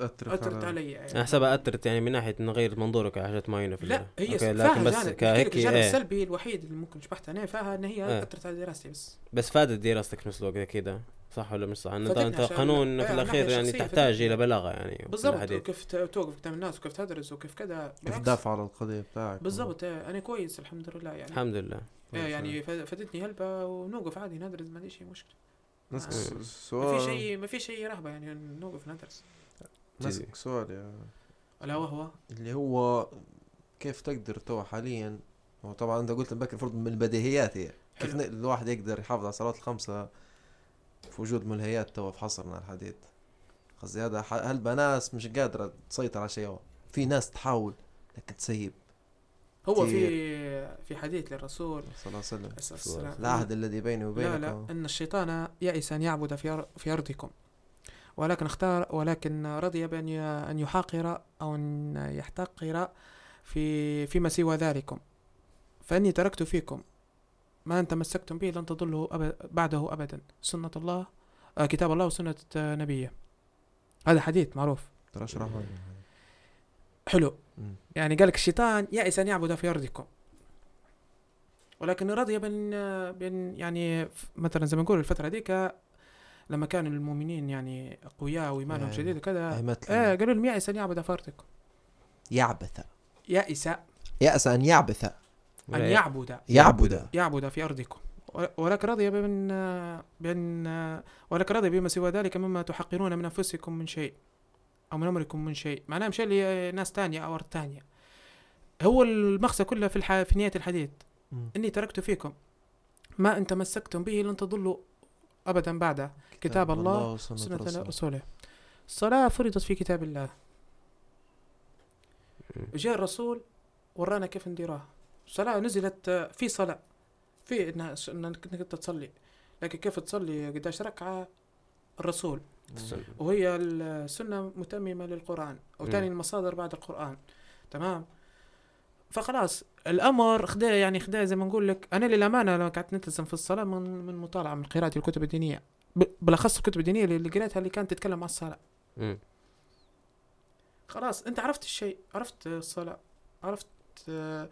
اثرت علي يعني. أنا حسبها اثرت يعني من ناحية نغير منظورك على حاجات معينة في لا هي okay، لكن بس كهيك الجانب إيه السلبي الوحيد اللي ممكن شبحت أنا فيها إن هي إيه. اثرت على دراستي بس بس فادت دراستك في نفس الوقت كده صح ولا مش صح؟ أنت أنت قانون إيه، في الأخير يعني تحتاج. إلى بلاغة يعني بالضبط. وكيف توقف قدام الناس وكيف تدرس وكيف كذا كيف. تدافع على القضية بتاعك بالضبط إيه، أنا كويس الحمد لله يعني الحمد لله إيه يعني فاد- فادتني هلبة ونوقف عادي ندرس ما عندي شيء مشكلة نسألك آه. س- ما في شيء ما في شيء رهبة يعني نوقف ندرس نسألك سؤال يا الا وهو اللي هو كيف تقدر تو حاليا هو طبعا أنت قلت بكر المفروض من البديهيات هي. كيف الواحد يقدر يحافظ على الصلوات الخمسة في وجود ملهيات تو في حصرنا الحديث؟ قصدي هذا ح- هل بناس مش قادرة تسيطر على شيء؟ في ناس تحاول لكن تسيب. هو. في في حديث للرسول صلى الله عليه وسلم. عليه الصلاة والسلام العهد الذي بيني لا وبينك. لا أن الشيطان يئس أن يعبد في أرضكم. ولكن اختار ولكن رضي بأن ي- أن يحاقر أو أن يحتقر في فيما سوى ذلكم. فإني تركت فيكم ما أن تمسكتم به لن تضلوا أبد بعده أبدا. سنة الله آه كتاب الله وسنة نبيه. هذا حديث معروف. ترى اشرحه لي. حلو. يعني قال لك الشيطان يأس أن يعبد في أرضكم. ولكن رضي بأن بأن يعني مثلا زي ما نقول الفترة هذيك لما كان المؤمنين يعني أقوياء وإيمانهم آه. شديد وكذا. آه قالوا لهم يأس أن يعبد في أرضكم يعبث يأس يأس أن يعبث. أن يعبد. يعبد. يعبد في أرضكم. ول- ولكن رضي بأن بأن ولكن رضي بما سوى ذلك مما تحقرون من أنفسكم من شيء أو من أمركم من شيء. معناه مشى لناس تانية أو أرض تانية. هو المقصد كله في الح... في نهاية الحديث. إني تركت فيكم ما إن تمسكتم به لن تضلوا أبدا بعده كتاب الله وسنة سنة رسوله. الصلاة فرضت في كتاب الله. جاء الرسول ورانا كيف نديروها الصلاة نزلت في صلاة في إنك أنت تصلي. لكن كيف تصلي؟ قداش ركعة؟ الرسول. وهي السنة متممة للقرآن أو. تاني المصادر بعد القرآن. تمام؟ فخلاص الأمر خدا يعني خدا زي ما نقول لك أنا للأمانة لما قعدت نلتزم في الصلاة من من مطالعة من قراءة الكتب الدينية ب- بالأخص الكتب الدينية اللي قريتها اللي كانت تتكلم عن الصلاة مم. خلاص أنت عرفت الشيء عرفت الصلاة عرفت آه،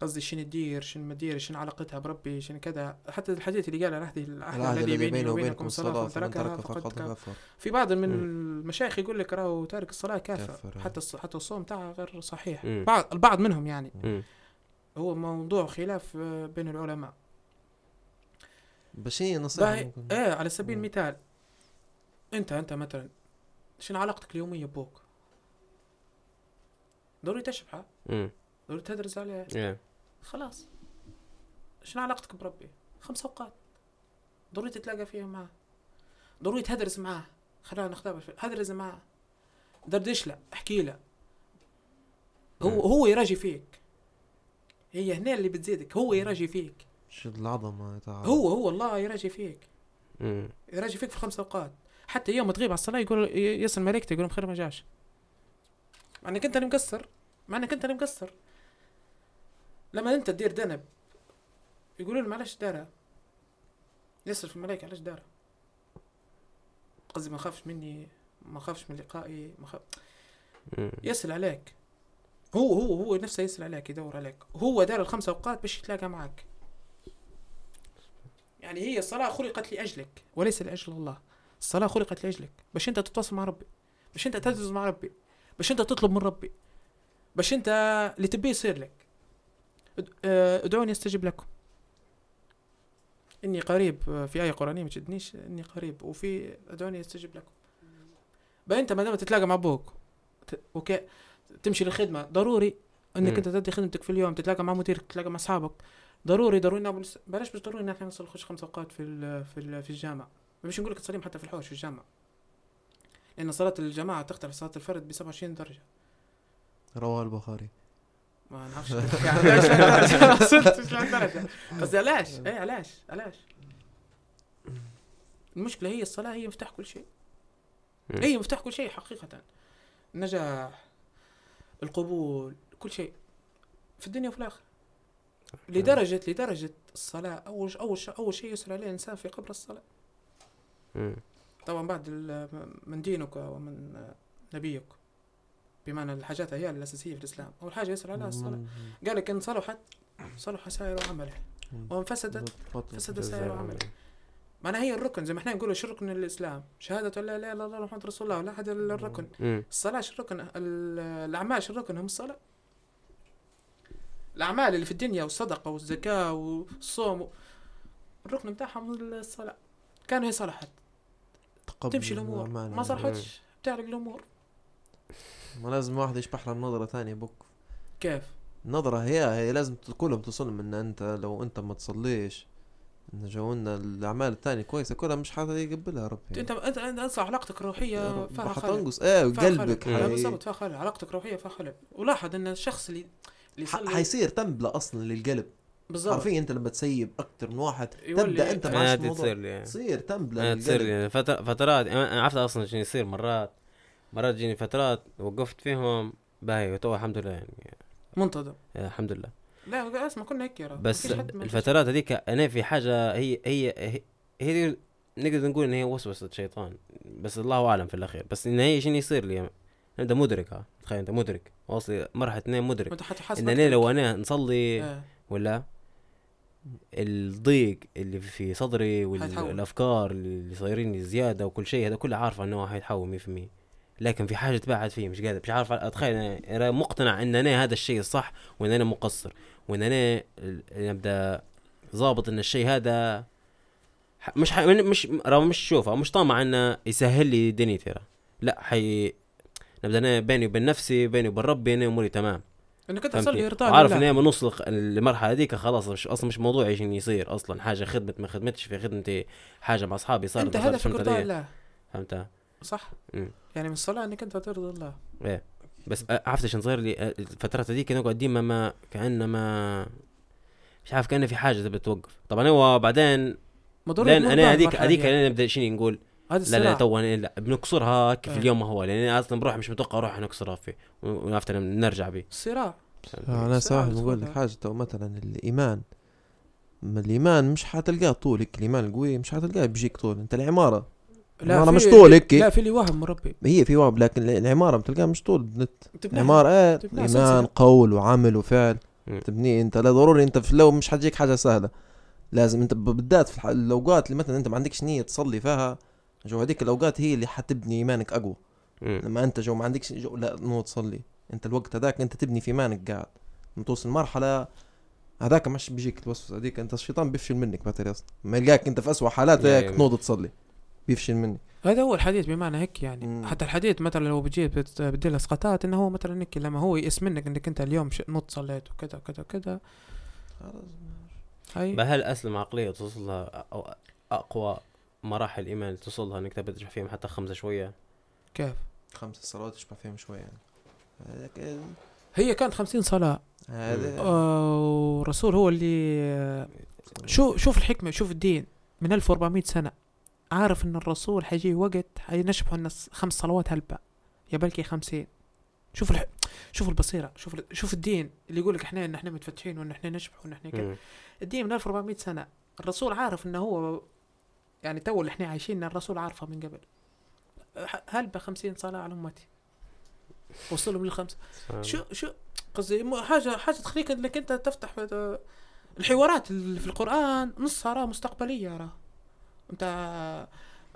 قصدي شنو تدير شنو ما تدير شنو علاقتها بربي شنو كذا حتى الحديث اللي قال العهد العهد الذي بيني وبينكم الصلاة فمن تركها فقد كفر في بعض من. المشايخ يقول لك راهو تارك الصلاة كافر كافر. حتى الص- حتى الصوم تاعه غير صحيح. بعض البعض منهم يعني مم. هو موضوع خلاف آه، بين العلماء باش هي نصيحة باهي ممكن. إيه على سبيل مم. المثال أنت أنت مثلا شنو علاقتك اليومية بوك ضروري تشبعه مم. ضروري تدرس عليه Yeah. خلاص شنو علاقتك بربي خمس أوقات ضروري تتلاقى فيها معاه ضروري تهدرس معاه خلينا نختبر. هدرس معاه دردش له أحكي له هو. هو يراجي فيك هي هنا اللي بتزيدك هو يراجي فيك. شو العظمة تاع هو هو الله يراجي فيك. مم. يراجي فيك في الخمس أوقات. حتى يوم تغيب على الصلاة يقول ي- يصل ملائكته يقول خير ما جاش. مع إنك أنت اللي مقصر. مع إنك أنت اللي مقصر. لما أنت تدير ذنب يقولوا له معلش دارها يصرف الملائكة علاش دارها قصدي ما خافش مني ما خافش من لقائي ما خاف. يسأل عليك. هو هو هو نفسه يسأل عليك يدور عليك. هو دار الخمس أوقات باش يتلاقى معك يعني هي الصلاة خلقت لأجلك وليس لأجل الله. الصلاة خلقت لأجلك. باش أنت تتواصل مع ربي باش أنت تدرس مع ربي باش أنت تطلب من ربي باش أنت اللي تبيه يصير لك. آه، ادعوني أستجب لكم. إني قريب آه، في آية قرآنية ما تشدنيش. إني قريب وفي ادعوني أستجب لكم. بقى أنت ما دام تتلاقى مع أبوك أوكي؟ تمشي للخدمة. ضروري إنك. أنت تدي خدمتك في اليوم تتلاقى مع مديرك تتلاقى مع أصحابك. ضروري ضروري بلاش مش ضروري ان إحنا نصل نخش خمس أوقات في ال في ال في الجامع مش نقول لك تصليهم حتى في الحوش في الجامع لأن صلاة الجماعة تختلف صلاة الفرد ب 27 درجة. رواه البخاري. ما نعرفش. يعني علاش لهالدرجة قصدي علاش؟ اي علاش؟ علاش؟ المشكلة هي الصلاة هي مفتاح كل شيء. هي مفتاح كل شيء حقيقة. النجاح القبول كل شيء. في الدنيا وفي الآخرة. لدرجة لدرجة الصلاة أول أول شيء أول شيء يسأل عليه الإنسان في قبر الصلاة. مم. طبعا بعد من دينك ومن نبيك بمعنى الحاجات هي الأساسية في الإسلام. أول حاجة يسأل عليها الصلاة. قال لك إن صلحت صلح سائر عمله. وإن فسدت فسد سائر عمله. معناها هي الركن زي ما إحنا نقول شو ركن الإسلام؟ شهادة لا إله إلا الله محمد رسول الله ولا أحد إلا الركن. الصلاة شو الركن؟ ال- الأعمال شو الركن؟ هم الصلاة. الأعمال اللي في الدنيا والصدقة والزكاة والصوم و- الركن بتاعهم الصلاة. كان هي صلحت تمشي الأمور. ما صلحتش بتعرق الأمور. ما لازم واحد يشبح لها نظرة ثانية بوك. كيف؟ النظرة هي هي لازم كلهم توصلهم ان أنت لو أنت ما تصليش. إن جونا الأعمال الثانية كويسة كلها مش حدا يقبلها ربي. أنت أنت أنت أنصح علاقتك الروحية فيها خلل. إيه وقلبك خلل. لا حي... بالضبط فيها خلل. علاقتك الروحية فيها خلل. ولاحظ إن الشخص اللي اللي حيصير تنبلة أصلا للقلب. بالضبط. عارفين أنت لما تسيب أكثر من واحد تبدأ أنت. مع الموضوع. تصير لي. تصير تنبلة آه، تصير فتر- فترات أنا أنا عرفت أصلا شنو يصير. مرات مرات تجيني فترات وقفت فيهم باهي تو الحمد لله يعني. منتظم. آه، الحمد لله. لا اسمع كنا هيك يا. بس الفترات هذيك أنا في حاجة هي هي هي, هي نقدر نقول إن هي وسوسة شيطان. بس الله أعلم في الأخير. بس إن هي شنو يصير لي؟ أنت مدرك ها؟ تخيل أنت مدرك. واصل مرحلة اثنين مدرك. إن أنا لو أنا نصلي آه. ولا الضيق اللي في صدري. والأفكار اللي صايرين لي زيادة وكل شيء هذا كله عارفه إنه حيتحول 100% لكن في حاجة تبعد فيه مش قادر. مش عارف أتخيل أنا مقتنع إن أنا هذا الشيء الصح وإن أنا مقصر وإن أنا أبدأ ضابط إن الشيء هذا مش ح... مش راه مش شوفه مش طامع إنه يسهل لي دنيتي راه لا حي نبدأ أنا بيني وبين نفسي بيني وبين ربي أنا أموري تمام. إنك أنت فهمتني؟ تصلي ارضاء وعارف ان من الخ- المرحله هذيك خلاص مش أصلا مش موضوع إيش يصير أصلا. حاجة خدمة ما خدمتش في خدمتي حاجة مع أصحابي صارت أنت هدفك ارضاء؟ الله فهمت صح مم. يعني من الصلاه إنك أنت ترضى الله إيه بس أ- عرفت إيش صاير لي أ- الفترات هذيك نقعد ديما ما كانه ما مش عارف كأنه في حاجة تبي توقف طبعا هو بعدين ما ضروري لأن أنا هذيك هذيك دي. أنا نبدأ شنو نقول لا لا. تو لا بنكسرها كيف إيه. اليوم ما هو لأن أصلا بروح مش متوقع أروح نكسرها فيه ونعرف نرجع به الصراع أنا صراحة بقول لك. حاجة تو مثلا الإيمان ما الإيمان مش حتلقاه طول هيك الإيمان القوي مش حتلقاه بيجيك طول أنت العمارة العمارة في- مش طول هيك. لا في اللي وهم مربي هي في واب لكن العمارة بتلقاها مش طول بنت. العمارة إيه تبنيها إيمان سلسلة. قول وعمل وفعل. مم. تبنيه أنت. لا ضروري أنت في لو مش حتجيك حاجة سهلة. لازم أنت بالذات في الأوقات اللي مثلا أنت ما عندكش نية تصلي فيها جو هذيك الأوقات هي اللي حتبني إيمانك أقوى. مم. لما أنت جو ما عندكش جو لا مو تصلي. أنت الوقت هذاك أنت تبني في إيمانك قاعد. لما توصل مرحله هذاك مش بيجيك الوسوسة هذيك. أنت الشيطان بيفشل منك أصلا ما يلقاك أنت في اسوء حالات هيك تنوض تصلي. بيفشل مني. هذا هو الحديث بمعنى هيك يعني. مم. حتى الحديث مثلا لو بتجي بت- بتدي له اسقاطات إنه هو مثلا هيك لما هو يئس منك إنك أنت اليوم ش- نط صليت وكذا وكذا وكذا. هاي. هل اسلم عقليه توصل لها أو أقوى مراحل الإيمان توصل لها إنك تبي تشرح فيهم حتى خمسة شوية؟ كيف؟ خمس صلوات تشبع فيهم شوي يعني. هي كانت خمسين صلاة. آه، والرسول هو اللي آه، شو شوف الحكمة شوف الدين. من 1400 سنة. عارف إن الرسول حيجي وقت حينشبحوا الناس خمس صلوات هلبة يا بلكي خمسين. شوف الح... شوف البصيرة شوف ال... شوف الدين اللي يقول لك إحنا إن إحنا متفتحين وإن إحنا نشبح وإن إحنا كذا. الدين من 1400 سنة. الرسول عارف إنه هو يعني تو اللي إحنا عايشين الرسول عارفه من قبل. هلبة خمسين صلاة على أمتي. وصلهم للخمسة شو شو قصدي؟ حاجة حاجة تخليك إنك أنت تفتح في- الحوارات اللي في القرآن نصها راه مستقبلية راه. انت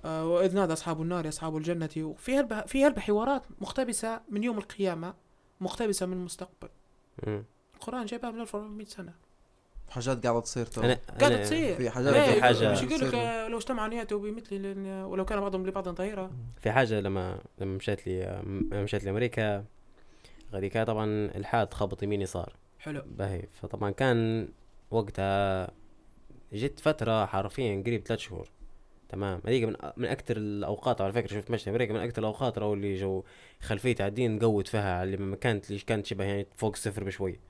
آه، وإذ نادى أصحاب النار أصحاب الجنة. وفي هلبة في هلبة حوارات مقتبسة من يوم القيامة مقتبسة من المستقبل. مم. القرآن جايبها من 1400 سنة. حاجات قاعدة تصير تو. أنا- تصير. في حاجات في؟ حاجة- مش يقول لك. آه، لو اجتمع نياته بمثل لأن- ولو كان بعضهم لبعض ظهيرا في حاجة لما لما مشيت لي لما مشيت لأمريكا غاديكا طبعا الحاد خبط يمين يسار. حلو. باهي. فطبعا كان وقتها جيت فترة حرفيا قريب ثلاث شهور. تمام. هذيك من من أكثر الأوقات على فكرة شفت مشي أمريكا من أكثر الأوقات راهو اللي جو على الدين قوت فيها على اللي ما كانت اللي كانت شبه يعني فوق الصفر بشوي.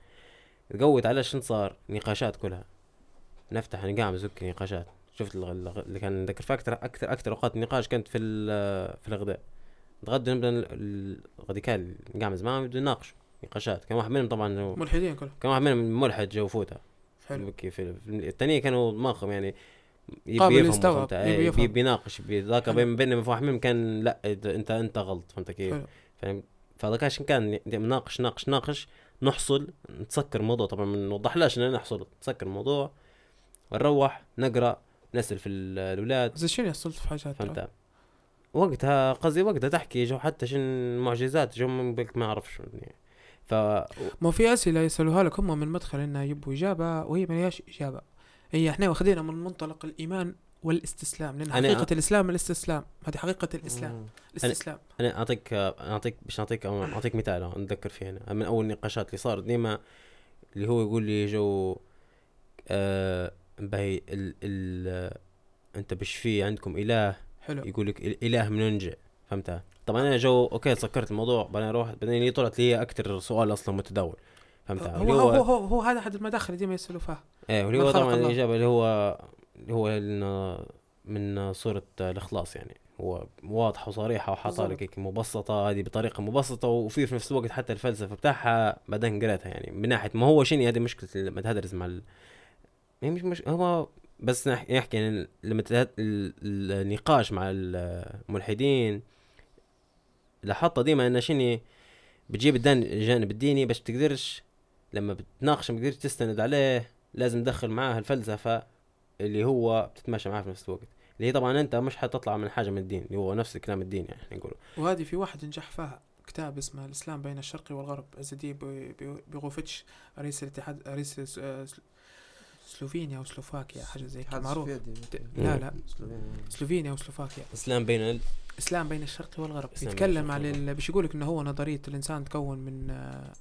قوت على شنو صار؟ نقاشات كلها. نفتح نقام زك نقاشات. شفت اللي كان ذكر في أكثر أكثر أوقات النقاش كانت في ال- في الغداء. نتغدى نبدأ ال- ال- غادي كان نقام زمان يبدو يناقشوا نقاشات. كان واحد منهم طبعا هو- ملحدين كلهم. كان واحد منهم ملحد جو فوتها. حلو. كيف في الثانية كانوا دماغهم يعني يبي يفهم إيه، يفهم. يبي يناقش يبي ذاك حلو. بين بينما في واحد منهم كان لا أنت أنت غلط فهمت كيف؟ فاهم فهذاك عشان كان ناقش ناقش ناقش نحصل نسكر الموضوع. طبعا ما نوضحلاش نحصل نسكر الموضوع ونروح نقرأ نسأل في ال- الأولاد. زي شنو يحصل في حاجات؟ فهمت؟ وقتها قصدي وقتها تحكي جو حتى شن معجزات جو ما أعرف شو يعني. ف ما في أسئلة يسألوها لك هم من مدخل انها يبوا إجابة وهي ما هياش إجابة. هي إحنا واخذينها من منطلق الإيمان والإستسلام لأن أنا- حقيقة الإسلام الإستسلام هذه حقيقة الإسلام مم. الإستسلام. أنا أعطيك أعطيك باش نعطيك أو أعطيك مثال نتذكر فيه هنا من أول النقاشات اللي صارت ديما اللي هو يقول لي جو آه باهي ال ال أنت بش في عندكم إله حلو. يقول لك الاله من جاء فهمتها طبعا أنا جو okay سكرت الموضوع بعدين روحت بعدين طلعت لي أكثر سؤال أصلا متداول. فهمتها هو اللي هو هو, هو, هو هذا أحد المداخل ديما يسالوا فيها إيه واللي هو طبعا الله. الإجابة اللي هو اللي هو من صورة الإخلاص يعني هو واضحة وصريحة وحاطة لك. هيك مبسطة هذه بطريقة مبسطة وفي في نفس الوقت حتى الفلسفة بتاعها بعدين قريتها يعني من ناحية ما هو شنو هذه مشكلة لما تدرس مع ال... يعني مش مش هو بس نح- نحكي يعني لما ال- النقاش مع الملحدين لاحظت ديما انه شنو بتجيب الجانب الديني بس تقدرش لما بتناقش ما تقدرش تستند عليه لازم تدخل معاه الفلسفة اللي هو بتتماشى معاه في نفس الوقت. اللي هي طبعا أنت مش حتطلع من حاجة من الدين اللي هو نفس الكلام الديني يعني إحنا نقوله. وهذه في واحد نجح فيها كتاب اسمه الإسلام بين الشرق والغرب الدين بي- بيغوفيتش رئيس الاتحاد رئيس سلوفينيا أو سلوفاكيا حاجة زي كده معروف. لا لا. سلوفينيا. وسلوفاكيا. اسلام بين ال... اسلام بين الشرق والغرب. يتكلم على. ال... باش يقولك إنه هو نظرية الإنسان تكون من آه،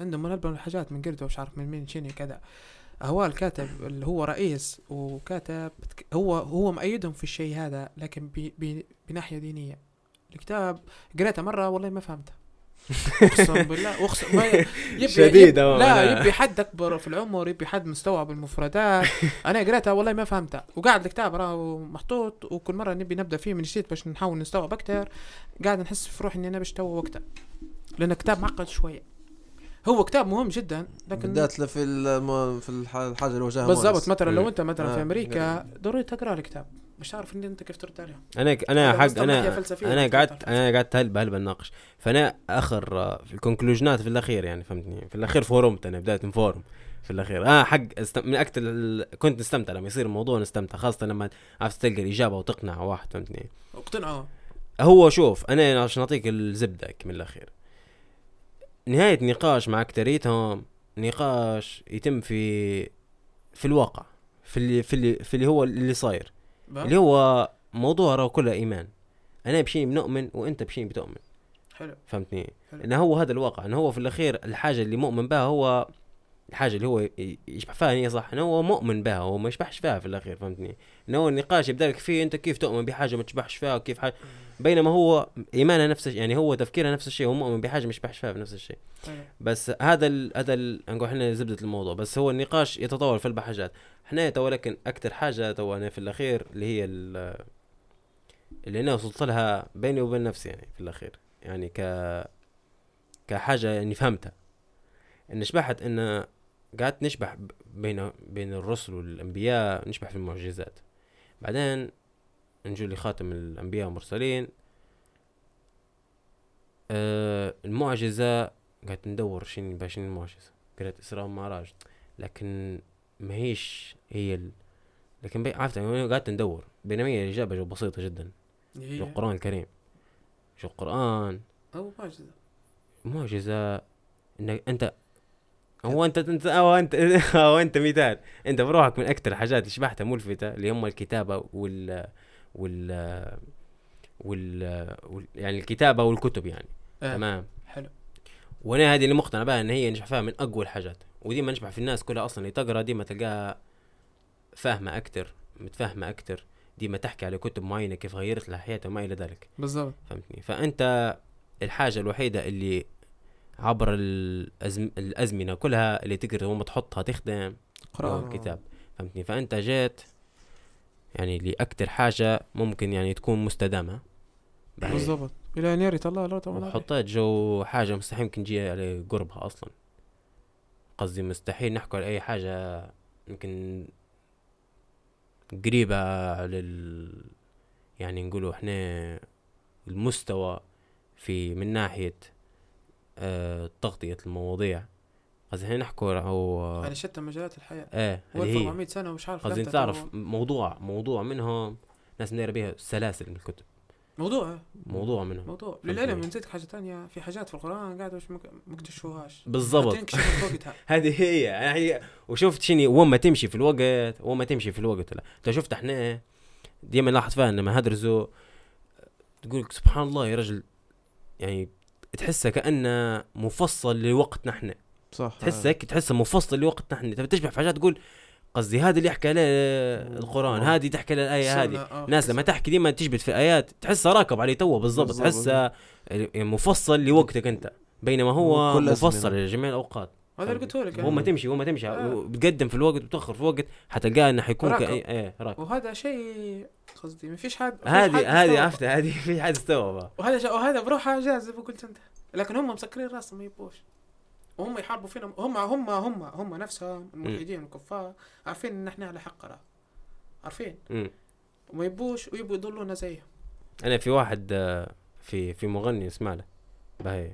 عنده من ألبن الحاجات من قرده ومش عارف من مين شنو كذا. هو الكاتب اللي هو رئيس وكاتب هو هو مؤيدهم في الشيء هذا لكن ب... ب... بناحية دينية. الكتاب قريته مرة والله ما فهمته. أقسم بالله واقسم ما يبي شديد يبي لا يبي حد أكبر في العمر يبي حد مستوعب المفردات. أنا قريتها والله ما فهمتها وقاعد الكتاب راه محطوط وكل مرة نبي نبدأ فيه من جديد باش نحاول نستوعب أكثر قاعد نحس في روحي إني أنا باش تو وقتها لأن الكتاب معقد شوية. هو كتاب مهم جدا لكن بالذات في الم- في الح- الحاجة اللي واجهها بالضبط. مثلا. لو أنت مثلا في آه، أمريكا ضروري تقرأ الكتاب. مش ان إنت كيف ترد عليهم. أنا أنا هذا حق أنا أنا قعدت. أنا قعدت هلبة هلبة نناقش فأنا آخر في ال conclusion ات في الأخير يعني فهمتني؟ في الأخير form ت أنا بداية form في الأخير. آه حق است... من أكثر ال... كنت نستمتع لما يصير الموضوع نستمتع خاصة لما عرفت تلقى الإجابة وتقنع واحد فهمتني؟ اقتنعوا. هو شوف أنا عشان أعطيك الزبدة من الأخير. نهاية نقاش مع أكتريتهم نقاش يتم في في الواقع في اللي في اللي في اللي هو اللي صاير. اللي هو موضوع راه كله إيمان. أنا بشيء بنؤمن وأنت بشيء بتؤمن. حلو. فهمتني؟ حلو. إنه هو هذا الواقع. إنه هو في الأخير الحاجة اللي مؤمن بها هو الحاجة اللي هو يشبح فيها هي صح؟ إنه هو مؤمن بها هو ما يشبحش فيها في الأخير فهمتني؟ إنه هو النقاش يبدأ لك فيه أنت كيف تؤمن بحاجة ما تشبحش فيها وكيف حاجة بينما هو إيمانه نفس الشيء يعني هو تفكيره نفس الشيء هو مؤمن بحاجة ما يشبحش فيها بنفس الشيء. حلو بس هذا ال هذا ال نقول إحنا زبدة الموضوع. بس هو النقاش يتطور في أربع حاجات إحنا تو لكن أكثر حاجة تو في الأخير اللي هي ال- اللي أنا وصلت لها بيني وبين نفسي يعني في الأخير. يعني ك كحاجة يعني فهمتها. إن شبحت إن قعدت نشبح بين بين الرسل والأنبياء نشبح في المعجزات. بعدين نجي لخاتم الأنبياء والمرسلين. آه المعجزة قعدت ندور شنو باش شنو المعجزة؟ قريت إسراء ومعراج لكن ما هيش هي ال... لكن بي... عرفت يعني قعدت ندور بينما هي الاجابه جو بسيطة جدا. شو هي القرآن الكريم. شو القرآن. أو معجزة. معجزة إنك انت هو انت انت هو انت هو أنت مثال. أنت بروحك من أكثر الحاجات اللي شبحتها ملفتة اللي هم الكتابة وال وال وال, وال... يعني الكتابة والكتب يعني. آه. تمام. حلو. وأنا هذه اللي مقتنع بها إن هي نشبح فيها من أقوى الحاجات. ودي ما نشبح في الناس كلها أصلا. اللي تقرأ دي ما تلقاها فاهمة أكثر متفاهمة أكثر دي ما تحكي على كتب معينة كيف غيرت لها حياتها وما إلى ذلك. بالضبط. فهمتني؟ فأنت الحاجة الوحيدة اللي عبر الأزم... الأزمنة كلها اللي تقدر وما تحطها تخدم هو قران الكتاب. فهمتني؟ فأنت جيت يعني لأكثر حاجة ممكن يعني تكون مستدامة. بالضبط. إلى أن يرث الله الأرض ومن. وحطيت جو حاجة مستحيل يمكن تجي على قربها أصلا. قصدي مستحيل نحكي على أي حاجة يمكن قريبة ال... يعني نقولوا إحنا المستوى في من ناحية آه تغطية المواضيع. قصدي إحنا نحكوا أو يعني شتى مجالات الحياة. إيه هو اللي هي. 400 سنة ومش عارف قصدي تعرف و- موضوع موضوع منهم ناس ندير بها سلاسل من الكتب. موضوع موضوع منهم. موضوع. للعلم نزيدك حاجة تانية. في حاجات في القرآن قاعدة مش مك- مكتشفوهاش بالضبط. هذه هي. يعني وشفت شنو وما تمشي في الوقت وما تمشي في الوقت. لا. أنت شفت إحنا ديما نلاحظ فيها لما هدرزوا تقول سبحان الله يا رجل يعني تحسها كأنه مفصل لوقتنا إحنا. صح. تحس هيك تحسها مفصل لوقتنا إحنا تبي تشبه في حاجات تقول قصدي هذا اللي يحكي عليه القرآن هذه تحكي على الآية هذه. آه، ناس لما تحكي ديما تجبد في آيات تحسها راكب عليه تو بالضبط. تحسها مفصل لوقتك أنت. بينما هو. مفصل لجميع الأوقات. هذا اللي قلته لك. هو ما يعني. تمشي هو ما تمشي. آه. بتقدم في الوقت وتأخر في وقت حتلقاه إنه حيكون. كأي إيه راكب. وهذا شيء قصدي ما فيش حد هذه هذه. عرفتها هذه في حد استوعبها وهذا وهذا بروحه ما قلت انت لكن هم مسكرين راسهم ما يبوش وهم يحاربوا فينا. هم هم هم هم نفسهم الملحدين الكفار عارفين إن إحنا على حق راه. عارفين. وما يبوش ويبوا يضلونا زيهم. أنا في واحد آه، في في مغني اسمع له باهي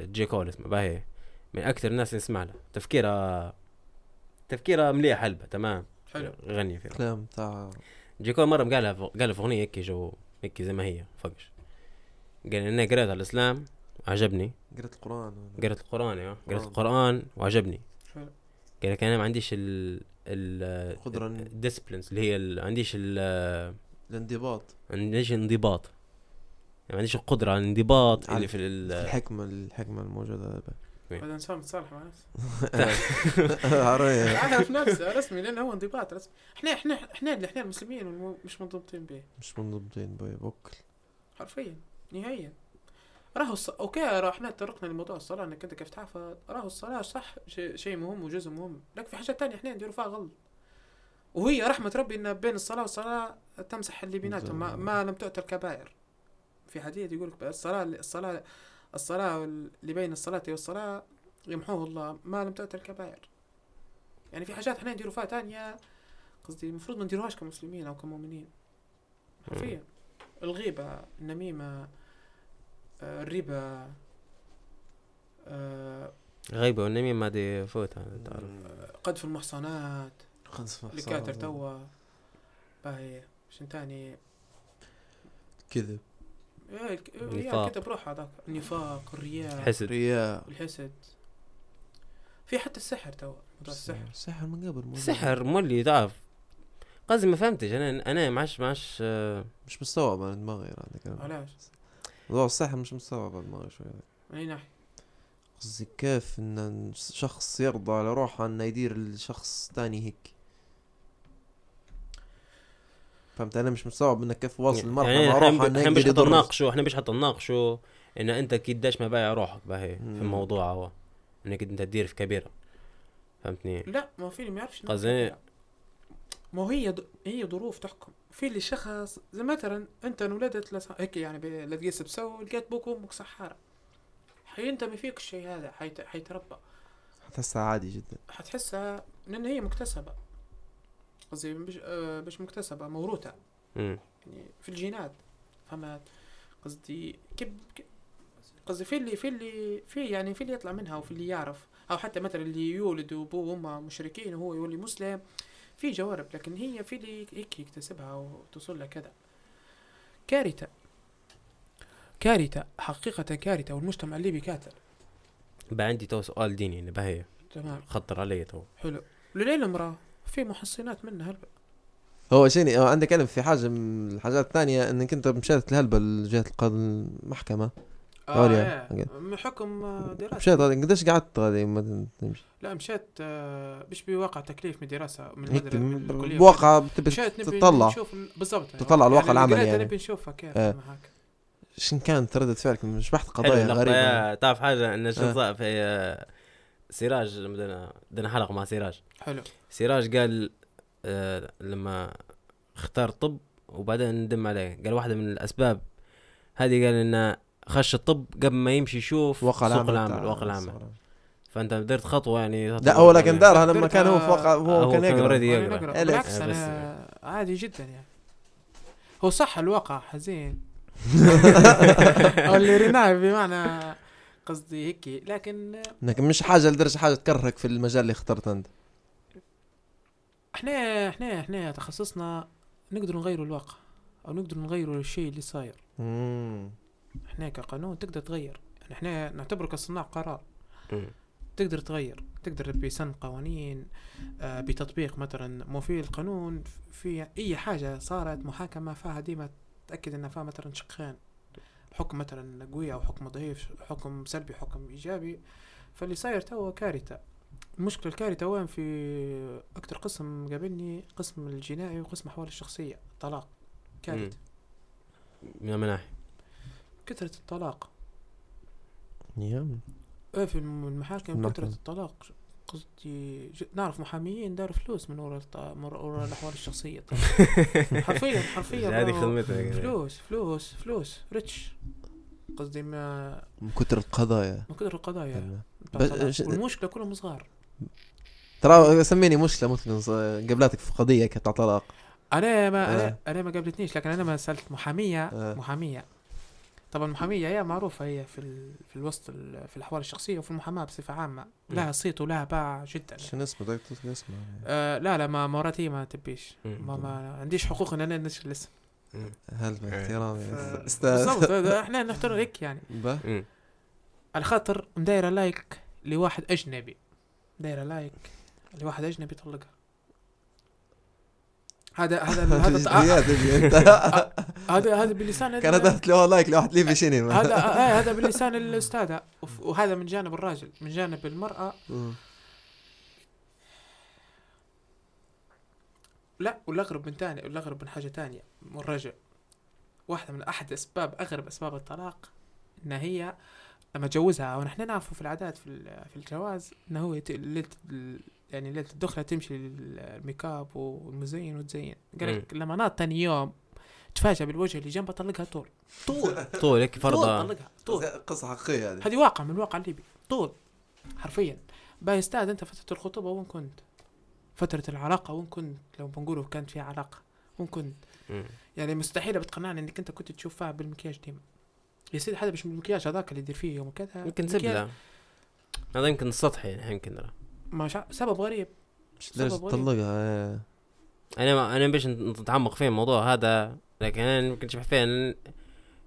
J. Cole اسمه باهي من أكثر الناس اللي اسمع له. تفكيره تفكيره مليح هلبة تمام؟ حلو. غني فيها كلام تاع J. Cole مرة قالها قالها في أغنية هيك جو هيك زي ما هي فقش قال أنا قريت على الإسلام عجبني. قريت القرآن قريت القرآن أيوه. قريت. القرآن وعجبني. حلو. قال لك أنا ما عنديش ال ال قدرة إن- ال disciplines اللي هي ال- عنديش ال الانضباط. عنديش انضباط. يعني ما عنديش القدرة على الانضباط اللي في في ال الحكمة الحكمة الموجودة. هذا انسان متصالح مع نفسه. عارف نفسه رسمي لأنه هو انضباط رسمي. إحنا إحنا إحنا اللي إحنا المسلمين مش منضبطين به مش منضبطين بي بكل. حرفيا نهائيا. راهو الص... okay راه إحنا تطرقنا لموضوع الصلاة إنك أنت كيف تحفظ راهو الصلاة صح شيء شيء مهم وجزء مهم لكن في حاجات تانية إحنا نديروا فيها غلط وهي رحمة ربي إن بين الصلاة والصلاة تمسح اللي بيناتهم ما, ما لم تؤتى الكبائر. في حديث يقول لك الصلاة الصلاة الصلاة اللي بين الصلاة والصلاة يمحوه الله ما لم تؤتى الكبائر. يعني في حاجات إحنا نديروا فيها تانية قصدي المفروض ما نديروهاش كمسلمين أو كمؤمنين. حرفيا الغيبة النميمة آه، الربا آه، غيبه والنميمة ما دي فوتها تعرف. قذف المحصنات. خلص اللي كاتر توا. باهي شن تاني؟ كذب. النفاق. كتب روح هذاك. النفاق الرياء. حسد رياء الحسد. في حتى السحر توا موضوع السحر. سحر من قبل موجود. سحر مولي تعرف. قصدي ما فهمتش أنا أنا معش معش آه، مش مستوعب أنا دماغي هذا الكلام علاش؟ موضوع السحر مش مستوعب على دماغي شوي. من أي ناحيه قصدي كيف إن شخص يرضى على روحه إنه يدير الشخص تاني هيك؟ فهمت أنا مش مستوعب إنك كيف واصل مرحله يعني مع إحنا روحه إنه إحنا مش حتى نناقشوا إحنا مش حتى نناقشوا إن أنت قديش ما بايع روحك باهي في. الموضوع هو. إنك أنت تدير في كبيرة. فهمتني؟ لا ما في اللي ما يعرفش قصدي-. ما هي ض... هي ظروف تحكم. في اللي شخص زي مثلا أنت انولدت لس... هيك يعني ب... لا تقيس بسو لقيت بوك وأمك سحارة. حينتمي فيك الشيء هذا حيت... حيتربى. حتحسها عادي جدا. حتحسها لأن هي مكتسبة. قصدي مش آه مش مكتسبة موروثة. يعني في الجينات. فهمت؟ قصدي كيف- قصدي في اللي في اللي في يعني في اللي يطلع منها وفي اللي يعرف. أو حتى مثلا اللي يولد وأبوه وأمه مشركين وهو يولي مسلم. في جوارب لكن هي في اللي هيك يكتسبها وتصل لها كذا. كارثة. كارثة حقيقة كارثة والمجتمع الليبي كاتل. بقى عندي تو سؤال ديني اللي باهي تمام. خطر علي تو. حلو. للعلم راه في محصنات منها هلبا. هو شيني هو عندك علم في حاجة من الحاجات الثانية إنك أنت مشيت لهلبة لجهة القضاء المحكمة. آه حكم آه، دراسة. مشيت هذا قديش قعدت هذه ما تمشي؟ لا مشيت آه، مش بواقع تكليف من دراسة من المدرسة من الكلية. بواقع نبي تطلع. بالضبط. تطلع الواقع اللي العملي يعني. نبي نشوفها كيف. معاك شن كانت ردة فعلك؟ مش بحث قضايا غريبة يا- تعرف حاجة؟ إن شو آه. صار في سراج لما بدنا حلقة مع سراج. حلو. سراج قال لما اختار طب وبعدين ندم عليه قال واحدة من الأسباب. هذه قال إنه خش الطب قبل ما يمشي يشوف واقع سوق العمل العمل بتاع واقع العمل. فأنت درت خطوة يعني. لا هو لكن دارها لما كان هو في واقع آه، هو هو كان يقرأ. بالعكس آه، أنا عادي جدا يعني. هو صح الواقع حزين. أو اللي ريناه بمعنى قصدي هيك لكن انك مش حاجة لدرجه حاجة تكرهك في المجال اللي اخترته أنت. إحنا إحنا إحنا تخصصنا نقدر نغيروا الواقع أو نقدر نغيروا الشيء اللي صاير. إحنا كقانون تقدر تغير. يعني إحنا نعتبره كصناع قرار. مم. تقدر تغير. تقدر بسن قوانين آه، بتطبيق مثلا مو في القانون في أي حاجة صارت محاكمة فيها ديما تأكد إنها فيها مثلا شقين. حكم مثلا قوي أو حكم ضعيف حكم سلبي حكم إيجابي. فاللي صاير توا كارثة. المشكلة الكارثة وين؟ في أكتر قسم قابلني قسم الجنائي وقسم أحوال الشخصية طلاق كارثة. من مناحي كثرة الطلاق يا إيه في الم- المحاكم. كثرة الطلاق قصدي نعرف محاميين داروا فلوس من ورا الط- من ورا الأحوال الشخصية طبعاً. حرفيا حرفيا هذه راهو خدمتك فلوس فلوس فلوس ريتش قصدي ما من كتر القضايا من كثر القضايا يعني. بس- الطلاق. ش- والمشكلة كلهم صغار ترى سميني مشكلة ممكن قبلاتك في قضية كانت على طلاق أنا ما آه. أنا, أنا ما قابلتنيش لكن أنا ما سألت محامية آه. محامية طبعا المحاميه هي معروفة هي في ال... في الوسط ال... في الاحوال الشخصية وفي المحاماة بصفة عامة. لها صيت ولها باع جدا. شنو اسمه؟ بدك تذكر اسمه؟ آه لا لا ما مراتي ما تبيش. ما, ما عنديش حقوق إن أنا ننشر الاسم. هل باحترامي؟ ف- أستاذ. بالضبط. إحنا نحترم هيك يعني. على خاطر مدايرة لايك لواحد أجنبي. دايره like لواحد أجنبي طلقها. هذا هذا هذا هذا هذا بلسان كانت له like لواحد ليبي شنو هذا آه هذا بلسان الأستاذة. وهذا من جانب الراجل من جانب المرأة. لا والأغرب من تاني والأغرب من حاجة تانية والرجل واحدة من أحد أسباب أغرب أسباب الطلاق إن هي لما تجوزها ونحن نعرفه في العادات في في الجواز انه هو ليله يعني ليله الدخله تمشي لل make up والمزين وتزين. قال لك لما ناط تاني يوم تفاجأ بالوجه اللي جنبها طلقها طول. طول. طول هيك طول فرضا طلقها طول. قصة حقيقية هذه. هذه واقع من الواقع الليبي. طول. حرفيا. باهي أستاذ أنت فترة الخطوبة وين كنت؟ فترة العلاقة وين كنت؟ لو بنقولوا كانت في علاقة وين كنت؟ مم. يعني مستحيل بتقنعني إنك أنت كنت تشوف فيها بالمكياج ديما. يا سيدي هذا مش من المكياج هذاك اللي يدير فيه يوم كذا يمكن سبلة. هذا يمكن سطحي يعني يمكن ما شا... سبب غريب مش غريب. تطلقها إيه. أنا ما أنا باش نتعمق في الموضوع هذا لكن أنا ممكن نشبه فيها إن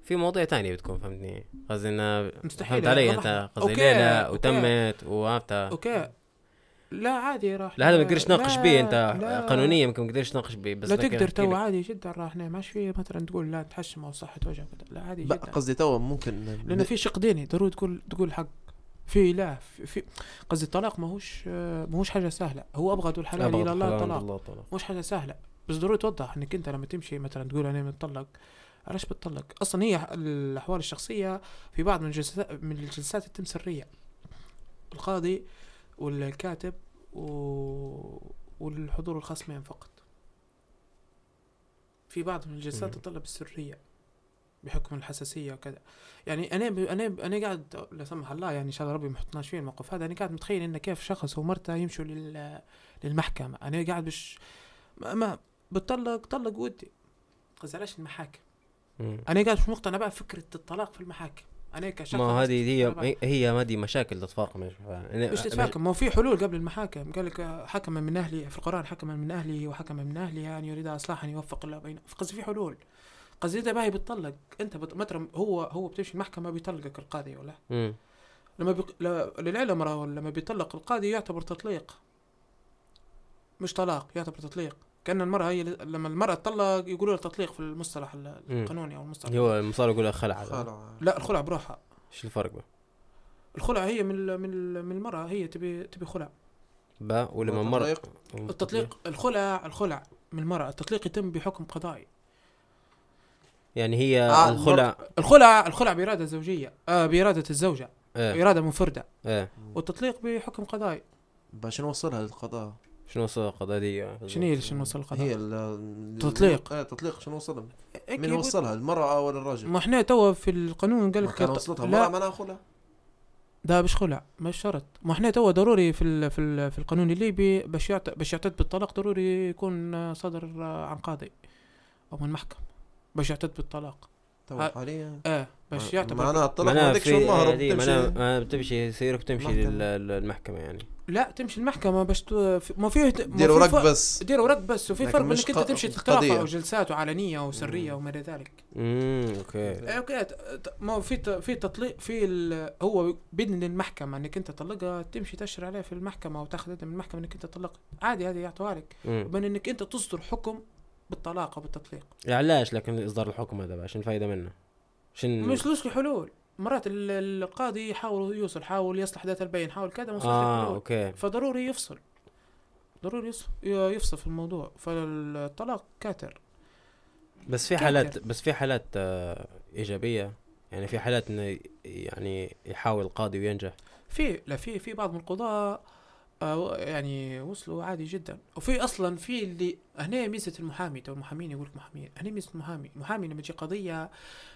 في مواضيع تانية بتكون فهمتني قصدي انه مستحيل فهمت علي والله. أنت قصدي ليلة. وتمت وعرفتها أوكي لا عادي راح لا هذا ما تقدرش تناقش به أنت لا. قانونيا ممكن ما تقدرش تناقش به بس لا تقدر تو. عادي جدا راح ماش في مثلا تقول لا تحشم أو صحة وجهك لا عادي جدا قصدي تو ممكن لأن في شق ديني ضروري تقول تقول حق في لا في, قصدي الطلاق ماهوش ماهوش حاجة سهلة. هو ابغض الحلال أبغض إلى الله الطلاق مش حاجة سهلة. بس ضروري توضح إنك أنت لما تمشي مثلا تقول أنا متطلق علاش بتطلق؟ أصلا هي الأحوال الشخصية في بعض من الجلسات من الجلسات تتم سرية. القاضي والكاتب و... والحضور الخصمين فقط. في بعض من الجلسات. تتطلب السرية. بحكم الحساسية وكذا. يعني أنا ب... أنا ب... أنا قاعد لا سمح الله يعني إن شاء الله ربي ما يحطناش فيه الموقف هذا. أنا قاعد متخيل انه كيف شخص ومرته يمشوا لل... للمحكمة. أنا قاعد بش ما, ما بتطلق طلق ودي. قصدي علاش المحاكم. أنا قاعد مش مقتنع بقى فكرة الطلاق في المحاكم. أنا كشخص ما هذه هي. هي هذه مشاكل تتفاقم مش تتفاكم ما هو في حلول قبل المحاكم. قال لك آه، حكم من أهلي في القرآن حكم من اهله وحكم من اهلها ان يريد اصلاحا يوفق الله بينهم. قصدي في حلول. قصدي اذا باهي بتطلق. أنت بت... هو هو بتمشي المحكمة بيطلقك القاضي ولا. لما بيق... ل... للعلم راهو لما بيطلق القاضي يعتبر تطليق. مش طلاق يعتبر تطليق. كأن المرأة هي ل- لما المرأة تطلق يقولوا لها تطليق في المصطلح. القانوني أو المصطلح. هو المصاري يقول لك خلع. لا الخلع بروحها. إيش الفرق بقى؟ الخلع هي من ال- من ال- من المرأة هي تبي تبي خلع. با ولما مر والتطليق؟ التطليق الخلع الخلع من المرأة. التطليق يتم بحكم قضائي. يعني هي آه، الخلع. الخلع الخلع بإرادة زوجية. آه بإرادة الزوجة. إيه. إرادة منفردة. إيه. والتطليق بحكم قضائي باش نوصلها للقضاء؟ شنو وصل القضايا شنو هي شنو وصل القضاء؟ هي ال- تطليق. إيه تطليق شنو وصلها؟ مين يقول- وصلها المرأة ولا الرجل ما إحنا توا في القانون قال لك كان ط- وصلتها. لا. المرأة ما ناخذها ده مش خلع مش شرط. ما إحنا توا ضروري في ال في ال في القانون الليبي باش يعت باش يعتد بالطلاق ضروري يكون صدر عن قاضي أو من محكم باش يعتد بالطلاق. تو ها- حاليا؟ آه باش يعتبر معناها الطلاق ما معناها عندكش في المهر هذه معناها بتمشي بتمشي سيرك تمشي محكمة. لل- للمحكمة يعني. لا تمشي المحكمة باش تو... في- ما فيه ما دير في ورق بس. دير ورق بس وفي لكن فرق مش إنك أنت ق- تمشي قضية. تترافع وجلسات وعلنية وسرية. وما إلى ذلك. امم okay. إيه، okay ت- ت- ما هو في ت- في تطليق في ال- هو باذن المحكمة إنك أنت تطلقها تمشي تشر عليه في المحكمة وتاخذ إذن من المحكمة إنك أنت تطلق. عادي هذه يعطوها لك. مم. بين إنك أنت تصدر حكم بالطلاق أو بالتطليق. يعني علاش؟ لكن اصدار الحكم هذا شنو الفائدة منه؟ شن مش لوش حلول. مرات ال- القاضي يحاول يوصل حاول يصلح ذات البين حاول كذا ما وصلش لحلول. okay. فضروري يفصل. ضروري يفصل في الموضوع. فالطلاق كاتر. بس في كيف حالات؟ بس في حالات آه إيجابية؟ يعني في حالات إنه يعني يحاول القاضي وينجح؟ في لا في في بعض من القضاة آه يعني وصلوا عادي جدا. وفي أصلا في اللي هنا ميزة المحامي تو المحامين يقول لك محامين هنا ميزة المحامي. المحامي لما تجي قضية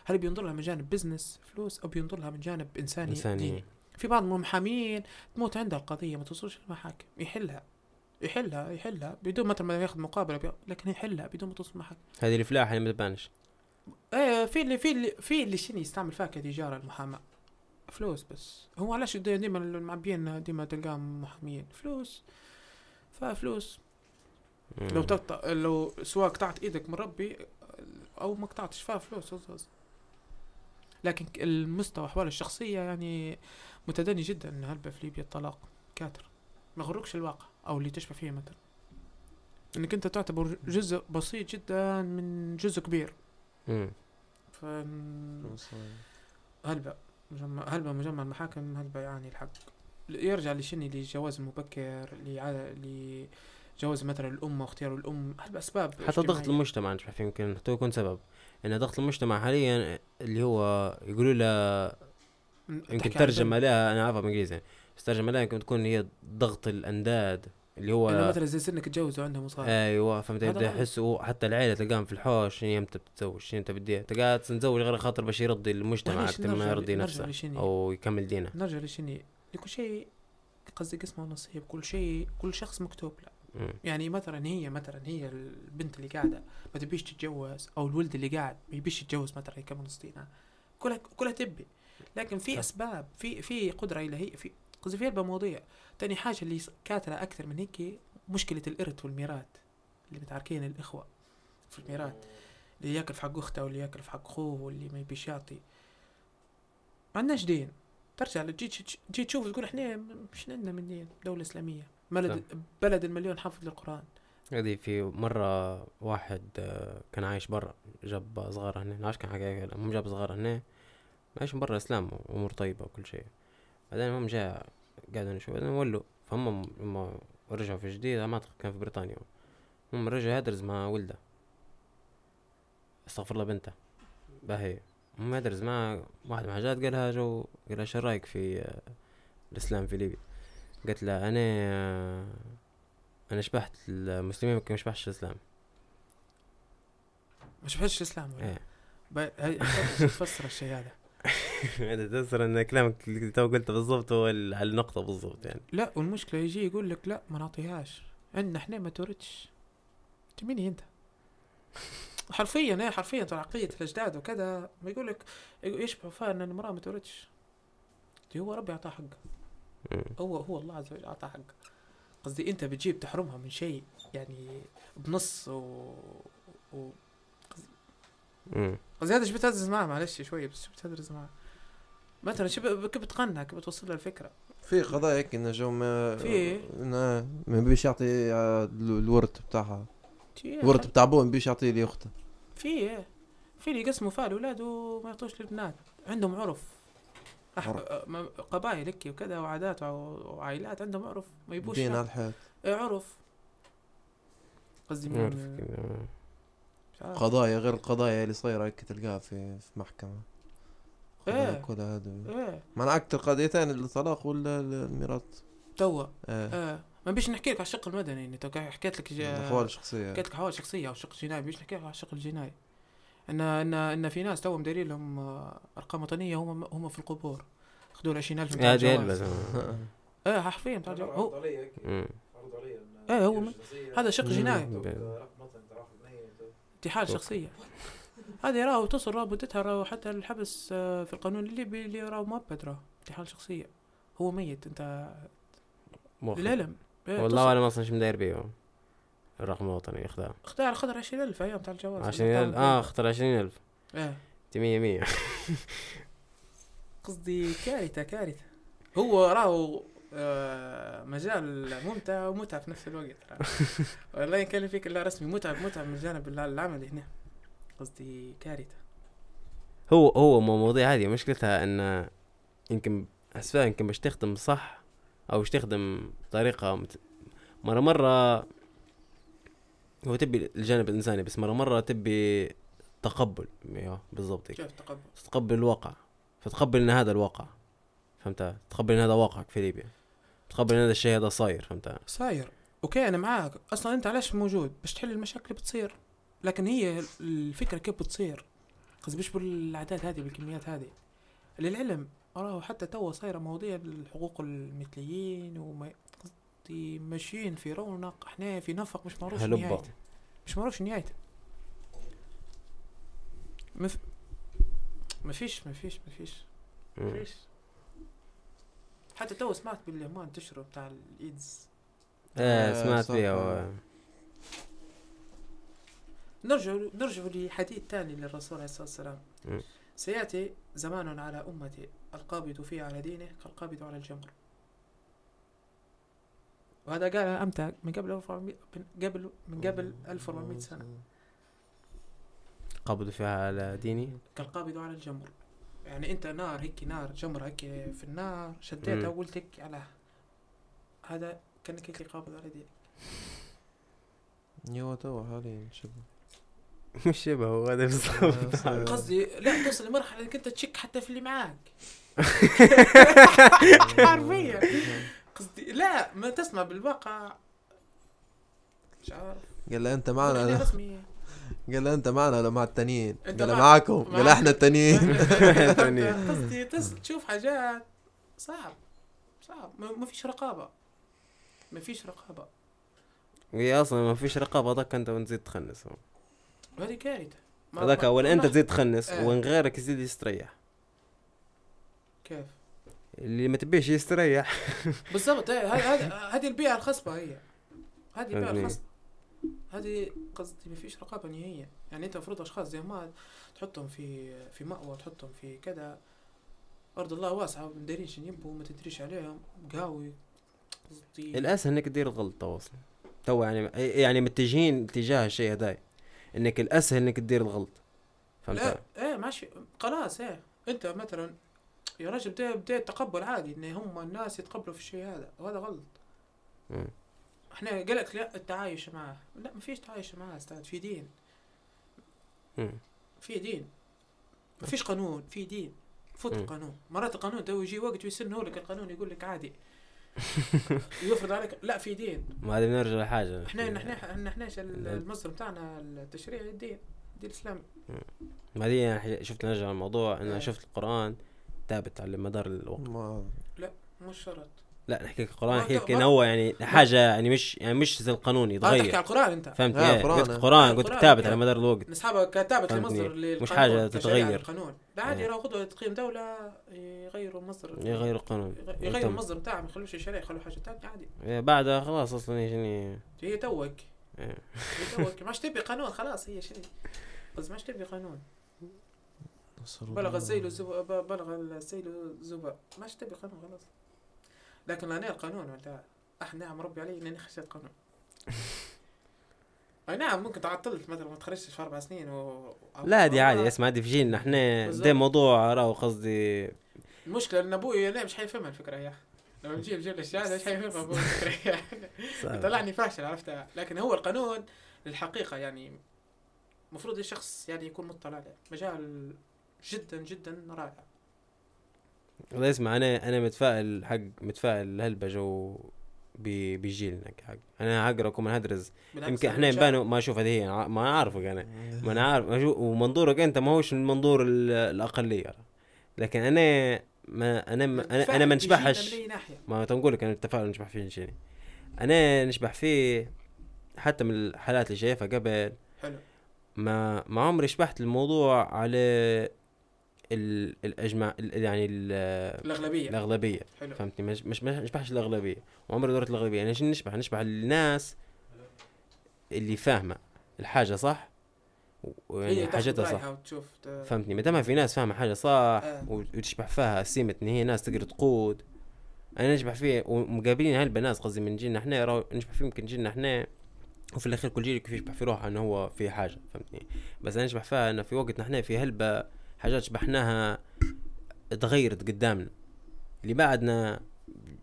هل بينظر لها من جانب business فلوس أو بينظر لها من جانب إنساني, إنساني. ديني؟ في بعض المحامين تموت عندها القضية ما توصلش للمحاكم. يحلها يحلها يحلها بدون مثلا ما ياخذ مقابلة بي... لكن يحلها بدون ما توصل المحاكم هذه الفلاحه اللي ما تبانش. إيه في اللي في اللي في اللي شنو يستعمل فيها كتجارة المحاماة؟ فلوس بس. هو علاش دي- ديما المعبيين ديما تلقاهم محامين فلوس. ففلوس. مم. لو تقطع لو سواء قطعت إيدك من ربي أو ما قطعتش فيها فلوس أصلاً. لكن المستوى احوال الشخصية يعني متدني جدا ان هلبة في ليبيا الطلاق. كاتر. ما غركش الواقع أو اللي تشبه فيه مثلا. إنك أنت تعتبر جزء بسيط جدا من جزء كبير. مم. ف هلبة. مجمع هلبة مجمع المحاكم؟ هلبة يعني الحق؟ يرجع لشني لجواز المبكر لع- لجواز مثلا الأم واختيار الأم هلبة أسباب حتى ضغط. المجتمع فيه يمكن حتى يكون سبب. إن ضغط المجتمع حاليا اللي هو يقولوا له يمكن ترجمة. لها أنا عارفها بالانجليزي بس ترجمة لها يمكن تكون هي ضغط الأنداد. اللي هو إنه مثلا زي سنك تجوزوا عندهم صغار أيوه فهمت يبدا. يحسوا حتى العيلة تلقاهم في الحوش شنو إمتى بتتزوج شنو إمتى بدي تلقاه نتزوج غير خاطر باش يرضي المجتمع أكثر ما يرضي نفسه أو يكمل دينه. نرجع لشني لكل شيء قصدي قسمه ونصيب. كل شيء كل شخص مكتوب له. يعني مثلا هي مثلا هي البنت اللي قاعدة ما تبيش تتجوز أو الولد اللي قاعد ما يبيش يتجوز مثلا يكمل سنين كلها كلها تبي. لكن في صح. أسباب في في قدرة إلهية في قصدي في مواضيع. تاني حاجة اللي كاترة أكثر من هيك مشكلة الارث والميراث اللي متعاركين الإخوة في الميراث اللي ياكل في حق أخته واللي ياكل في حق أخوه واللي ما يبيش يعطي. ما عندناش دين. ترجع تجي تجي تشوف تقول إحنا مش عندنا من دين دولة إسلامية. بلد بلد المليون حافظ للقرآن. هذه في مرة واحد آه، كان عايش برا جاب صغار هنا. نعرفش كان حكى هم جاب صغار هنا عايش برا اسلام وامور طيبة وكل شيء. بعدين هم جاء قاعدوا نشوف بعدين ولوا فهم هم رجعوا في جديد ما أعتقد كان في بريطانيا هم رجع يدرس مع ولده استغفر الله بنته باهي هم يدرس مع واحد مع جات قالها جو قالها شو رايك في آه، الاسلام في ليبيا قالت له أنا آه، أنا شبحت المسلمين ما شبحش الاسلام ما شفتش الاسلام ولا إيه تفسر الشيء هذا تفسر أن كلامك اللي تو قلته بالضبط هو على النقطة بالضبط يعني. لا والمشكلة يجي يقول لك لا ما نعطيهاش. عندنا إحنا ما انت مين أنت. حرفيا إيه حرفيا ترى عقلية الأجداد وكذا ما يقول لك يشبه فيها إن المرأة ما تردش دي هو ربي اعطاها حقه. هو هو الله عز وجل اعطاها حقه. قصدي أنت بتجيب تحرمها من شيء يعني بنص و, و... قصدي هذا شبت ادرس معاه معلش شوية بس شبت ادرس معاه مثلا شبه كيف بتقنع كيف بتوصل له الفكرة في قضايا هيك إنه جو ما في. ما بيش يعطي آه، ال- الورث بتاعها في الورث بتاع أبوه ما بيش يعطيه لأخته في. في اللي يقسموا فيها الأولاد وما يعطوش للبنات عندهم عرف أح... عرف. م- قبائل هيك وكذا وعادات وع- وعائلات عندهم عرف ما يبوش دين على. الحياة إيه عرف قصدي من- نعرف كذا. قضايا غير القضايا اللي صايرة هيك تلقاها في في محكمة. قضايا إيه. كلها هذا. إيه. مع أكثر قضيتين الطلاق ولا الميراث. توا. إيه. إيه. ما بيش نحكي لك على الشق المدني يعني. تو حكيت لك الأحوال الشخصية حكيت لك حوالي شخصية أو شق جنائي بيش نحكي لك على الشق الجنائي ان ان إن في ناس توهم دايرين لهم آه، أرقام وطنية. هم هم في القبور. خذوا له 20000 بتاع هذه الجواز. إيه حرفيا بتاع الجواز. هو إيه، هو هذا شق. جنائي. رقم وطني. انتحال شخصية. هذه راهو تصل راهو مدتها راهو حتى الحبس آه، في القانون الليبي اللي راهو مؤبد راهو انتحال شخصية. هو ميت انت. للعلم إيه، والله تصل. اعلم أصلا شو مداير بيه الرقم الوطني اخذها اختار القدر 20000 أيام تاع الجواز. 20000 آه اختار 20000 إيه. انت 100 100 قصدي كارثة كارثة. هو راهو مجال ممتع ومتعب في نفس الوقت. والله كان فيك إلا رسمي متعب متعب من الجانب العملي هنا. قصدي كارثة. هو هو مو- مواضيع هذه. مشكلتها إن يمكن اسفها يمكن باش تخدم صح أو باش تخدم بطريقة مت... مرة مرة هو تبي الجانب الإنساني بس مرة مرة تبي تقبل. أيوه بالضبط كيف تقبل؟ تتقبل الواقع. فتقبل إن هذا الواقع. فهمت؟ تقبل إن هذا واقعك في ليبيا. تقبل إن هذا الشيء هذا صاير فهمت؟ صاير. أوكي أنا معاك. أصلا أنت علاش موجود؟ باش تحل المشاكل اللي بتصير. لكن هي الفكرة كيف بتصير؟ قصدي مش بالاعداد هذه بالكميات هذه. للعلم راهو حتى توا صايرة مواضيع الحقوق المثليين وما قصدي ماشيين في رونق إحنا في نفق مش معروف. نهايته مش معروف نهايته مف... ما فيش ما فيش ما فيش مم. فيش حتى تو سمعت باللي هم انتشروا بتاع الإيدز. إيه سمعت فيها آه. و... نرجع نرجع لحديث ثاني للرسول عليه الصلاة والسلام. سيأتي زمان على أمتي القابض فيه على دينه كالقابض على الجمر. وهذا قال أمتى؟ من قبل 1400 من قبل من قبل 1400 سنة. قبضوا فيها على ديني كالقابض على الجمر. يعني انت نار هيك نار جمر هيك في النار شديتها. وقلت هيك على هذا كأنك هيك قابض على دينك. يوا توا حاليا شبه. مش شبه هو هذا بالضبط. آه، قصدي لا توصل لمرحلة إنك أنت تشك حتى في اللي معاك. حرفيا. قصدي لا ما تسمع بالواقع. مش عارف. قال له أنت معنا. رسمي قال له أنت معنا ولا مع التانيين؟ قال معاكم مع- قال إحنا التانيين. قصدي تشوف حاجات صعب صعب. ما ما فيش رقابة. ما فيش رقابة. هي أصلا ما فيش رقابة هذاك أنت وتزيد تخنس. وهذه كارثة. هذاك ما أنت تزيد تخنس آه. وان غيرك يزيد يستريح. كيف؟ اللي ما تبيش يستريح. بالضبط. إيه، هذه هذه هذه البيئة الخصبة هي. هذه البيئة. الخصبة. هذه قصدي ما فيش رقابة نهائيا يعني أنت المفروض أشخاص زي ما تحطهم في في مأوى تحطهم في كذا. أرض الله واسعة ما دايرين شنو يبوا ما تدريش عليهم. قهوي قصدي. الاسهل إنك تدير الغلط تو أصلا. تو يعني يعني متجهين اتجاه الشيء هذا إنك الاسهل إنك تدير الغلط. لا فهمت إيه ماشي خلاص إيه. أنت مثلا يا رجل بدأ التقبل عادي إن هم الناس يتقبلوا في الشيء هذا. وهذا غلط. مم. إحنا قال لك لا التعايش معه لا ما فيش تعايش معه أستاذ في دين. في دين. ما فيش قانون في دين. فوت. القانون. مرات القانون تو يجي وقت ويسنه لك القانون يقول لك عادي. يفرض عليك لا في دين. ما هذه بنرجع لحاجة. إحنا إحنا إحنا إحنا ال- المصدر بتاعنا التشريعي الدين الدين الإسلامي. ما هذه يعني شفت نرجع للموضوع. أنا إيه. شفت القرآن ثابت على مدار الوقت. ما مش شرط. لا نحكي لك القرآن نحكي لك إنه هو يعني حاجة يعني مش يعني مش زي القانون آه تحكي يتغير على القرآن أنت. فهمت آه، قلت. القرآن قلت القرآن ثابت كده. على مدار الوقت. نسحبها فهمتني. لمصدر مش حاجة كشريعة تتغير. القانون. لا عادي إيه. يراو خذوا تقييم دولة يغيروا المصدر. يغير القانون. يغ- يغيروا. المصدر بتاعهم ما يخلوش الشريعة يخلوا حاجة ثانية عادي. إيه، بعدها خلاص أصلا يعني هي توك. إيه. هي توك. ما عادش تبي قانون خلاص هي شيء بس ما عادش تبي قانون بلغ ب- بلغ السيل الزبا. ما عادش تبي قانون خلاص. لكن أنا القانون ولا؟ أح نعم ربي علي إنني خشيت قانون. أي نعم ممكن تعطلت مثلا ما تخرجتش في أربع سنين و... لا دي عادي اسمع دي في جيلنا إحنا. ده موضوع راهو قصدي. المشكلة إن أبوي لا مش حيفهمها الفكرة يا لما نجيب جيب الشهادة مش حيفهمها أبوي الفكرة صعب. طلعني فاشل عرفتها. لكن هو القانون للحقيقة يعني المفروض الشخص يعني يكون مطلع عليه. مجال جدا جدا رائع. والله اسمع أنا أنا متفائل حق متفائل هلبة جو ب- بجيلنا حق أنا حقركم من هدرز. يمكن إحنا مش نبانوا ما أشوف هذه هي ما أعرفك أنا. ما أنا عارف ومنظورك أنت ما هوش من منظور ال- الأقلية. لكن أنا ما أنا ما أنا, أنا ما نشبحش. ما تنقول لك أنا التفاؤل نشبح فيه شيء أنا نشبح فيه حتى من الحالات اللي شايفها قبل. حلو. ما ما عمري شبحت الموضوع على ال- الاجماع ال- يعني ال- الأغلبية. الأغلبية. حلو. فهمتني؟ مش مش ما نشبحش الأغلبية. وعمري دورت الأغلبية. أنا شنو نشبح؟ نشبح الناس اللي فاهمة الحاجة صح؟ ويعني هي حاجتها صح. فهمتني؟ ما دام في ناس فاهمة حاجة صح آه. وتشبح فيها سمه إن هي ناس تقدر تقود. أنا نشبح فيه ومقابلين هالبنات قصدي من جيلنا إحنا نشبح فيه يمكن جيلنا إحنا. وفي الأخير كل جيل كيف يشبح في روحه إنه هو في حاجة. فهمتني؟ بس أنا نشبح فيها إنه في وقتنا إحنا في هلبة حاجات شبحناها تغيرت قدامنا. اللي بعدنا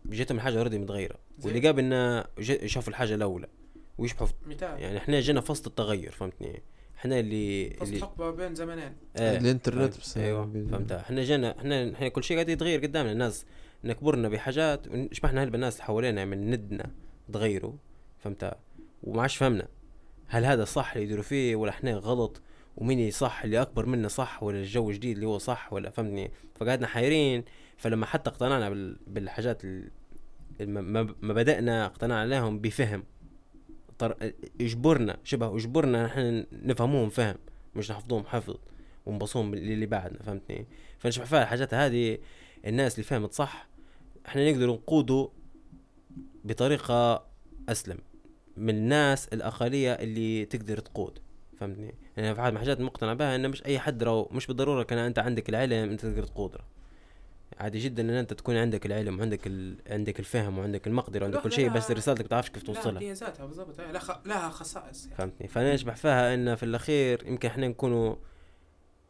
جاتهم الحاجة اوريدي متغيرة؟ واللي قبلنا جا- شافوا الحاجة الأولى. ويشبحوا يعني إحنا جينا في وسط التغير فهمتني؟ إحنا اللي اللي حقبة بين زمنين. آه. الإنترنت فهمت. بس. أيوه فهمت إحنا جينا إحنا إحنا كل شيء قاعد يتغير قدامنا. الناس نكبرنا بحاجات شبحنا هلبا الناس اللي حوالينا من ندنا تغيروا فهمت وما عادش فهمنا. هل هذا صح اللي يديروا فيه ولا إحنا غلط؟ ومين صح اللي أكبر منا صح ولا الجو جديد اللي هو صح ولا فهمتني؟ فقعدنا حيرين. فلما حتى اقتنعنا بال- بالحاجات بدأنا اقتنعنا عليهم بفهم. اجبرنا شبه اجبرنا نحن نفهموهم فهم مش نحفظوهم حفظ ونبصوهم للي بعدنا فهمتني؟ فنشبه فيها الحاجات هذه الناس اللي فهمت صح إحنا نقدر نقودوا بطريقة أسلم من الناس الأقلية اللي تقدر تقود. فهمتني؟ يعني في حاجات من الحاجات مقتنع بها إن مش أي حد رو مش بالضرورة كان أنت عندك العلم أنت تقدر تقود ره. عادي جدا إن أنت تكون عندك العلم وعندك ال... عندك الفهم وعندك المقدرة وعندك كل شيء بس رسالتك بتعرفش كيف لها توصلها ميزاتها بالضبط لها خ... لها خصائص يعني. فهمتني؟ فأنا اشبح فيها إن في الأخير يمكن إحنا نكونوا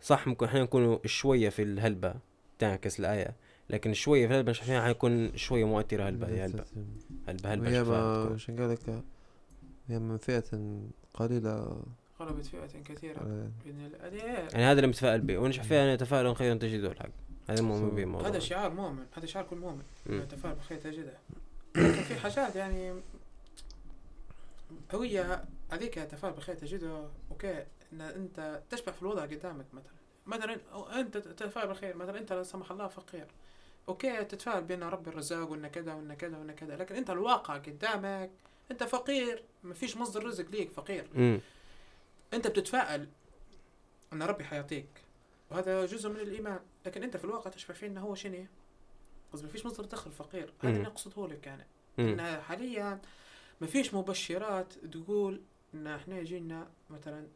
صح ممكن إحنا نكونوا شوية في الهلبة تعكس الآية لكن شوية في الهلبة مش عارفين حيكون شوية مؤثرة هلبة هي هلبة. هلبة هلبة ما. شن قال لك هي من فئة قليلة غلبت فئة كثيرة بإذن الله هذه يعني هذا اللي متفائل به. ونجح فيها أنا تفاؤل خير تجده الحق. هذا مؤمن به هذا شعار مؤمن. هذا شعار كل مؤمن. مم. تفاعل بخير تجده. لكن في حاجات يعني هوية هذيك تفاعل بخير تجده. أوكي. إن أنت تشبع في الوضع قدامك مثلا. مثلا أو أنت تتفاعل بالخير مثلا أنت لا سمح الله فقير. أوكي. تتفاعل بأن ربي الرزاق وأن كذا وأن كذا وأن كذا. لكن أنت الواقع قدامك. أنت فقير. ما فيش مصدر رزق ليك فقير. أنت بتتفائل أن ربي حيعطيك. وهذا جزء من الإيمان. لكن أنت في الواقع تشبع فيه إنه هو شنو؟ قصدي ما فيش مصدر دخل فقير. هذا. اللي أقصده لك يعني. إن حاليا ما فيش مبشرات تقول إن إحنا يجينا مثلا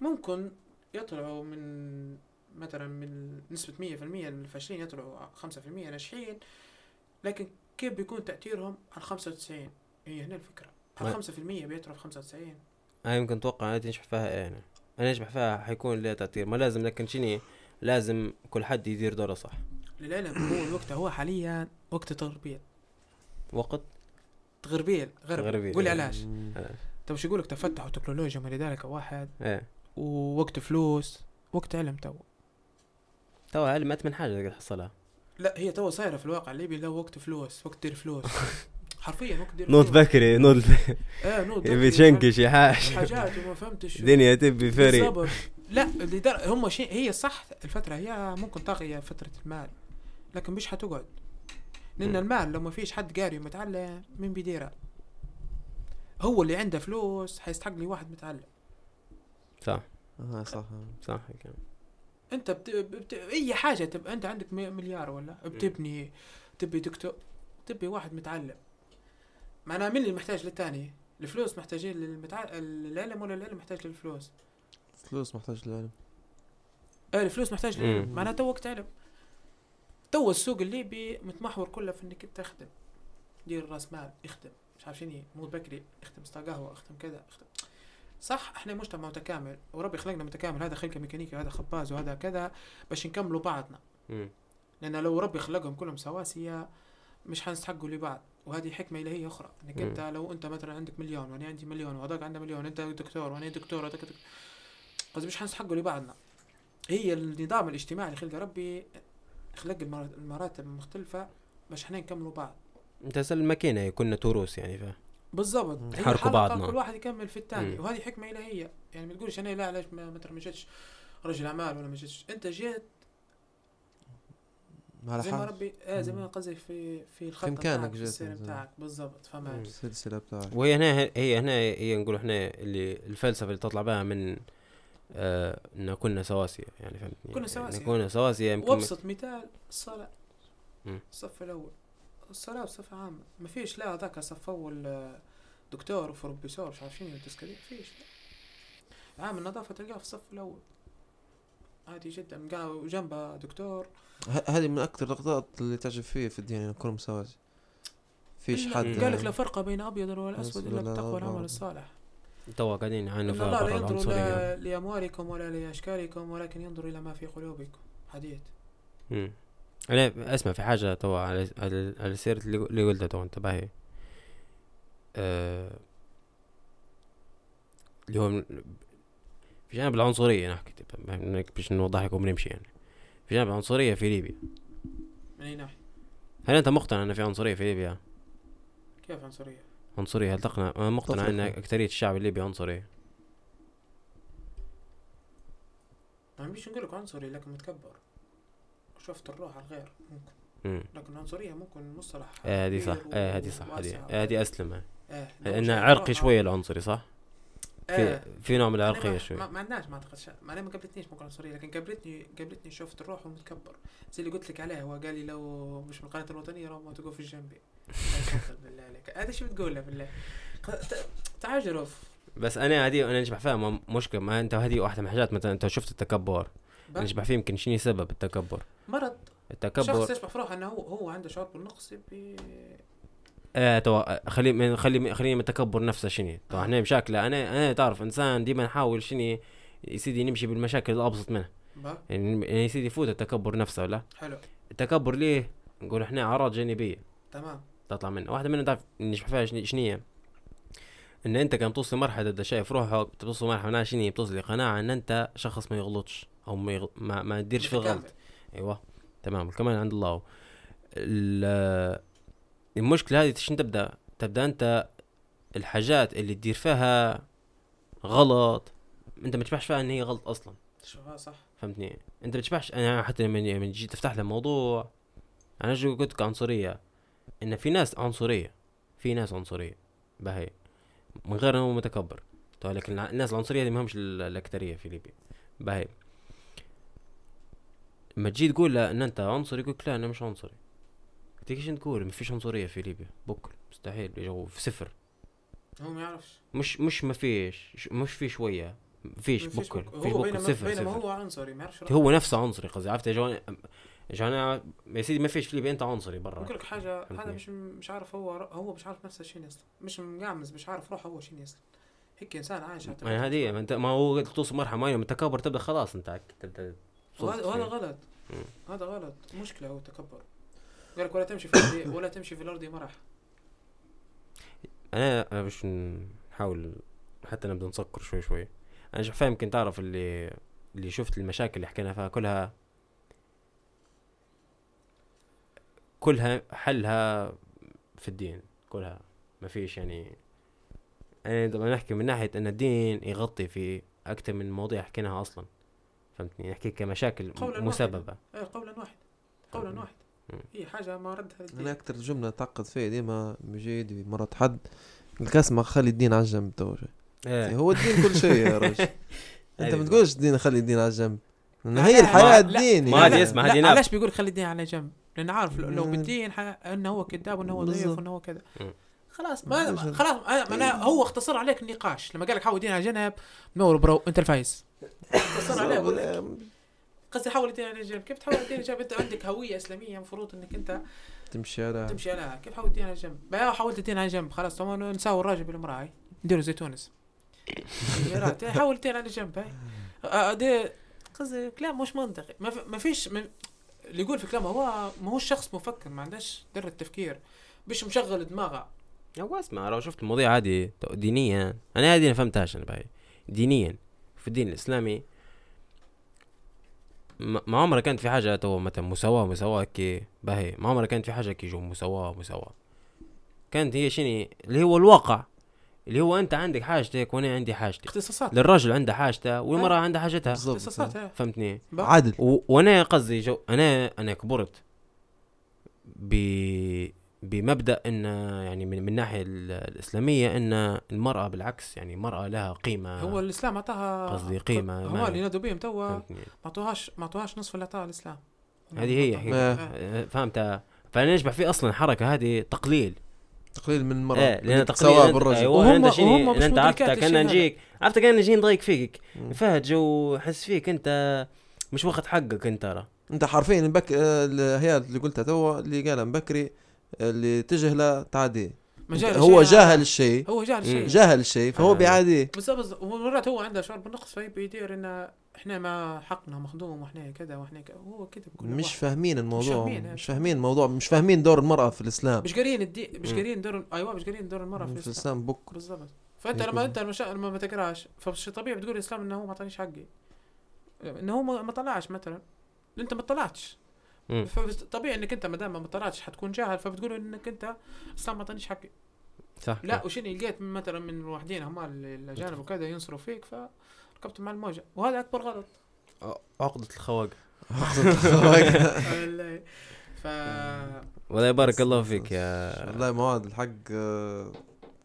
ممكن يطلعوا من مثلا من نسبة 100% من الفاشلين يطلعوا 5% ناجحين. لكن كيف بيكون تأثيرهم؟ على 95 هي هنا الفكرة. على 5% بيطلعوا في 95 أنا يمكن أتوقع أنا تنجح فيها إيه أنا أنا اشبح فيها حيكون لها تأثير. ما لازم لكن شني لازم كل حد يدير دوره صح. للعلم هو الوقت هو حاليا وقت تغربيل وقت؟ تغربيل غرب. تغربيل، قول لي إيه. علاش. مم. طب شو يقول لك تفتح وتكنولوجيا وما إلى ذلك واحد إيه. ووقت فلوس وقت علم تو. تو علم من حاجة تقدر تحصلها. لا هي تو صايرة في الواقع. الليبي له وقت فلوس وقت دير فلوس. حرفيا وقت دير نوض. بكري نوض إيه نوض يبي بكري، تشنكش يا حاج حاجات وما فهمتش شو. دنيا تبي فري لا لدر... هم شيء هي صح الفترة هي ممكن طاغيه فترة المال لكن مش حتقعد. لأن. المال لو ما فيش حد قاري ومتعلم مين بيديرها هو اللي عنده فلوس حيستحق لي واحد متعلم. صح. آه صح. صح. أنت بت... بت... أي حاجة تبقى أنت عندك مليار ولا؟ بتبني تبي دكتور تبي واحد متعلم. معناها مين اللي محتاج للتاني؟ الفلوس محتاجين للمتع... العلم ولا العلم محتاج للفلوس؟ فلوس محتاج للعلم. إيه الفلوس محتاج للعلم. معناها تو وقت علم تو السوق الليبي متمحور كله في إنك تخدم. دير رأس مال يخدم. مش عارف شنو موت بكري. اخدم ستا قهوة اخدم كذا اخدم صح إحنا مجتمع متكامل. وربي خلقنا متكامل. هذا خلقه ميكانيكي وهذا خباز وهذا كذا. باش نكملوا بعضنا. مم. لأن لو ربي خلقهم كلهم سواسية مش حنستحقوا لبعض. وهذه حكمة إلهية أخرى إنك. أنت لو أنت مثلا عندك مليون وأنا عندي مليون وهذاك عنده مليون أنت دكتور وأنا دكتور دكتور قصدي مش حنستحقوا لبعضنا. هي النظام الاجتماعي اللي خلقه ربي خلق المر- المراتب المختلفة باش إحنا نكملوا بعض. أنت الماكينة كنا تروس يعني فا بالضبط. حلقة بعضنا. كل واحد يكمل في الثاني. وهذه حكمة إلهية. يعني ما تقولش أنا لا علاش ما مثلا ما جيتش رجل أعمال ولا ما جيتش أنت جيت على زي ما ربي آه زي ما. قصدي في في الخط إمكانك بتاعك في جيت السير. بتاعك بالضبط فما مم. السلسلة بتاعك وهي هنا هي هنا هي نقول إحنا اللي الفلسفة اللي تطلع بها من آه إن كنا سواسية يعني فهمتني كنا سواسية. يعني كنا سواسية يمكن وابسط مثال الصلاة مم. الصف الأول الصلاة بصفة عامة ما فيش لا ذاك صف أول آه، دكتور وبروفيسور مش عارف شنو والتسكري فيش لا. عامل نظافة تلقاه في الصف الأول عادي جدا. قا- وجنبه دكتور. ه- هذه من أكثر اللقطات اللي تعجب فيه في الدين انه كلهم مساوي فيش حد قال لك لا فرق بين أسود إلا ولا بالتقوى والعمل. الصالح. توا قاعدين يعانوا فيها الله لا ينظر لا لأموالكم ولا لأشكالكم ولكن ينظر إلى ما في قلوبكم. حديث. مم. أنا اسمع في حاجة توا على على, سيره اللي قلتها توا انتبهي آه اللي هو في جانب العنصرية نحكي باش نوضح لكم ونمشي يعني في جانب العنصرية في ليبيا من أي ناحية هل أنت مقتنع إن في عنصرية في ليبيا؟ كيف عنصرية؟ عنصرية هل تقنع مقتنع. إن اكثريه الشعب الليبي عنصري؟ ما مش نقول لك عنصري لكن متكبر شفت الروح على الغير ممكن امم لكن عنصرية ممكن مصطلح آه هذه صح كبير آه هذه صح. هذه آه، هذه أسلم آه. إيه لأنه عرقي شوية العنصري صح؟ في إيه. في نوع من العرقيه شوي ما, ما عندناش ما اعتقد شا... ما أنا ما قابلتنيش ممكن عنصريه لكن قابلتني قابلتني شفت الروح والمتكبر زي اللي قلت لك عليه هو قال لي لو مش من القناة الوطنية لو ما تقف في جنبي لا يفضل بالله عليك. هذا شو بتقول له بالله تعجرف. بس أنا هذه أنا نشبح فيها مشكلة. ما أنت هذه واحدة من الحاجات مثلا أنت شفت التكبر. نشبح فيه يمكن شنو سبب التكبر؟ مرض. التكبر شخص يشبح في روحه إنه هو هو عنده شعور بالنقص بي... آه تو خلي من خلي خليني من التكبر نفسه شنو تو آه. إحنا مشاكله. أنا أنا تعرف إنسان ديما نحاول شنو يا سيدي نمشي بالمشاكل الأبسط منها يعني يعني يا سيدي يفوت التكبر نفسه ولا؟ حلو. التكبر ليه؟ نقول إحنا أعراض جانبية. تمام. تطلع منها واحدة منها تعرف نشبح فيها شنو؟ إن أنت كان توصل مرحلة تبدا شايف روحك توصل مرحلة شنو توصل لقناعة إن أنت شخص ما يغلطش أو ما يغ... ما, ما تديرش في. غلط. أيوه. تمام. الكمال عند الله. ال- المشكلة هذه شنو تبدأ؟ تبدأ أنت الحاجات اللي تدير فيها غلط أنت ما تشبحش فيها إن هي غلط أصلا. شوفها صح. فهمتني؟ أنت ما تشبحش أنا حتى لما لما تجي تفتح له موضوع أنا جو قلت لك؟ عنصرية. إن في ناس عنصرية في ناس عنصرية. باهي من غير انه متكبر. تو لكن الناس العنصرية دي ما همش ال- الاكثريه في ليبيا. باهي لما تجي تقول له إن أنت عنصري يقول لا أنا مش عنصري. تقول ما فيش عنصرية في ليبيا. بكل مستحيل في صفر. هو ما يعرفش. مش مش ما فيش مش في شوية. فيش بكل بك- فيش بكل صفر بينما هو عنصري ما يعرفش هو نفسه عنصري قصدي عرفت؟ يا جوان يا جوان يا سيدي ما فيش في ليبيا انت عنصري برا. بقول لك حاجة هذا. مش مش عارف هو هو مش عارف نفسه شنو أصلا مش مقعمز مش عارف روحه هو شنو أصلا هيك إنسان عايش ما هذه ما انت ما هو توصل مرحلة معينة من التكبر تبدأ خلاص انت تبدأ وهذا غلط. هذا غلط. مشكلة هو التكبر قال لك ولا تمشي في الأرض ولا تمشي في الأرض مرح. أنا أنا باش نحاول حتى نبدأ نسكر شوي شوي. أنا شوف فاهم يمكن تعرف اللي اللي شفت المشاكل اللي حكينا فيها كلها كلها حلها في الدين. كلها. ما فيش يعني أنا لما نحكي من ناحية أن الدين يغطي في أكثر من مواضيع حكيناها أصلا. فهمتني؟ نحكي كمشاكل. مسببة. إيه قولا واحد. قولا واحد. هي حاجة ما ردها أنا أكتر جملة تعقد فيها ديما بجيد مرات حد قلت اسمع خلي الدين على الجنب تو إيه. هو الدين كل شيء يا رجل أنت ما تقولش الدين خلي الدين على الجنب هي الحياة الدين ما. هذه اسمع هذه. علاش بيقول خلي الدين على جنب لأن عارف لو-. بالدين ح- إنه هو كذاب وإنه هو ضعيف. وإنه هو كذا. خلاص ما خلاص أنا- أنا هو اختصر عليك النقاش لما قال لك حاول الدين على جنب نور برو أنت الفايز اختصر لك. قصدي حاول الدين على جنب كيف تحول الدين على جنب انت عندك هوية إسلامية المفروض إنك انت تمشي على تمشي عليها كيف حول الدين على جنب بقى حولت الدين على جنب خلاص تمام نساوي الراجل بالمراه نديروا زي تونس. حول الدين على جنب هاي دي قصدي كلام مش منطقي. ما, في ما فيش ما اللي يقول في كلامه هو ما هو شخص مفكر ما عندهش درة تفكير. مش مشغل دماغه. هو اسمع لو شفت المواضيع هذه تو- دينيا. أنا هذه ما فهمتهاش أنا باي دينيا. في الدين الإسلامي ما عمرها كانت في حاجة تو مثلا مساواة مساواة كي باهي. ما عمرها كانت في حاجة كي جو مساواة مساواة. كانت هي شنو؟ اللي هو الواقع. اللي هو أنت عندك حاجتك وأنا عندي حاجتي. اختصاصات. للرجل عنده حاجته والمرأة عندها حاجتها. اختصاصات إيه. فهمتني. عدل و... وأنا قصدي جو أنا أنا كبرت ب بمبدأ إن يعني من من الناحيه ال- الإسلامية إن المرأة بالعكس يعني المراه لها قيمة. هو الإسلام أعطاها قصدي قيمة هو ما- اللي ينادوا بهم توا ما أعطوهاش ما أعطوهاش نصف اللي اعطاه الإسلام. هذه هي حقيقة. آه. آه. فهمتها فأنا نشبح فيه أصلا الحركه هذه تقليل. تقليل من المرأة. إيه لأن بدك تقليل أنت- بالرجل. أيوه وهم- أنت مش أنت عرفت مدركات كان الشيء نجيك. عرفت كان نجي نضايق فيك. فهد جو حس فيك أنت مش واخد حقك أنت ترى أنت حرفيا البك... آه، هي اللي قلتها توا اللي قالها بكري اللي ما جاهل هو جاهل. الشيء هو جاهل. الشيء جاهل الشيء فهو آه. بيعاديه بالضبط بالضبط. ومرات هو عنده شعور بالنقص فيبي يدير ان إحنا ما حقنا مخدوم وإحنا كذا وإحنا كذا هو كذا بكل مش واحد. فاهمين الموضوع فاهمين، مش فاهمين الموضوع مش فاهمين دور المرأة في الإسلام مش قارين الدين مش. قارين دور أيوه مش قارين دور المرأة في في الإسلام الإسلام بك بالضبط فأنت هيك لما. أنت المشا... لما ما تقراش فشي طبيعي بتقول الإسلام إنه هو ما اعطانيش حقي إنه هو ما ما طلعش مثلا أنت ما طلعتش. فطبيعي إنك أنت ما دام ما طلعتش حتكون جاهل فبتقول إنك أنت اسلام ما اعطانيش حقي. صح. لا وشنو لقيت مثلا من الوحدين هم الأجانب وكذا ينصروا فيك فركبت مع الموجة. وهذا أكبر غلط. عقدة الخواق والله. ف والله يبارك الله فيك يا والله مواد الحق آه،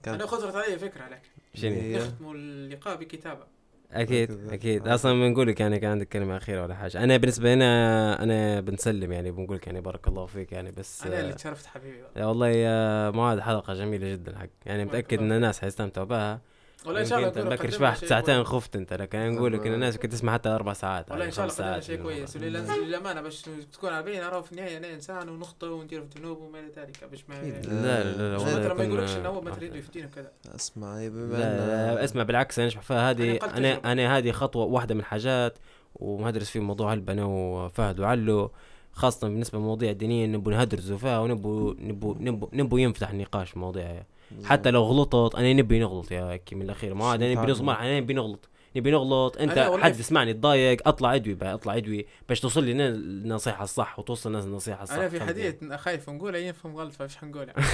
كان أنا خطرت علي فكرة عليك. شنو؟ نختموا اللقاء بكتابة. أكيد. أكيد آه. أصلا بنقول لك يعني كان عندك كلمة أخيرة ولا حاجة. أنا بالنسبة لنا أنا بنسلم يعني بنقول لك يعني بارك الله فيك يعني بس أنا اللي آه، تشرفت حبيبي والله يا معاذ حلقة جميلة جدا حق. يعني متاكد إن الناس حيستمتعوا بها. والله إن شاء الله بكر شبحت ساعتين كويس. خفت أنت لكن أنا نقول لك إن الناس كنت تسمع حتى أربع ساعات والله إن شاء الله قدمنا شيء كويس. للأمانة باش تكون عارفين نعرف في النهايه أنا إنسان ونخطئ وندير في ذنوب وما إلى ذلك. باش ما. لا لا لا والله ما يقولكش إنه هو مثل يده يفتينا وكذا اسمع بما اسمع بالعكس أنا فيها هذه أنا. أنا هذه خطوة واحدة من الحاجات ومهدرس في موضوع هلبة أنا وفهد وعلو خاصة بالنسبة للمواضيع الدينية نبو نهدرزوا فيها ونبو نبو نبو نبو ينفتح النقاش في مواضيع حتى لو غلطت أنا نبي نغلط يا كي من الأخير. ما عاد أنا نبي. نصمر أنا نبي نغلط. نبي نغلط. أنت حد يسمعني تضايق أطلع أدوي بقى أطلع أدوي باش توصل لي النصيحة الصح وتوصل الناس النصيحة الصح. أنا في حديث خايف نقوله ينفهم غلط فايش حنقول يعني.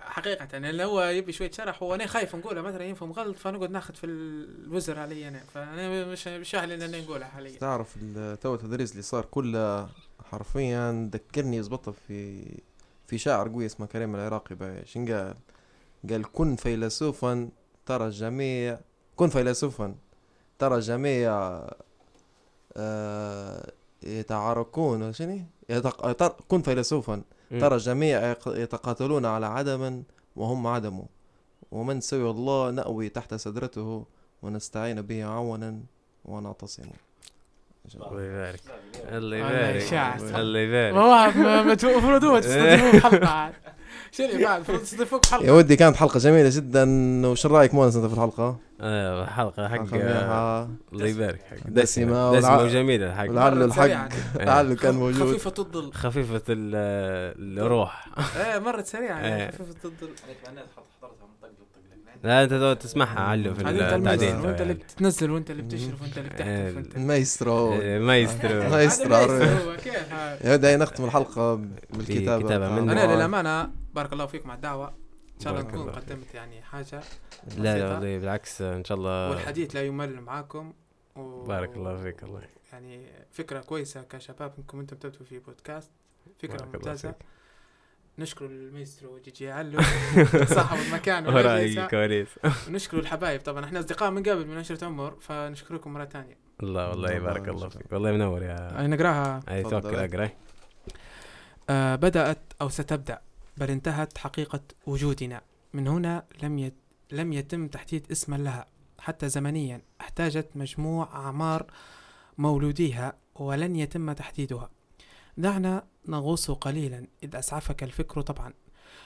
حقيقة يعني لو هو يبي شوية شرح وأنا خايف نقوله مثلا ينفهم غلط فنقعد ناخذ في الوزر علي أنا. فأنا مش مش سهل إن أنا نقولها حاليا. تعرف تو التدريس اللي صار كله حرفيا ذكرني يزبطها في في شاعر قوي اسمه كريم العراقي باي شن قال قال كن فيلسوفا ترى الجميع كن فيلسوفا ترى الجميع آه يتعاركون شنو؟ يتق... تر... كن فيلسوفا مم. ترى الجميع يتقاتلون على عدم وهم عدم. ومن سوى الله نأوي تحت سدرته ونستعين به عونا ونعتصم. الله يبارك. الله والله يبارك. الله يبارك. المفروض هو تستضيفوه شنو بعد المفروض تستضيفوك يا ودي كانت حلقة جميلة جدا وش رأيك مونس أنت في الحلقة؟ آه، حلقة حق الله يبارك حق دسمة دسمة والع- دسمة وجميلة حق ولعله مرت الحق. لعله كان موجود. خفيفة الظل خفيفة ال- الروح. إيه مرت سريعا. إيه. خفيفة الظل لا أنت تسمعها علو في التعديل وأنت اللي بتنزل وأنت اللي بتشرف وأنت اللي إيه. مايسترو. إيه، مايسترو. مايسترو. مايسترو كيف هذا؟ يا ودي هاي نختم الحلقة بالكتابة. كتابة من أنا. للأمانة بارك الله فيكم على الدعوة. إن شاء الله نكون. قدمت يعني حاجة لا لا. والله بالعكس إن شاء الله والحديث لا يمل معاكم. و... بارك الله فيك الله يعني فكرة كويسة كشباب إنكم أنتم تبدوا في بودكاست. فكرة بارك الله ممتازة. فيك. نشكر المايسترو جي جي علو صاحب المكان وراي كواليس. ونشكر الحبايب. طبعا إحنا أصدقاء من قبل من عشرة عمر فنشكركم مرة ثانية. الله والله الله يبارك الله. فيك. والله منور يا نقراها أي. توكل اقرا آه بدأت أو ستبدأ. بل انتهت حقيقة وجودنا. من هنا لم يت لم يتم تحديد اسما لها. حتى زمنيا احتاجت مجموع أعمار مولوديها ولن يتم تحديدها. دعنا نغوص قليلا إذ أسعفك الفكر طبعا.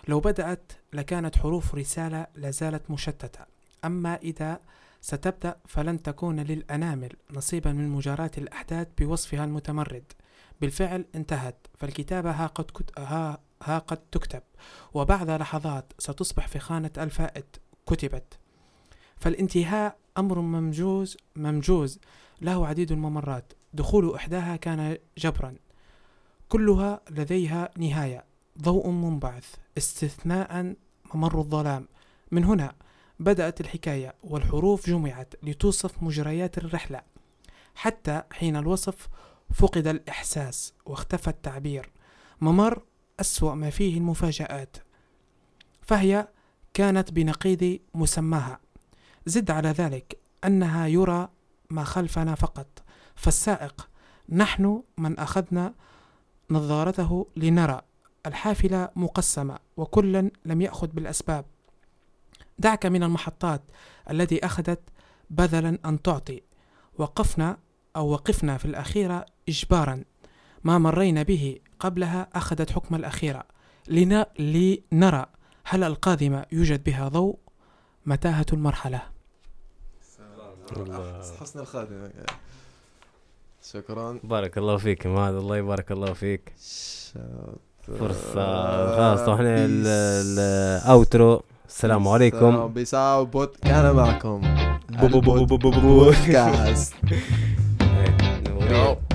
لو بدأت لكانت حروف رسالة لازالت مشتتة. أما إذا ستبدأ فلن تكون للأنامل نصيبا من مجاراة الأحداث بوصفها المتمرد. بالفعل انتهت فالكتابة ها قد, كت... ها... ها قد تكتب وبعد لحظات ستصبح في خانة الفائت كتبت. فالانتهاء أمر ممجوز ممجوز. له عديد الممرات. دخول إحداها كان جبرا. كلها لديها نهاية. ضوء منبعث. استثناء ممر الظلام. من هنا بدأت الحكاية والحروف جمعت لتوصف مجريات الرحلة. حتى حين الوصف فقد الإحساس واختفى التعبير. ممر أسوأ ما فيه المفاجآت فهي كانت بنقيض مسماها. زد على ذلك أنها يرى ما خلفنا فقط فالسائق نحن من أخذنا نظارته لنرى. الحافلة مقسمة وكلا لم يأخذ بالأسباب. دعك من المحطات التي أخذت بذلا أن تعطي. وقفنا أو وقفنا في الأخيرة إجبارا. ما مرينا به قبلها أخذت حكم الأخيرة لن... لنرى هل القادمة يوجد بها ضوء متاهة المرحلة. حسن الخاتمة شكرا. بارك الله فيك يا معاذ الله يبارك الله فيك. فرصة. خلاص إحنا ال- ال- الأوترو. السلام عليكم. بيساو بوت كان معكم بو- بو- بو- بو- بو- بو- بو. بودكاست